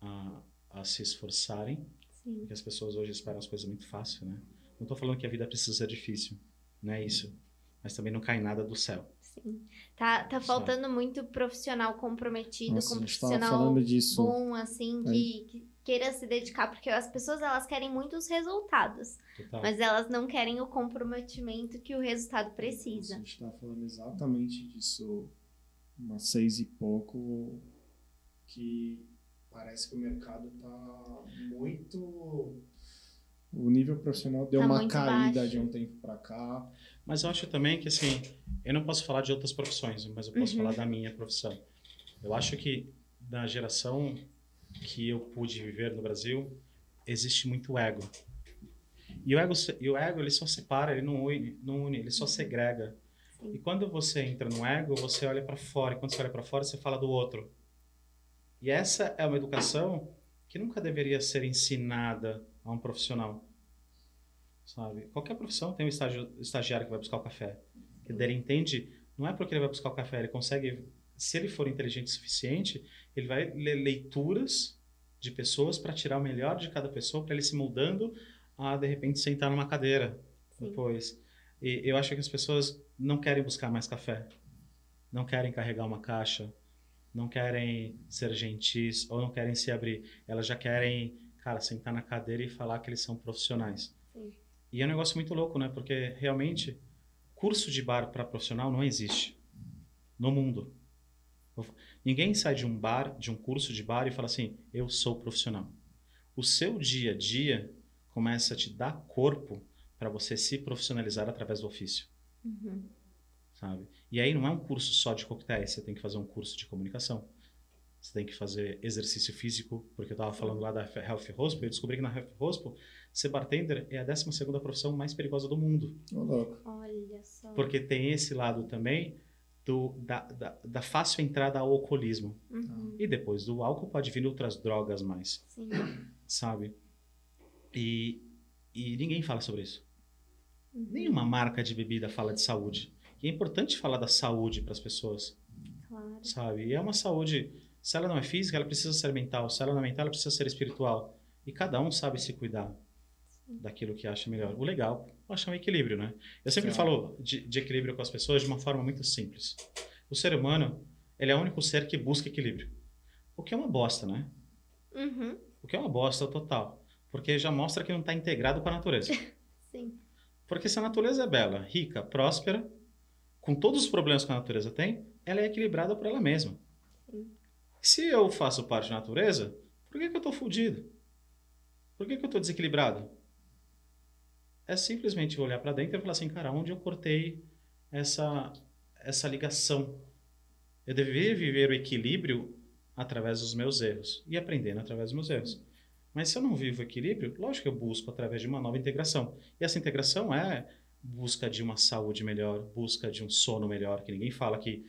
a, a se esforçarem. Sim. Porque as pessoas hoje esperam as coisas muito fácil, né? Não tô falando que a vida precisa ser difícil, não é isso. Mas também não cai nada do céu. Sim. Tá, tá faltando muito profissional comprometido, Nossa, a com profissional bom, assim, que, que queira se dedicar, porque as pessoas elas querem muitos resultados, Total. mas elas não querem o comprometimento que o resultado A precisa. gente tava falando exatamente disso umas seis e pouco, que parece que o mercado tá muito... O nível profissional deu Tá uma caída baixo. de um tempo pra cá. Mas eu acho também que, assim, eu não posso falar de outras profissões, mas eu posso Uhum. falar da minha profissão. Eu acho que da geração que eu pude viver no Brasil, existe muito ego. E o ego, e o ego ele só separa, ele não une, não une ele só segrega. Sim. E quando você entra no ego, você olha para fora. E quando você olha para fora, você fala do outro. E essa é uma educação que nunca deveria ser ensinada a um profissional. Sabe? Qualquer profissão tem um estagi- estagiário que vai buscar o café. Que ele entende, não é porque ele vai buscar o café, ele consegue, se ele for inteligente o suficiente, ele vai ler leituras de pessoas para tirar o melhor de cada pessoa, para ele se moldando a de repente sentar numa cadeira Sim. depois. E eu acho que as pessoas não querem buscar mais café, não querem carregar uma caixa, não querem ser gentis ou não querem se abrir. Elas já querem, cara, sentar na cadeira e falar que eles são profissionais. Sim. E é um negócio muito louco, né? Porque realmente curso de bar para profissional não existe no mundo. Ninguém sai de um bar, de um curso de bar e fala assim: "Eu sou profissional". O seu dia a dia começa a te dar corpo para você se profissionalizar através do ofício, Uhum. sabe? E aí não é um curso só de coquetéis, você tem que fazer um curso de comunicação. Você tem que fazer exercício físico, porque eu estava falando lá da Health Hospital, eu descobri que na Health Hospital, ser bartender é a 12ª profissão mais perigosa do mundo. Louco. Olha só. Porque tem esse lado também do, da, da, da fácil entrada ao alcoolismo. Uhum. E depois do álcool pode vir outras drogas mais, Sim. sabe? E, e ninguém fala sobre isso. Uhum. Nenhuma marca de bebida fala de saúde. E é importante falar da saúde para as pessoas, Claro. sabe? E é uma saúde, se ela não é física, ela precisa ser mental. Se ela não é mental, ela precisa ser espiritual. E cada um sabe se cuidar daquilo que acha melhor. O legal, eu acho um equilíbrio, né? Eu sempre Sim. falo de, de equilíbrio com as pessoas de uma forma muito simples. O ser humano, ele é o único ser que busca equilíbrio. O que é uma bosta, né? Uhum. O que é uma bosta total. Porque já mostra que não está integrado com a natureza. Sim. Porque se a natureza é bela, rica, próspera, com todos os problemas que a natureza tem, ela é equilibrada por ela mesma. Sim. Se eu faço parte da natureza, por que, que eu estou fudido? Por que, que eu estou desequilibrado? É simplesmente olhar para dentro e falar assim, cara, onde eu cortei essa, essa ligação? Eu deveria viver o equilíbrio através dos meus erros e aprendendo através dos meus erros. Mas se eu não vivo o equilíbrio, lógico que eu busco através de uma nova integração. E essa integração é busca de uma saúde melhor, busca de um sono melhor, que ninguém fala que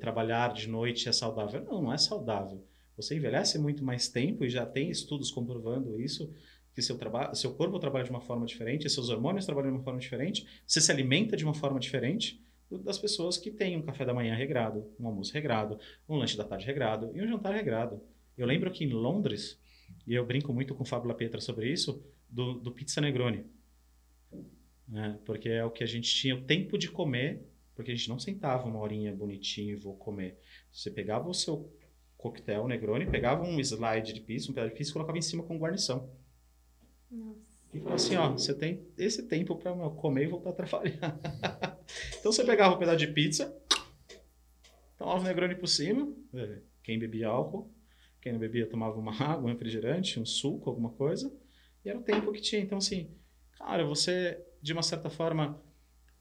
trabalhar de noite é saudável. Não, não é saudável. Você envelhece muito mais tempo e já tem estudos comprovando isso, que seu, seu corpo trabalha de uma forma diferente, seus hormônios trabalham de uma forma diferente, você se alimenta de uma forma diferente das pessoas que têm um café da manhã regrado, um almoço regrado, um lanche da tarde regrado e um jantar regrado. Eu lembro que em Londres, e eu brinco muito com Fábio Lapietra sobre isso, do, do pizza Negroni. né? porque é o que a gente tinha o tempo de comer, porque a gente não sentava uma horinha bonitinho e vou comer. Você pegava o seu coquetel Negroni, pegava um slide de pizza, um pedaço de pizza e colocava em cima com guarnição. Nossa. E falava assim, ó, você tem esse tempo para comer e voltar a trabalhar. então você pegava um pedaço de pizza, tomava o Negroni por cima, é, quem bebia álcool, quem não bebia tomava uma água, um refrigerante, um suco, alguma coisa, e era o tempo que tinha. Então assim, cara, você de uma certa forma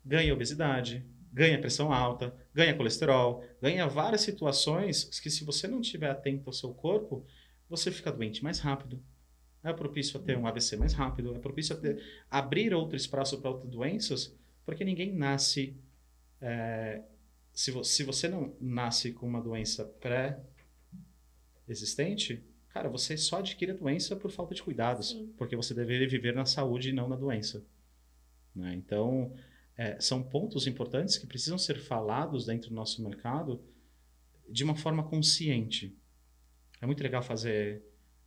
ganha obesidade, ganha pressão alta, ganha colesterol, ganha várias situações que se você não estiver atento ao seu corpo, você fica doente mais rápido, é propício a ter um AVC mais rápido, é propício a ter, abrir outro espaço para outras doenças, porque ninguém nasce. é, se, vo- se você não nasce com uma doença pré-existente, cara, você só adquire a doença por falta de cuidados, Sim. porque você deveria viver na saúde e não na doença. né? Então, é, são pontos importantes que precisam ser falados dentro do nosso mercado de uma forma consciente. É muito legal fazer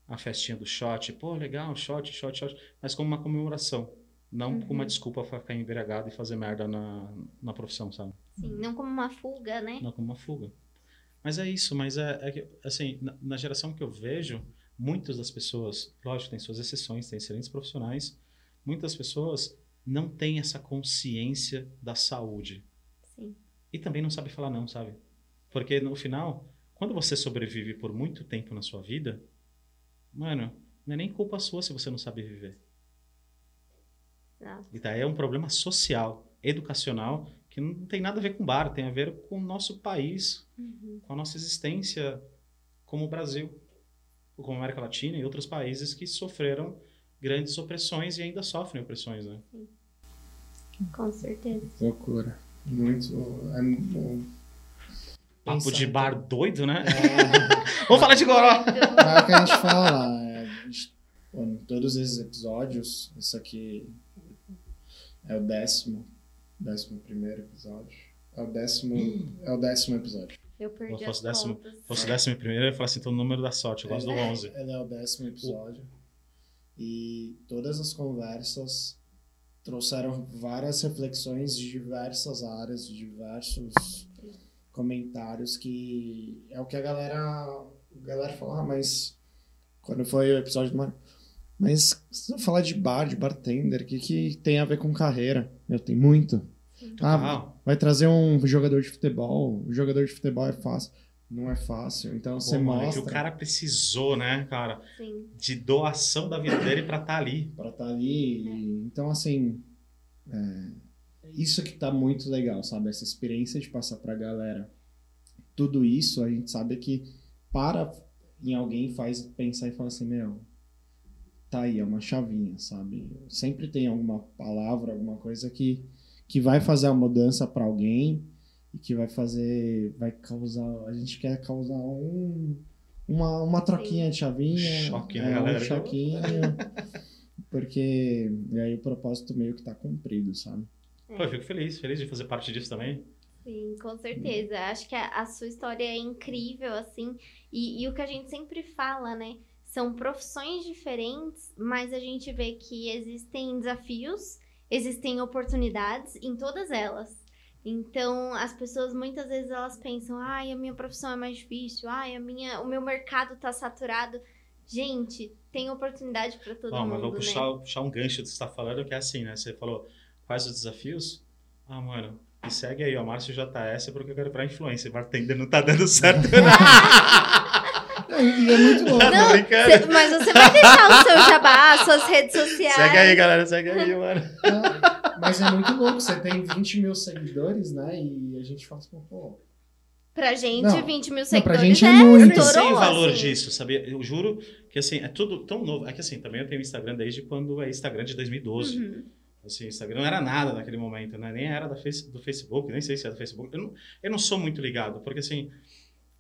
a festinha do shot, pô, legal, shot, shot, shot, mas como uma comemoração, não como uma Uhum. desculpa para ficar embriagado e fazer merda na, na profissão, sabe? Sim, não como uma fuga, né? Não como uma fuga. Mas é isso, mas é, é que, assim, na, na geração que eu vejo, muitas das pessoas, lógico, tem suas exceções, tem excelentes profissionais, muitas pessoas não têm essa consciência da saúde. Sim. E também não sabe falar não, sabe? Porque no final, quando você sobrevive por muito tempo na sua vida, mano, não é nem culpa sua se você não sabe viver. Exato. E daí é um problema social, educacional, que não tem nada a ver com bar, tem a ver com o nosso país, Uhum. com a nossa existência como Brasil, como América Latina e outros países que sofreram grandes opressões e ainda sofrem opressões, né? Com certeza. Loucura. Muito. É, bom. Papo de bar doido, né? É, Vamos falar de goró! é o que a gente fala. É, bom, todos esses episódios, isso aqui é o décimo, décimo primeiro episódio. É o décimo, é o décimo episódio. Eu perdi Se fosse décimo- fosse o décimo primeiro, eu ia falar assim, então o número da sorte, eu gosto do 11. Ele é o décimo episódio. E todas as conversas trouxeram várias reflexões de diversas áreas, de diversos comentários que é o que a galera, a galera fala, ah, mas quando foi o episódio do Mar... Mas se eu falar de bar, de bartender, o que, que tem a ver com carreira? Meu, tem muito. Ah, vai trazer um jogador de futebol. O jogador de futebol é fácil. Não é fácil. Então você Pô, mano, é mostra. que o cara precisou, né, cara, Sim. de doação da vida dele pra estar ali. para estar ali. e- Então, assim, é, isso que tá muito legal, sabe? Essa experiência de passar pra galera. Tudo isso a gente sabe que para em alguém faz pensar e falar assim, meu, tá aí, é uma chavinha, sabe? Sempre tem alguma palavra, alguma coisa que, que vai fazer a mudança para alguém e que vai fazer, vai causar, a gente quer causar um, uma, uma troquinha de chavinha, Choque, né, é, galera? um choquinho, porque e aí o propósito meio que tá cumprido, sabe? Pô, eu fico feliz, feliz de fazer parte disso também. Sim, com certeza. Acho que a, a sua história é incrível, assim. E, e o que a gente sempre fala, né? São profissões diferentes, mas a gente vê que existem desafios, existem oportunidades em todas elas. Então, as pessoas muitas vezes elas pensam: ai, a minha profissão é mais difícil, ai, a minha, o meu mercado tá saturado. Gente, tem oportunidade para todo Bom, mundo, mas vou né? puxar, puxar um gancho do que você tá falando, que é assim, né? Você falou, quais os desafios? Ah, mano, me segue aí, ó, Márcio JS, porque eu quero pra influência. Bartender não tá dando certo. E é muito louco. Tô Não, brincando. cê- mas você vai deixar o seu jabá, suas redes sociais. Segue aí, galera, segue aí, mano. Não, Mas é muito louco, você tem 20 mil seguidores, né? E a gente fala assim, pô, Pra gente, Não. 20 mil Não, pra seguidores gente é é, muito. Eu nem sei o valor assim. disso, sabia? Eu juro que, assim, é tudo tão novo. É que, assim, também eu tenho Instagram desde quando é Instagram de 2012. Uhum. Assim, Instagram não era nada naquele momento, né? Nem era da face, do Facebook, nem sei se era do Facebook. Eu não, eu não sou muito ligado, porque assim,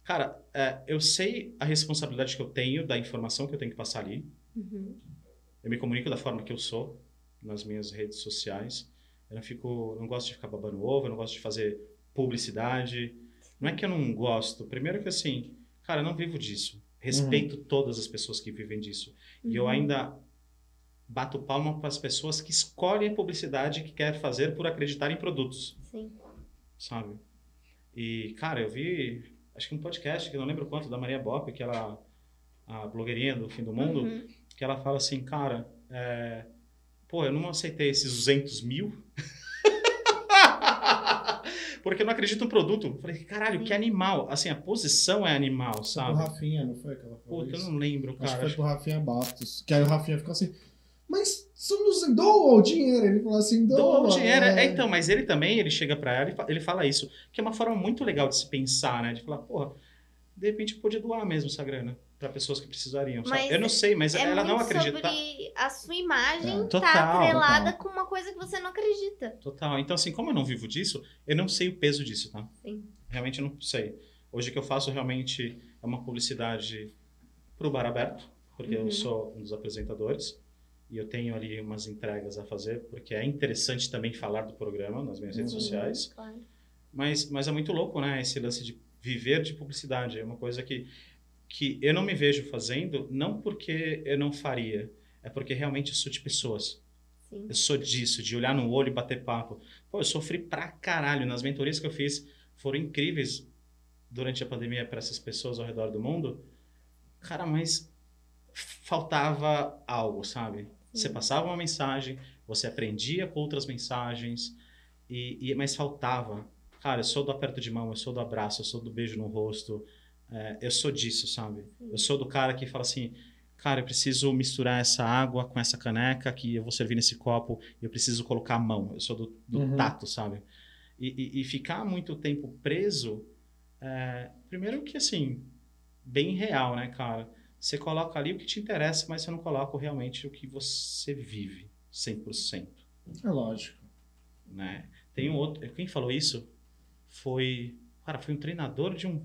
cara, é, eu sei a responsabilidade que eu tenho da informação que eu tenho que passar ali. Uhum. Eu me comunico da forma que eu sou nas minhas redes sociais. Eu não fico, não gosto de ficar babando ovo, eu não gosto de fazer publicidade. Não é que eu não gosto. Primeiro que assim, cara, eu não vivo disso. Respeito todas as pessoas que vivem disso. E eu Uhum. ainda bato palma para as pessoas que escolhem a publicidade que quer fazer por acreditar em produtos, Sim. sabe? E, cara, eu vi, acho que um podcast, que eu não lembro quanto, da Maria Bop, que ela, a blogueirinha do fim do mundo, Uhum. que ela fala assim, cara, é, pô, eu não aceitei esses 200 mil porque eu não acredito no produto. Eu falei, caralho, que animal. Assim, a posição é animal, sabe? Rafinha, não foi que ela falou Puta, eu não lembro, Acho cara. que foi pro Rafinha Bastos. Que aí o Rafinha ficou assim, mas somos doa o dinheiro. Ele falou assim, doa. Doa o dinheiro. é. É, então, mas ele também, ele chega pra ela e ele fala isso, que é uma forma muito legal de se pensar, né? De falar, porra, de repente eu podia doar mesmo essa grana pra pessoas que precisariam. Eu não sei, mas É ela não acredita. sobre a sua imagem É. tá atrelada com uma coisa que você não acredita. Total. Então, assim, como eu não vivo disso, eu não sei o peso disso, tá? Sim. Realmente eu não sei. Hoje o que eu faço realmente é uma publicidade pro bar aberto, porque Uhum. eu sou um dos apresentadores e eu tenho ali umas entregas a fazer, porque é interessante também falar do programa nas minhas redes Uhum. sociais. Claro. Mas, mas é muito louco, né? Esse lance de viver de publicidade. É uma coisa que, que eu não me vejo fazendo, não porque eu não faria, é porque realmente eu sou de pessoas. Sim. Eu sou disso, de olhar no olho e bater papo. Pô, eu sofri pra caralho. Nas mentorias que eu fiz foram incríveis durante a pandemia para essas pessoas ao redor do mundo. Cara, mas faltava algo, sabe? Você Sim. passava uma mensagem, você aprendia com outras mensagens, e, e- mas faltava. Cara, eu sou do aperto de mão, eu sou do abraço, eu sou do beijo no rosto, é, eu sou disso, sabe? Sim. Eu sou do cara que fala assim, cara, eu preciso misturar essa água com essa caneca que eu vou servir nesse copo, e eu preciso colocar a mão, eu sou do, do Uhum. tato, sabe? E, e- e ficar muito tempo preso, é, primeiro que assim, bem real, né, cara? você coloca ali o que te interessa, mas você não coloca realmente o que você vive 100%. É lógico. Né? Tem um outro, quem falou isso foi, cara, foi um treinador de um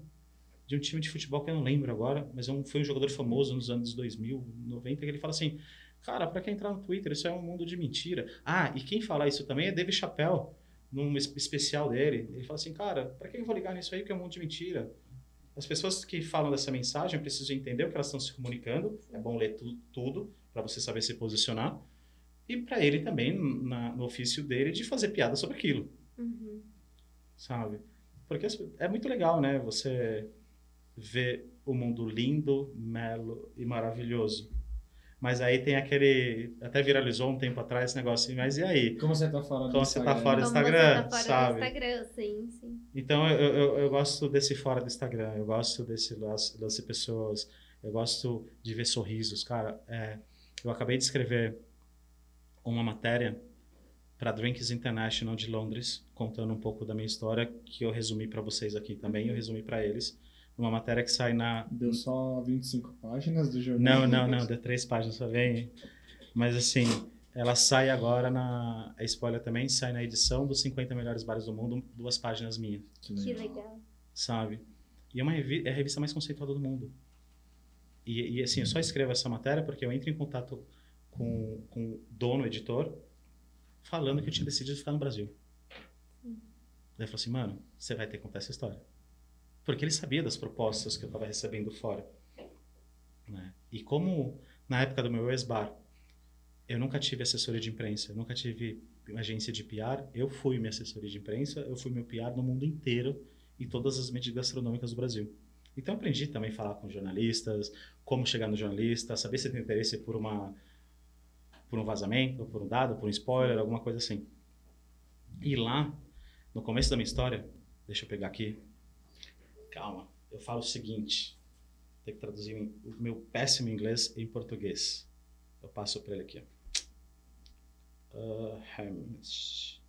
de um time de futebol que eu não lembro agora, mas é um, foi um jogador famoso nos anos 2000, 90, que ele fala assim, cara, para quem entrar no Twitter, isso é um mundo de mentira. Ah, e quem fala isso também é David Chappelle, num especial dele. Ele fala assim, cara, para que eu vou ligar nisso aí que é um mundo de mentira? As pessoas que falam dessa mensagem precisam entender o que elas estão se comunicando. É bom ler tu, tudo para você saber se posicionar. E para ele também, na, no ofício dele, de fazer piada sobre aquilo. Uhum. Sabe? Porque é muito legal, né? Você ver o mundo lindo, melo e maravilhoso. Mas aí tem aquele. Até viralizou um tempo atrás esse negócio, mas e aí? Como você tá fora do Como Instagram? você tá fora do Como Instagram, você tá fora sabe? do Instagram, sim, sim. Então eu, eu, eu gosto desse fora do Instagram, eu gosto desse lance, lance pessoas, eu gosto de ver sorrisos. Cara, é, eu acabei de escrever uma matéria para Drinks International de Londres, contando um pouco da minha história, que eu resumi para vocês aqui também, eu resumi para eles. Uma matéria que sai na. Deu só 25 páginas do jornal? Não, não, não, deu três páginas só vem. Mas assim, ela sai agora na. A spoiler também sai na edição dos 50 melhores bares do mundo, duas páginas minhas Que Que legal. sabe? E é, uma revi é a revista mais conceituada do mundo. E, e, assim, eu só escrevo essa matéria porque eu entro em contato com, com o dono, o editor, falando que eu tinha decidido ficar no Brasil. Daí ele falou assim, mano, você vai ter que contar essa história. Porque ele sabia das propostas que eu estava recebendo fora. Né? E como na época do meu ex-bar, eu nunca tive assessoria de imprensa, nunca tive agência de PR, eu fui minha assessoria de imprensa, eu fui meu PR no mundo inteiro, em todas as mídias gastronômicas do Brasil. Então aprendi também a falar com jornalistas, como chegar no jornalista, saber se tem interesse por uma por um vazamento, por um dado, por um spoiler, alguma coisa assim. E lá, no começo da minha história, deixa eu pegar aqui. Calma, eu falo o seguinte, tem que traduzir o meu péssimo inglês em português. Eu passo para ele aqui. Uh, Hamish.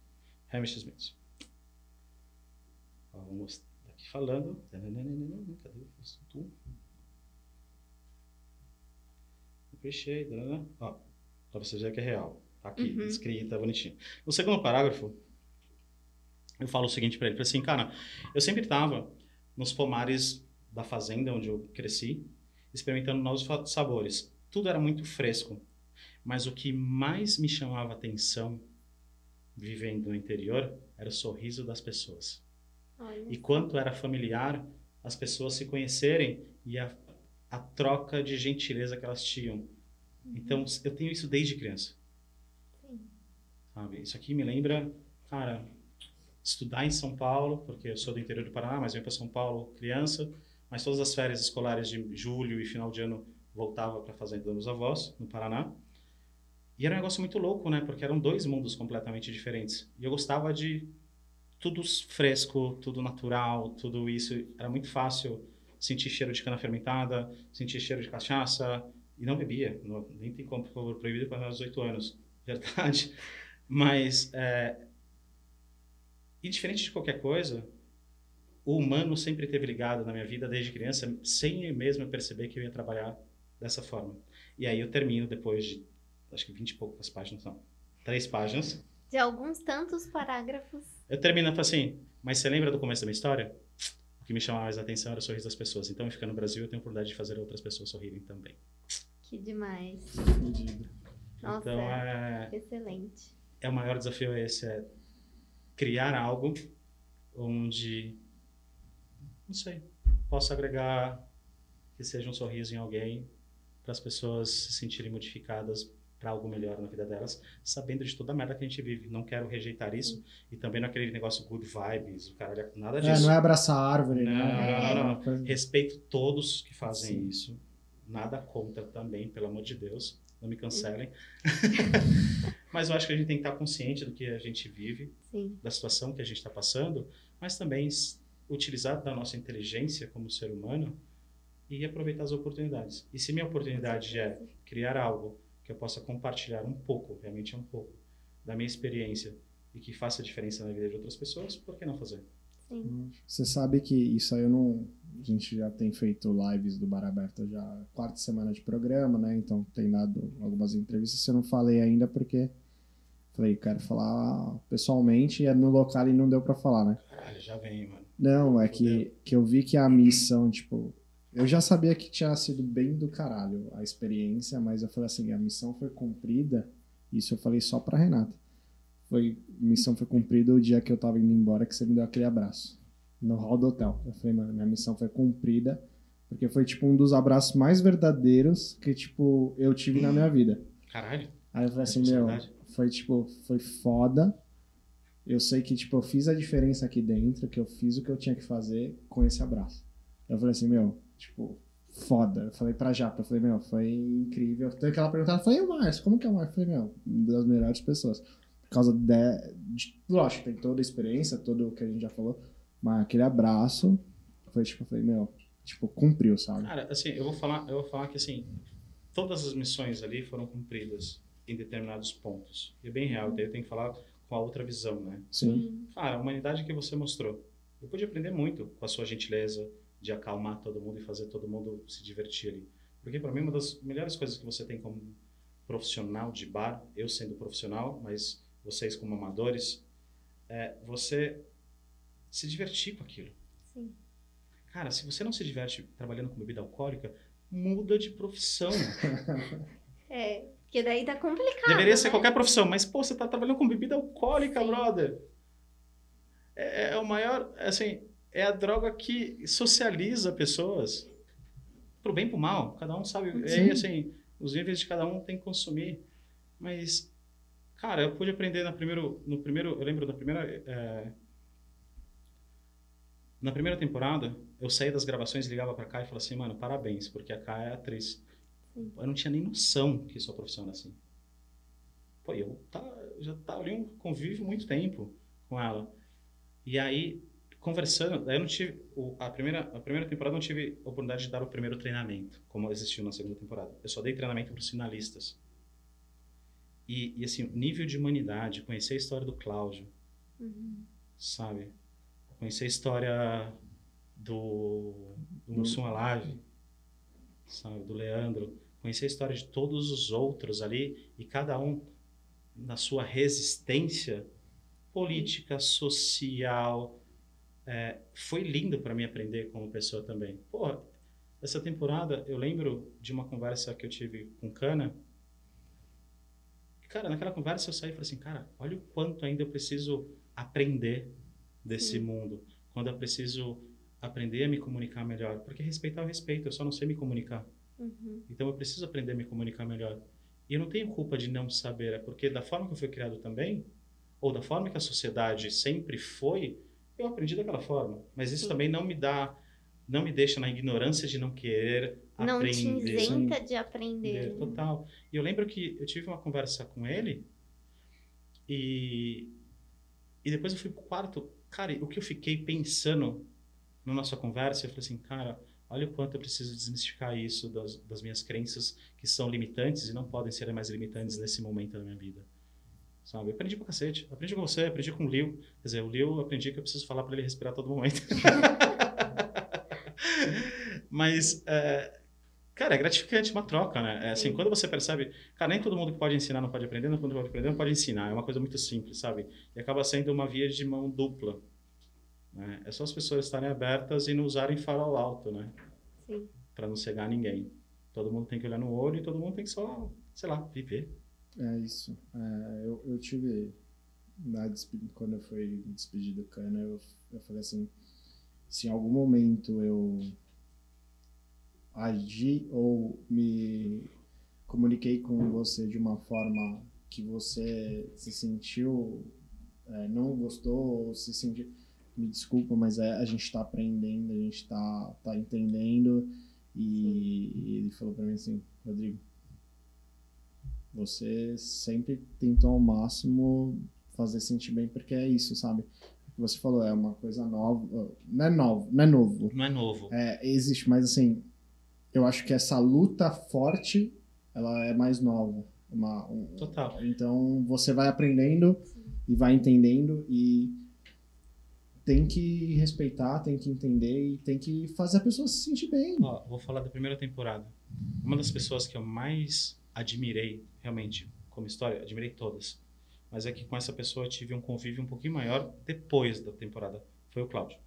Hamish Smith. Vamos tá aqui falando. Cadê o? Fechei. Ó, para você ver que é real. Tá aqui, Uhum. escrita, bonitinho. No segundo parágrafo, eu falo o seguinte para ele. Falei assim, cara, eu sempre estava nos pomares da fazenda onde eu cresci, experimentando novos sabores. Tudo era muito fresco. Mas o que mais me chamava atenção, vivendo no interior, era o sorriso das pessoas. Olha. E quanto era familiar as pessoas se conhecerem e a, a troca de gentileza que elas tinham. Então, eu tenho isso desde criança. Sim. Sabe? Isso aqui me lembra, cara, estudar em São Paulo, porque eu sou do interior do Paraná, mas venho para São Paulo criança, mas todas as férias escolares de julho e final de ano voltava para a fazenda dos avós, no Paraná. E era um negócio muito louco, né? Porque eram dois mundos completamente diferentes. E eu gostava de tudo fresco, tudo natural, tudo isso. Era muito fácil sentir cheiro de cana fermentada, sentir cheiro de cachaça, e não bebia. Não- nem tem como, por favor, proibido para aos 18 anos. Verdade. Mas, é, e diferente de qualquer coisa, o humano sempre esteve ligado na minha vida desde criança, sem eu mesmo perceber que eu ia trabalhar dessa forma. E aí eu termino depois de, acho que 20 e poucas páginas, não, três páginas. De alguns tantos parágrafos. Eu termino e falo assim, mas você lembra do começo da minha história? O que me chamava mais a atenção era o sorriso das pessoas. Então, eu ficando no Brasil, eu tenho a oportunidade de fazer outras pessoas sorrirem também. Que demais. Nossa, então, é, excelente. é o maior desafio esse, é criar algo onde, não sei, possa agregar que seja um sorriso em alguém para as pessoas se sentirem modificadas para algo melhor na vida delas, sabendo de toda a merda que a gente vive. Não quero rejeitar isso e também não é aquele negócio good vibes, o cara, nada É, disso. não é abraçar a árvore, Não, né? não, não, Coisa- Respeito todos que fazem Sim. isso. Nada contra também, pelo amor de Deus. Não me cancelem. mas eu acho que a gente tem que estar consciente do que a gente vive, Sim. da situação que a gente está passando, mas também utilizar da nossa inteligência como ser humano e aproveitar as oportunidades. E se minha oportunidade é criar algo que eu possa compartilhar um pouco, realmente um pouco, da minha experiência e que faça diferença na vida de outras pessoas, por que não fazer? Sim. Você sabe que isso aí eu não, a gente já tem feito lives do Bar Aberto já quarta semana de programa, né? Então tem dado algumas entrevistas. Eu não falei ainda porque falei, quero falar pessoalmente, é no local e não deu para falar, né? Caralho, já vem, mano. Não, é que, que eu vi que a missão, tipo, eu já sabia que tinha sido bem do caralho a experiência, mas eu falei assim, a missão foi cumprida, isso eu falei só pra Renata. Foi, missão foi cumprida o dia que eu tava indo embora, que você me deu aquele abraço. No hall do hotel. Eu falei, mano, minha missão foi cumprida, porque foi, tipo, um dos abraços mais verdadeiros que, tipo, eu tive na minha vida. Caralho. Aí eu falei assim, meu, foi, tipo, foi foda. Eu sei que, tipo, eu fiz a diferença aqui dentro, que eu fiz o que eu tinha que fazer com esse abraço. Eu falei assim, meu, tipo, foda. Eu falei pra Japa, eu falei, meu, foi incrível. Tanto que ela perguntou, ela falou, e o Márcio, como que é o Márcio? Eu falei, meu, uma das melhores pessoas. Por causa de, de, Lógico, tem toda a experiência, tudo o que a gente já falou, mas aquele abraço foi tipo, eu falei, meu, tipo, cumpriu, sabe? Cara, assim, eu vou falar, eu vou falar que assim, todas as missões ali foram cumpridas em determinados pontos. E é bem real, daí eu tenho que falar com a outra visão, né? Sim. Cara, a humanidade que você mostrou. Eu pude aprender muito com a sua gentileza, de acalmar todo mundo e fazer todo mundo se divertir ali. Porque para mim uma das melhores coisas que você tem como profissional de bar, eu sendo profissional, mas vocês como amadores, é você se divertir com aquilo. Sim. Cara, se você não se diverte trabalhando com bebida alcoólica, muda de profissão. É, porque daí tá complicado. Deveria ser né? qualquer profissão, mas pô, você tá trabalhando com bebida alcoólica, Sim. brother. É, é o maior, assim, é a droga que socializa pessoas pro bem e pro mal. Cada um sabe. E aí, assim, os níveis de cada um tem que consumir. Mas, cara, eu pude aprender na primeiro, no primeiro. Eu lembro da primeira. é, na primeira temporada, eu saí das gravações, ligava pra cá e falava assim, mano, parabéns, porque a Cá é atriz. Sim. Eu não tinha nem noção que sua profissão era assim. Pô, eu tá, já tá ali um convívio muito tempo com ela. E aí, conversando, daí eu não tive. a, primeira, a primeira temporada eu não tive a oportunidade de dar o primeiro treinamento, como existiu na segunda temporada. Eu só dei treinamento para os finalistas. E, e assim, nível de humanidade, conhecer a história do Cláudio, Uhum. sabe? Conhecer a história do, do Mussum Alave, sabe? Do Leandro. Conhecer a história de todos os outros ali e cada um na sua resistência política, social. É, foi lindo para mim aprender como pessoa também. Porra, essa temporada eu lembro de uma conversa que eu tive com Cana. Cara, naquela conversa eu saí e falei assim, cara, olha o quanto ainda eu preciso aprender desse Sim. mundo. Quando eu preciso aprender a me comunicar melhor. Porque respeitar o respeito, eu só não sei me comunicar. Uhum. Então eu preciso aprender a me comunicar melhor. E eu não tenho culpa de não saber, é porque da forma que eu fui criado também, ou da forma que a sociedade sempre foi, eu aprendi daquela forma. Mas isso Sim. também não me dá, não me deixa na ignorância de não querer Não te aprender. isenta de aprender. É, né? Total. E eu lembro que eu tive uma conversa com ele e, e depois eu fui pro quarto. Cara, o que eu fiquei pensando na nossa conversa, eu falei assim, cara, olha o quanto eu preciso desmistificar isso das, das minhas crenças que são limitantes e não podem ser mais limitantes nesse momento da minha vida. Sabe? Eu aprendi pra cacete. Aprendi com você, aprendi com o Liu. Quer dizer, o Liu eu aprendi que eu preciso falar para ele respirar todo momento. Mas, é, cara, é gratificante uma troca, né? É assim, Sim. quando você percebe, cara, nem todo mundo que pode ensinar não pode aprender, não todo mundo pode aprender não pode ensinar. É uma coisa muito simples, sabe? E acaba sendo uma via de mão dupla. Né? É só as pessoas estarem abertas e não usarem farol alto, né? Sim. Para não cegar ninguém. Todo mundo tem que olhar no olho e todo mundo tem que só, sei lá, viver. É isso. É, eu, eu tive. Na quando eu fui despedir do Cana, eu, eu falei assim: se em algum momento eu agi ou me comuniquei com você de uma forma que você se sentiu, é, não gostou, ou se sentiu. Me desculpa, mas é, a gente está aprendendo, a gente está tá entendendo. E, e ele falou para mim assim: Rodrigo, você sempre tentou ao máximo fazer sentir bem, porque é isso, sabe? O que você falou, é uma coisa nova. Não é novo, não é novo. Não é novo. É, existe, mas assim, eu acho que essa luta forte, ela é mais nova. Uma, um- Total. Então você vai aprendendo e vai entendendo e tem que respeitar, tem que entender e tem que fazer a pessoa se sentir bem. Ó, vou falar da primeira temporada. Uma das pessoas que eu mais admirei, realmente, como história, admirei todas. Mas é que com essa pessoa eu tive um convívio um pouquinho maior depois da temporada. Foi o Cláudio.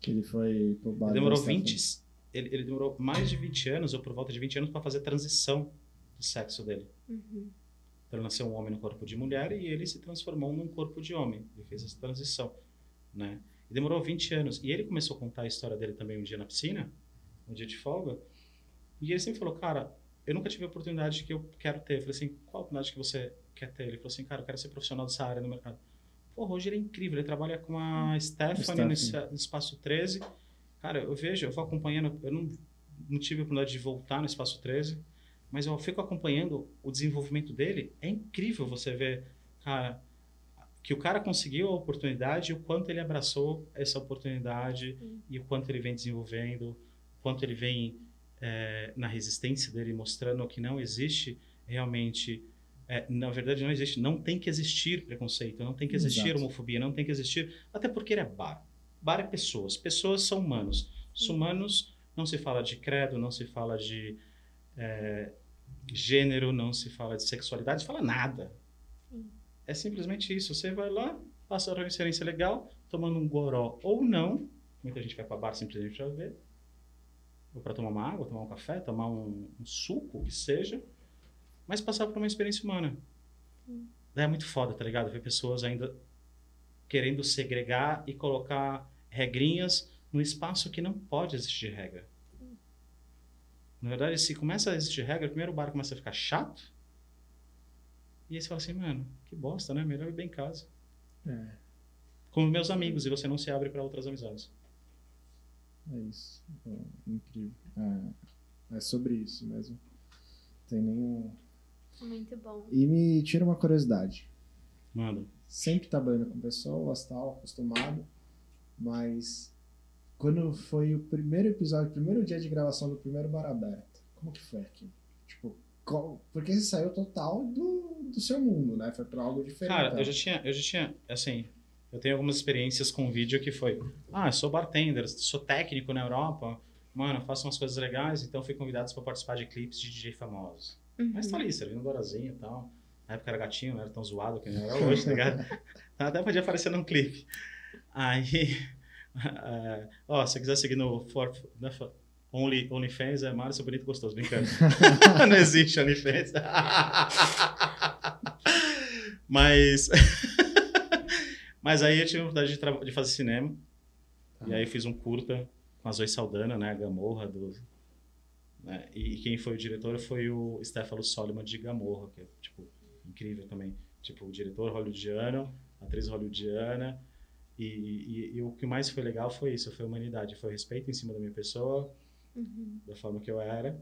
Que ele foi pro bar Ele demorou da Stephanie. 20, ele, ele demorou mais de 20 anos, ou por volta de 20 anos, para fazer a transição do sexo dele. Uhum. Então, ele nasceu um homem no corpo de mulher e ele se transformou num corpo de homem. Ele fez essa transição, né? E demorou 20 anos. E ele começou a contar a história dele também um dia na piscina, um dia de folga. E ele sempre falou, cara, eu nunca tive a oportunidade que eu quero ter. Eu falei assim, qual a oportunidade que você quer ter? Ele falou assim, cara, eu quero ser profissional dessa área no mercado. Pô, hoje ele é incrível. Ele trabalha com a Stephanie no, Stephanie. no Espaço 13. Cara, eu vejo, eu vou acompanhando. Eu não, não tive a oportunidade de voltar no Espaço 13, mas eu fico acompanhando o desenvolvimento dele. É incrível você ver, cara, que o cara conseguiu a oportunidade e o quanto ele abraçou essa oportunidade e o quanto ele vem desenvolvendo, o quanto ele vem é, na resistência dele, mostrando que não existe realmente. é, na verdade, não existe. Não tem que existir preconceito, não tem que existir Exato. homofobia, não tem que existir. Até porque ele é bar. Bar é pessoas. Pessoas são humanos. Os humanos não se fala de credo, não se fala de é, gênero, não se fala de sexualidade, se fala nada. É simplesmente isso. Você vai lá, passa uma experiência legal, tomando um goró ou não. Muita gente vai para bar simplesmente para ver. Ou para tomar uma água, tomar um café, tomar um, um suco, o que seja. Mas passar por uma experiência humana. É muito foda, tá ligado? Ver pessoas ainda querendo segregar e colocar regrinhas no espaço que não pode existir regra. Na verdade, se começa a existir regra, primeiro o bar começa a ficar chato. E aí você fala assim, mano, que bosta, né? Melhor beber em casa. É, Com meus amigos, e você não se abre para outras amizades. é isso. É incrível. É, é sobre isso mesmo. Tem nenhum. Muito bom. E me tira uma curiosidade. Mano, Sempre trabalhando com pessoas, tal, acostumado. Mas quando foi o primeiro episódio, o primeiro dia de gravação do primeiro Bar Aberto, como que foi aquilo? Porque você saiu total do, do seu mundo, né? Foi pra algo diferente. Cara, eu já tinha, eu já tinha, assim, eu tenho algumas experiências com vídeo que foi, ah, eu sou bartender, sou técnico na Europa, mano, eu faço umas coisas legais, então fui convidado para participar de clipes de DJ famosos. Uhum. Mas tá ali, servindo Dorazinho e tal. Na época era gatinho, não era tão zoado que não era hoje, tá ligado? Até podia aparecer num clipe. Aí, eh, ó, se você quiser seguir no for, né, for- Only, OnlyFans, é Márcio Bonito Gostoso, brincando. não existe OnlyFans. Mas, mas aí eu tive a oportunidade de, de fazer cinema. Tá. E aí fiz um curta com a Zoe Saldana, né? A Gamorra do... né, E quem foi o diretor foi o Stefano Soliman de Gamorra, que é, tipo, incrível também. Tipo, o diretor hollywoodiano, atriz hollywoodiana. E, e, e o que mais foi legal foi isso, foi a humanidade. Foi o respeito em cima da minha pessoa, Uhum. da forma que eu era.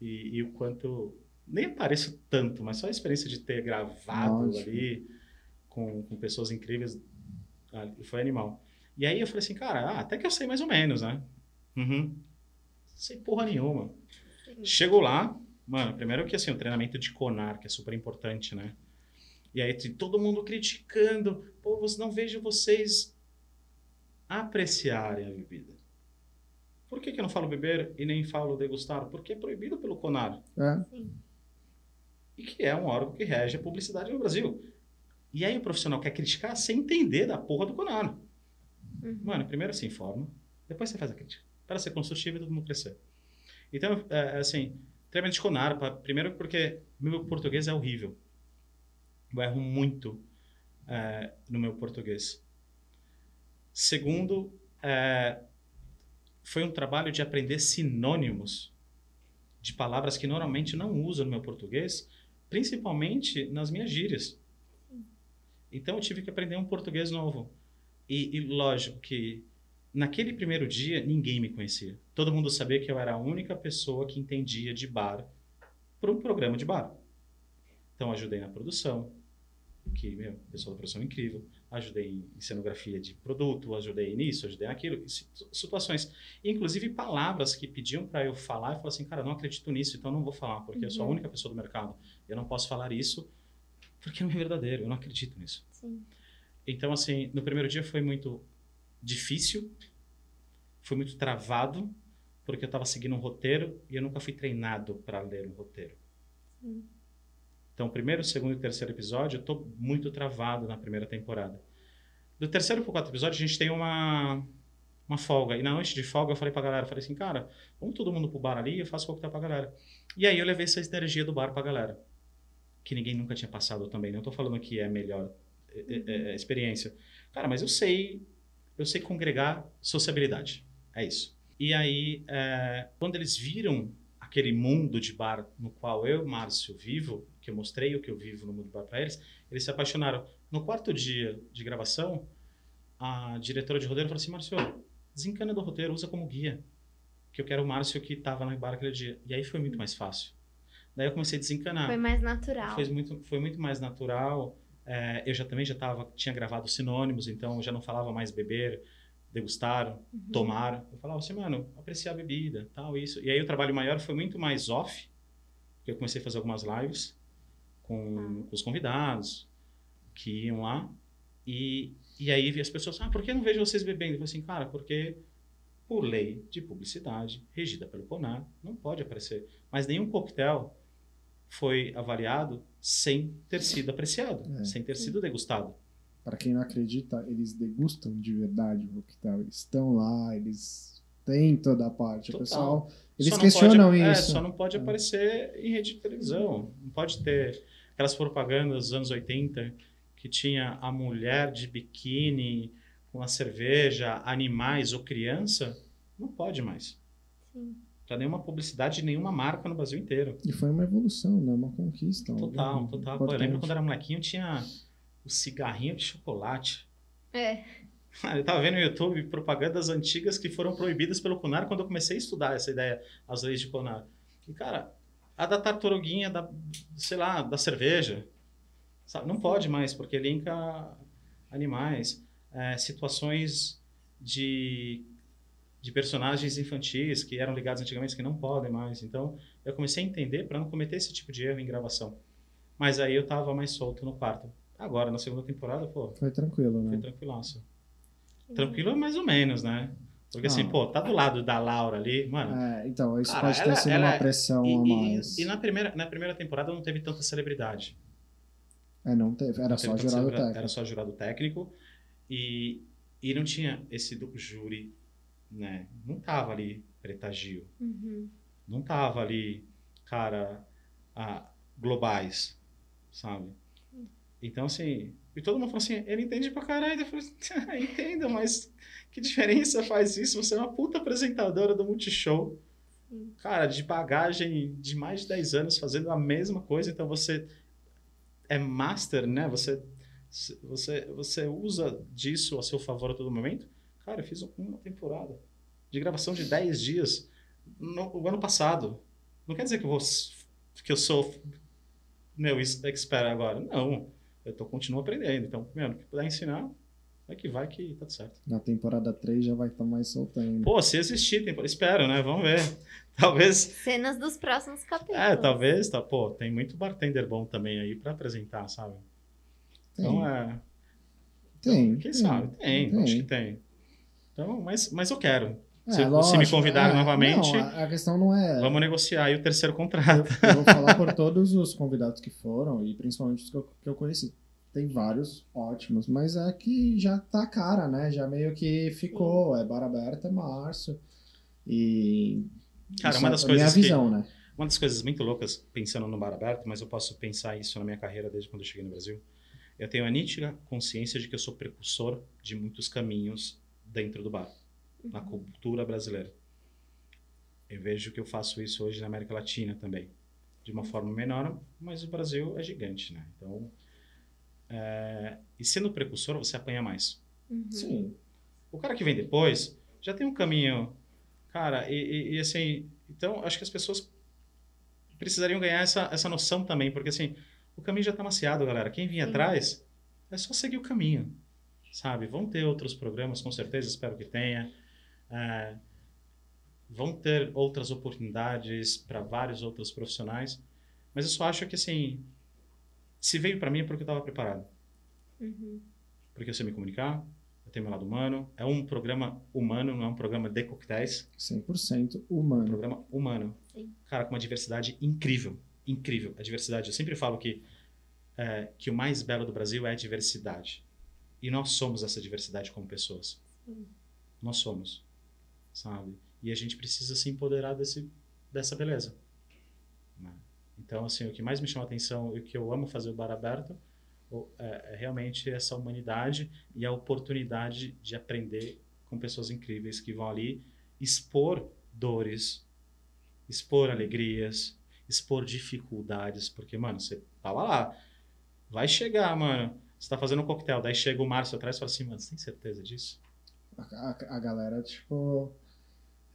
E, e o quanto... Nem apareço tanto, mas só a experiência de ter gravado Lógico. ali com, com pessoas incríveis ali, foi animal. E aí eu falei assim, cara, ah, até que eu sei mais ou menos, né? Uhum. Sei porra nenhuma. Sim. Chego lá, mano, primeiro que assim, o treinamento de Conar, que é super importante, né? E aí todo mundo criticando, pô, não vejo vocês apreciarem a bebida. Por que, que eu não falo beber e nem falo degustar? Porque é proibido pelo Conar. É. E que é um órgão que rege a publicidade no Brasil. E aí o profissional quer criticar sem entender da porra do Conar. Uhum. Mano, primeiro se informa, depois você faz a crítica. Para ser construtivo e todo mundo crescer. Então, é, assim, treinamento de Conar, pra- primeiro porque meu português é horrível. Eu erro muito é, no meu português. Segundo, é, foi um trabalho de aprender sinônimos de palavras que normalmente não uso no meu português, principalmente nas minhas gírias. Então eu tive que aprender um português novo. E, e lógico que naquele primeiro dia ninguém me conhecia. Todo mundo sabia que eu era a única pessoa que entendia de bar para um programa de bar. Então ajudei na produção, que meu, pessoal da produção é incrível. Ajudei em cenografia de produto, ajudei nisso, ajudei naquilo, e si- situações. Inclusive palavras que pediam para eu falar, eu falei assim, cara, não acredito nisso, então não vou falar, porque eu sou a Uhum. única pessoa do mercado. Eu não posso falar isso porque não é verdadeiro, eu não acredito nisso. Sim. Então, assim, no primeiro dia foi muito difícil, foi muito travado, porque eu estava seguindo um roteiro e eu nunca fui treinado para ler um roteiro. Sim. Então, primeiro, segundo e terceiro episódio, eu tô muito travado na primeira temporada. Do terceiro pro quarto episódio, a gente tem uma, uma folga. E na noite de folga, eu falei pra galera, falei assim, cara, vamos todo mundo pro bar ali, eu faço coquetel pra galera. E aí eu levei essa energia do bar pra galera. Que ninguém nunca tinha passado também. Não tô falando que é melhor é, é, é, experiência. Cara, mas eu sei, eu sei congregar sociabilidade. É isso. E aí, é, quando eles viram aquele mundo de bar no qual eu, Márcio, vivo, que eu mostrei o que eu vivo no mundo bar para eles, eles se apaixonaram. No quarto dia de gravação, a diretora de roteiro falou assim: Márcio, desencana do roteiro, usa como guia. Que eu quero o Márcio que estava no bar aquele dia. E aí foi muito mais fácil. Daí eu comecei a desencanar. Foi mais natural. Foi muito, foi muito mais natural. É, eu já também já tava, tinha gravado sinônimos, então eu já não falava mais beber, degustar, Uhum. tomar. Eu falava assim, mano, apreciar a bebida, tal, isso. E aí o trabalho maior foi muito mais off, porque eu comecei a fazer algumas lives com, Ah. os convidados que iam lá. E, e aí as pessoas, ah, por que eu não vejo vocês bebendo? Eu falei assim, cara, porque por lei de publicidade, regida pelo CONAR, não pode aparecer. Mas nenhum coquetel foi avaliado sem ter sido apreciado, É. sem ter sido degustado. Para quem não acredita, eles degustam de verdade o coquetel. Eles estão lá, eles têm toda a parte. Total. O pessoal, eles questionam pode, é, isso. só não pode É. aparecer em rede de televisão. Não pode ter aquelas propagandas dos anos 80 que tinha a mulher de biquíni com a cerveja, animais ou criança. Não pode mais. Sim. Pra nenhuma publicidade de nenhuma marca no Brasil inteiro. E foi uma evolução, né? Uma conquista. Total, total. Pô, eu lembro quando era molequinho, tinha o cigarrinho de chocolate. É. Eu tava vendo no YouTube propagandas antigas que foram proibidas pelo CONAR quando eu comecei a estudar essa ideia, as leis de CONAR. E, cara, a da tartaruguinha, da, sei lá, da cerveja, sabe? não pode mais, porque linka animais, é, situações de, de personagens infantis que eram ligados antigamente que não podem mais. Então, eu comecei a entender para não cometer esse tipo de erro em gravação. Mas aí eu tava mais solto no quarto. Agora, na segunda temporada, pô, Foi tranquilo, foi né? tranquilaço. Tranquilo mais ou menos, né? Porque assim, Ah. pô, tá do lado da Laura ali, mano. É, então, isso Cara, pode ter ela- sido ela- uma pressão e, a e- mais. e na, primeira, na primeira temporada não teve tanta celebridade. É, não teve. Era Não só teve jurado técnico. Era só jurado técnico. E, e não tinha esse do júri, né? Não tava ali Preta Gil. Uhum. Não tava ali, cara, ah, globais, sabe? Então, assim, e todo mundo falou assim, ele entende pra caralho. Eu falei, "Ah, entendo, mas que diferença faz isso? Você é uma puta apresentadora do Multishow. Cara, de bagagem de mais de 10 anos fazendo a mesma coisa, então você é master, né? Você, você, você usa disso a seu favor a todo momento. Cara, eu fiz uma temporada de gravação de 10 dias no, o ano passado. Não quer dizer que eu, vou, que eu sou meu expert agora. Não. Eu tô, continuo aprendendo. Então, meu, o que puder ensinar, vai que vai que tá tudo certo. Na temporada 3 já vai estar mais soltando. Pô, se existir, tem, espero, né? Vamos ver. Talvez. Cenas dos próximos capítulos. É, talvez, tá, pô, tem muito bartender bom também aí pra apresentar, sabe? Então Tem. é. Tem. Quem tem, sabe? Tem, tem. acho que tem. Então, mas, mas eu quero. É, Se- se me lógico, convidarem é, novamente, não, a, questão não é. Vamos negociar aí o terceiro contrato. Eu, eu vou falar por todos os convidados que foram, e principalmente os que eu, que eu conheci. Tem vários ótimos, mas é que já tá cara, né? Já meio que ficou. É bar aberto, é março. E. Cara, isso uma é das a minha coisas que- visão, né? Uma das coisas muito loucas, pensando no bar aberto, mas eu posso pensar isso na minha carreira desde quando eu cheguei no Brasil. Eu tenho a nítida consciência de que eu sou precursor de muitos caminhos dentro do bar, na cultura brasileira. Eu vejo que eu faço isso hoje na América Latina também, de uma forma menor, mas o Brasil é gigante, né? Então, é, e sendo precursor, você apanha mais. Uhum. Sim. O cara que vem depois já tem um caminho, cara, e, e- e, assim, então acho que as pessoas precisariam ganhar essa, essa noção também, porque assim, o caminho já tá maciado, galera. Quem vinha Sim. atrás é só seguir o caminho, sabe? Vão ter outros programas, com certeza, espero que tenha. É, vão ter outras oportunidades para vários outros profissionais, mas eu só acho que assim, se veio para mim é porque eu estava preparado Uhum. porque eu sei me comunicar, eu tem meu lado humano. É um programa humano, não é um programa de coquetéis. 100% É um humano. programa humano. Sim. Cara, com uma diversidade incrível. Incrível. A diversidade. Eu sempre falo que, é, que o mais belo do Brasil é a diversidade. E nós somos essa diversidade como pessoas. Sim. Nós somos. Sabe? E a gente precisa se empoderar desse, dessa beleza. né? Então, assim, o que mais me chama a atenção e o que eu amo fazer o bar aberto é, é realmente essa humanidade e a oportunidade de aprender com pessoas incríveis que vão ali expor dores, expor alegrias, expor dificuldades, porque, mano, você tava lá, vai chegar, mano, você tá fazendo um coquetel, daí chega o Márcio atrás e fala assim, mano, você tem certeza disso? A, a- a galera, tipo.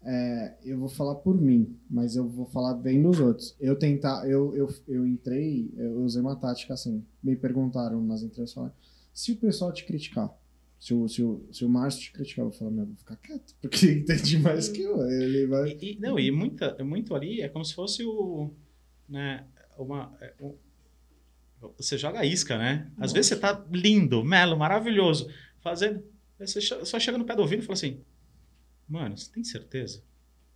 É, eu vou falar por mim, mas eu vou falar bem dos outros. Eu tentar, eu, eu, eu entrei, eu usei uma tática assim. Me perguntaram nas entrevistas, falaram, se o pessoal te criticar, se o, se o, se o Márcio te criticar, eu vou falar, meu, eu vou ficar quieto, porque entende mais que eu. Ele vai. E, e- não, e muita, muito ali é como se fosse o. Né, uma, é, um- você joga isca, né? Às Nossa. vezes você tá lindo, melo, maravilhoso, fazendo. Você só chega no pé do ouvido e fala assim: Mano, você tem certeza?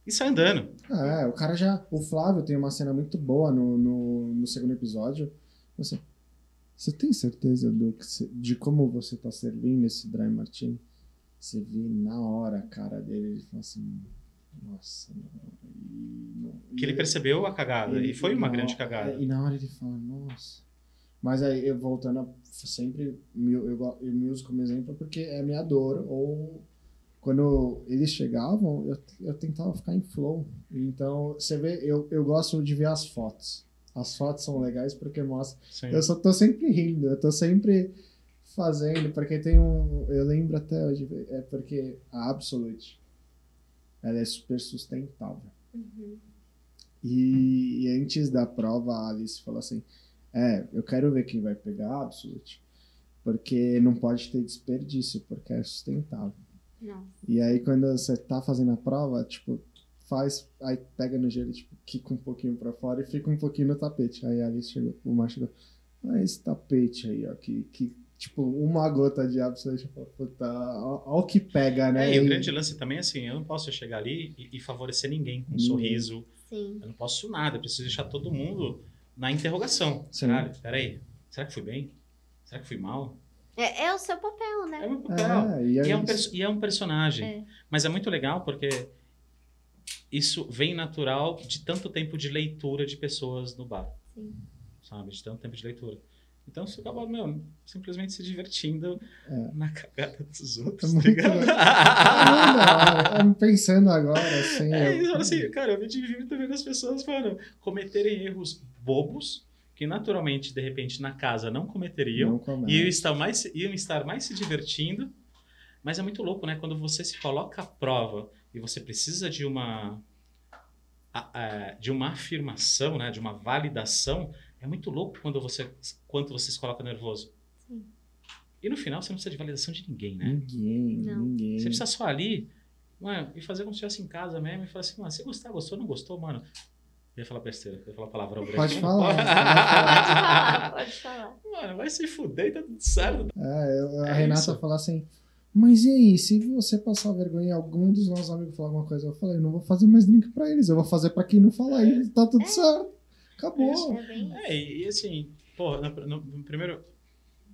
E sai andando. É, o cara já. O Flávio tem uma cena muito boa no, no, no segundo episódio. Você, você tem certeza do que você- de como você tá servindo esse Dry Martini? Você vê na hora a cara dele, ele fala assim. Nossa, não. Não- Que ele percebeu a cagada. E foi uma grande cagada. E na hora ele fala, nossa. Mas aí, eu voltando a sempre, eu, eu, eu me uso como exemplo porque é minha dor. Ou quando eles chegavam, eu, eu tentava ficar em flow. Então, você vê, eu, eu gosto de ver as fotos. As fotos são legais porque mostra. Sim. Eu só tô sempre rindo, eu tô sempre fazendo, porque tem um. Eu lembro até hoje, é porque a Absolute ela é super sustentável. Uhum. E, e antes da prova, a Alice falou assim: É, eu quero ver quem vai pegar a Absolute, porque não pode ter desperdício, porque é sustentável. Não. E aí, quando você tá fazendo a prova, tipo, faz, aí pega no gelo, tipo, quica um pouquinho pra fora e fica um pouquinho no tapete. Aí a Alice chegou, o Mar chegou: Olha esse tapete aí, ó, que. que Tipo, uma gota de Absolute, eu falo, puta, ó, ó o que pega, né? É, e o grande lance também é assim: eu não posso chegar ali e, e favorecer ninguém com um Ninguém. sorriso. Sim. Eu não posso nada. Eu preciso deixar todo mundo na interrogação. Sim. Caralho, peraí. Será que fui bem? Será que fui mal? É, é o seu papel, É né? meu papel. É, e E aí, é, um e é um personagem. É. Mas é muito legal porque isso vem natural de tanto tempo de leitura de pessoas no bar. Sim. Sabe? De tanto tempo de leitura. Então você acaba, meu, simplesmente se divertindo É. na cagada dos É outros, tá muito ligado? legal. Ah, não, pensando agora, assim. É eu- isso, assim, cara, eu me divirto vendo as pessoas, mano, cometerem erros bobos que naturalmente, de repente, na casa não cometeriam. não. E iam estar, mais, iam estar mais se divertindo. Mas é muito louco, né? Quando você se coloca à prova e você precisa de uma de uma afirmação, né? De uma validação. É muito louco quando você quanto você se coloca nervoso. Sim. E no final você não precisa de validação de ninguém, né? Ninguém, Não. ninguém. Você precisa só ali, mano, e fazer como se estivesse em casa mesmo e falar assim, mano, se gostar, gostou, não gostou, mano. Eu ia falar besteira, eu ia falar palavrão grande. Pode falar, pode. Falar, pode falar. Mano, vai se fuder e tá tudo certo. É, eu- a É Renata isso. fala assim, mas e aí, se você passar vergonha e algum dos nossos amigos falar alguma coisa, eu falei, eu não vou fazer mais drink pra eles, eu vou fazer pra quem não falar e tá tudo É. certo. Acabou. É. É, e, e assim, pô, no, no- no primeiro,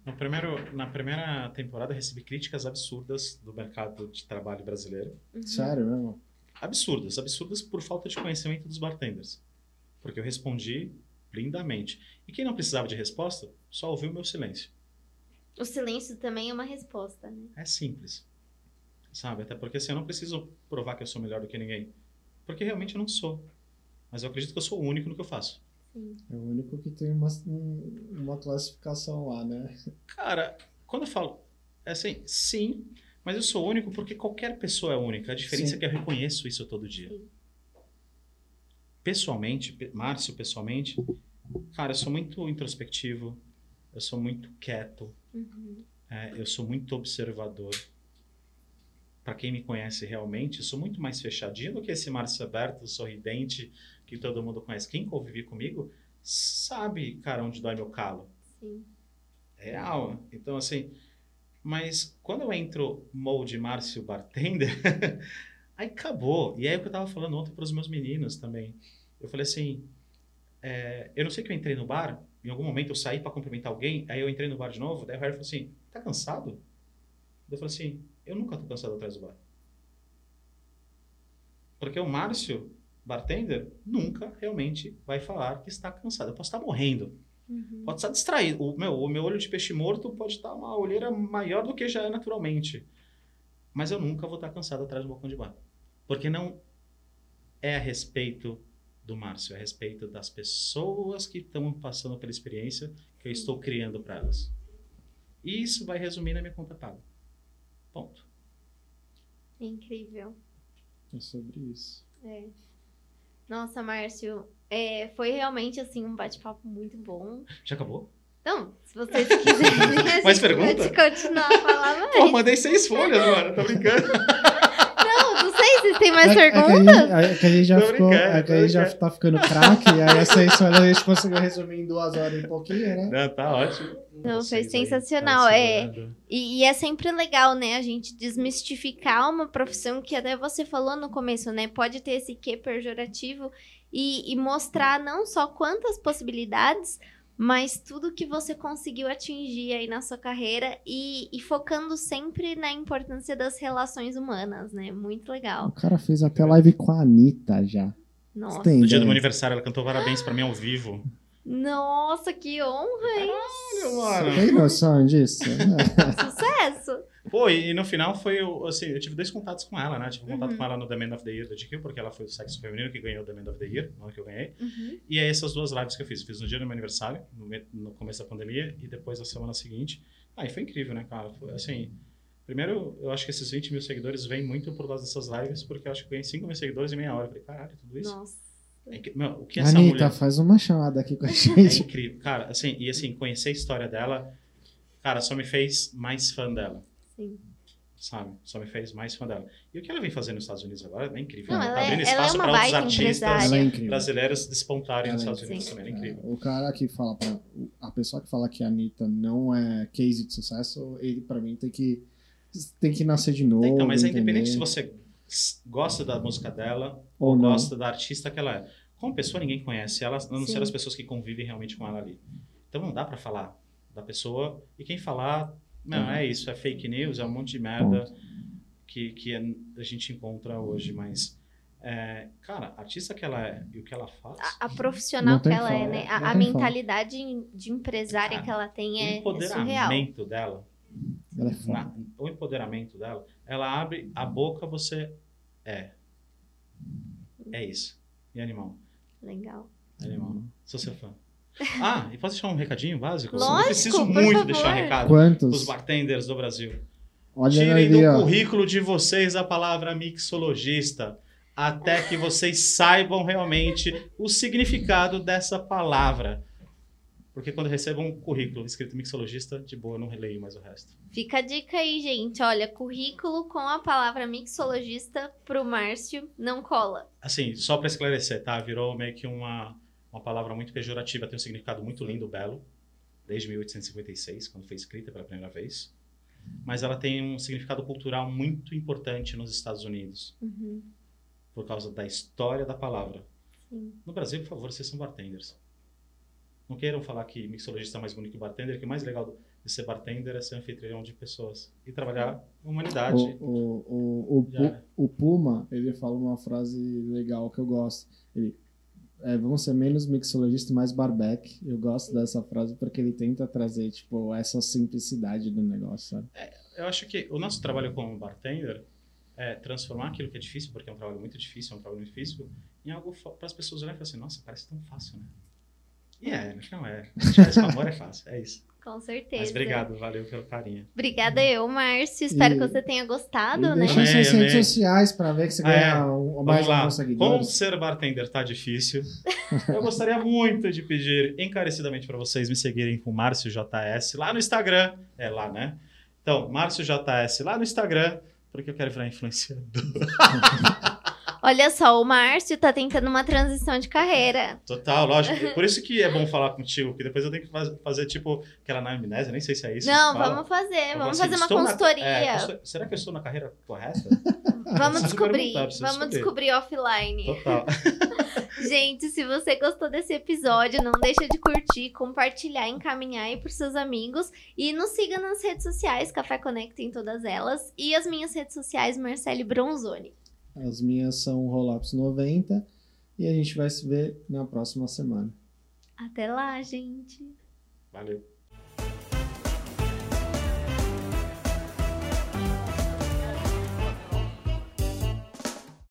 no primeiro, na primeira temporada eu recebi críticas absurdas do mercado de trabalho brasileiro. Uhum. Sério mesmo? Absurdas, absurdas por falta de conhecimento dos bartenders. Porque eu respondi lindamente. E quem não precisava de resposta, só ouviu o meu silêncio. O silêncio também é uma resposta, né? É simples. Sabe? Até porque assim, eu não preciso provar que eu sou melhor do que ninguém. Porque realmente eu não sou. Mas eu acredito que eu sou o único no que eu faço. Sim. É o único que tem uma, um- uma classificação lá, né? Cara, quando eu falo, é assim, sim, mas eu sou único porque qualquer pessoa é única. A diferença Sim. é que eu reconheço isso todo dia. Sim. Pessoalmente, Pe- Márcio, pessoalmente, cara, eu sou muito introspectivo, eu sou muito quieto, Uhum. é, eu sou muito observador. Para quem me conhece realmente, eu sou muito mais fechadinho do que esse Márcio aberto, sorridente, que todo mundo conhece. Quem convive comigo sabe, cara, onde dói meu calo. Sim. É real. Então, assim, Mas quando eu entro molde Márcio Bartender, aí acabou. E é o que eu tava falando ontem para os meus meninos também. Eu falei assim, é, eu não sei que eu entrei no bar, em algum momento eu saí para cumprimentar alguém, aí eu entrei no bar de novo, daí o Harry falou assim, tá cansado? Eu falei assim, eu nunca tô cansado atrás do bar. Porque o Márcio, bartender, nunca realmente vai falar que está cansado. Eu posso estar morrendo, Uhum. pode estar distraído. O meu, o meu olho de peixe morto pode estar uma olheira maior do que já é naturalmente. Mas eu nunca vou estar cansado atrás do balcão de bar. Porque não é a respeito do Márcio, é a respeito das pessoas que estão passando pela experiência que eu estou criando para elas. E isso vai resumir na minha conta paga. Ponto. Incrível. É sobre isso. É. Nossa, Márcio, é, foi realmente assim um bate-papo muito bom. Já acabou? Não, se vocês quiserem, a Mais pergunta? pode continuar a falar mais. Pô, mandei seis folhas, mano. Tô brincando. Se tem mais É- a perguntas. É que a gente já ficou. É que a tô gente já brincando. tá ficando craque, aí essa história a gente conseguiu resumir em duas horas e pouquinho, né? Não, tá ótimo. Não, foi Vocês sensacional, tá é. E, e é sempre legal, né, a gente desmistificar uma profissão que até você falou no começo, né? Pode ter esse quê pejorativo e, e mostrar não só quantas possibilidades, mas tudo que você conseguiu atingir aí na sua carreira e, e focando sempre na importância das relações humanas, né? Muito O legal. cara fez até live com a Anitta já. Nossa, Você tem No dia do ideia? meu aniversário, ela cantou parabéns pra mim ao vivo. Nossa que honra, hein? Mano. Tem noção disso? Sucesso! Pô, e, e no final foi, o- assim, eu tive dois contatos com ela, né? Tive um contato Uhum. com ela no The Man of the Year da GQ, porque ela foi do sexo feminino que ganhou o The Man of the Year, no ano que eu ganhei. Uhum. E é essas duas lives que eu fiz. Fiz no dia do meu aniversário, no, no começo da pandemia, e depois na semana seguinte. Aí foi incrível, né, cara? Foi, assim, primeiro, eu acho que esses 20 mil seguidores vêm muito por causa dessas lives, porque eu acho que eu ganhei 5 mil seguidores em meia hora. Eu falei, caralho, tudo isso? Nossa. É que- meu, o que essa Anitta, mulher... faz uma chamada aqui com a É gente. incrível. Cara, assim, e assim, conhecer a história dela, cara, só me fez mais fã dela. Sim. Sabe? Só me fez mais fã dela. E o que ela vem fazendo nos Estados Unidos agora é incrível. Não, né? ela Tá é- abrindo é espaço uma para outros artistas é brasileiros despontarem nos Ela é Estados Unidos Sim. também. É incrível. O cara que fala pra. A pessoa que fala que a Anitta não é case de sucesso, ele pra mim tem que. Tem que nascer de novo. Então, mas é independente se você gosta da música dela Ou ou, gosta da artista que ela é. Como pessoa, ninguém conhece ela, a não Sim. ser as pessoas que convivem realmente com ela ali. Então não dá pra falar da pessoa. E quem falar, não, Uhum. é isso, é fake news, é um monte de merda que, que é- a gente encontra hoje. Mas, é, cara, a artista que ela é e o que ela faz, A, a profissional que ela é, fala, né? não A, a tem fala. mentalidade de empresária Cara, que ela tem o é, é surreal. empoderamento dela, Ela é foda. na- o empoderamento dela, ela abre a boca, você é. É isso. E animal. Legal. Animal. Sou seu fã. Ah, e posso deixar um recadinho básico? Lógico, eu preciso muito favor. deixar um recado Quantos? para os bartenders do Brasil. Olha Tirem ali, do ó. currículo de vocês a palavra mixologista, até que vocês saibam realmente o significado dessa palavra. Porque quando recebam um currículo escrito mixologista, de boa, eu não releio mais o resto. Fica a dica aí, gente. Olha, currículo com a palavra mixologista pro Márcio não cola. Assim, só para esclarecer, tá? Virou meio que uma, uma palavra muito pejorativa, tem um significado muito lindo, belo, desde 1856, quando foi escrita pela primeira vez. Mas ela tem um significado cultural muito importante nos Estados Unidos, Uhum. por causa da história da palavra. Sim. No Brasil, por favor, vocês são bartenders. Não queiram falar que mixologista é mais bonito que bartender, que o mais legal de ser bartender é ser anfitrião de pessoas e trabalhar a humanidade. O, o, o, o. Pu- o Puma, ele fala uma frase legal que eu gosto. Ele, é, vamos ser menos mixologista e mais barback. Eu gosto dessa frase porque ele tenta trazer, tipo, essa simplicidade do negócio, sabe? Eu acho que o nosso trabalho como bartender é transformar aquilo que é difícil, porque é um trabalho muito difícil, é um trabalho muito difícil, em algo para as pessoas olharem e falarem assim, nossa, parece tão fácil, né? E é, final é. Isso com amor é fácil, é isso. Com certeza. Mas obrigado, valeu pelo carinho. Obrigada eu, Márcio. Espero E- que você tenha gostado, e né? deixa suas redes amei. sociais pra ver que você Ah, é. ganha um, mais lá. Como ser bartender tá difícil, eu gostaria muito de pedir encarecidamente para vocês me seguirem com Márcio JS lá no Instagram. É lá, né? Então, Márcio JS lá no Instagram, porque eu quero virar influenciador. Olha só, o Márcio tá tentando uma transição de carreira. Total, lógico. Por isso que é bom falar contigo, porque depois eu tenho que faz- fazer, tipo, aquela na amnésia, nem sei se é isso. Não, vamos fazer, vamos falo fazer assim, uma na- consultoria. é, estou- será que eu estou na carreira correta? Vamos descobrir, vamos saber. descobrir offline. Total. Gente, se você gostou desse episódio, não deixa de curtir, compartilhar, encaminhar aí pros seus amigos e nos siga nas redes sociais, Café Conecta em todas elas e as minhas redes sociais, Marcele Bronzoni. As minhas são Rollups 90 e a gente vai se ver na próxima semana. Até lá, gente. Valeu.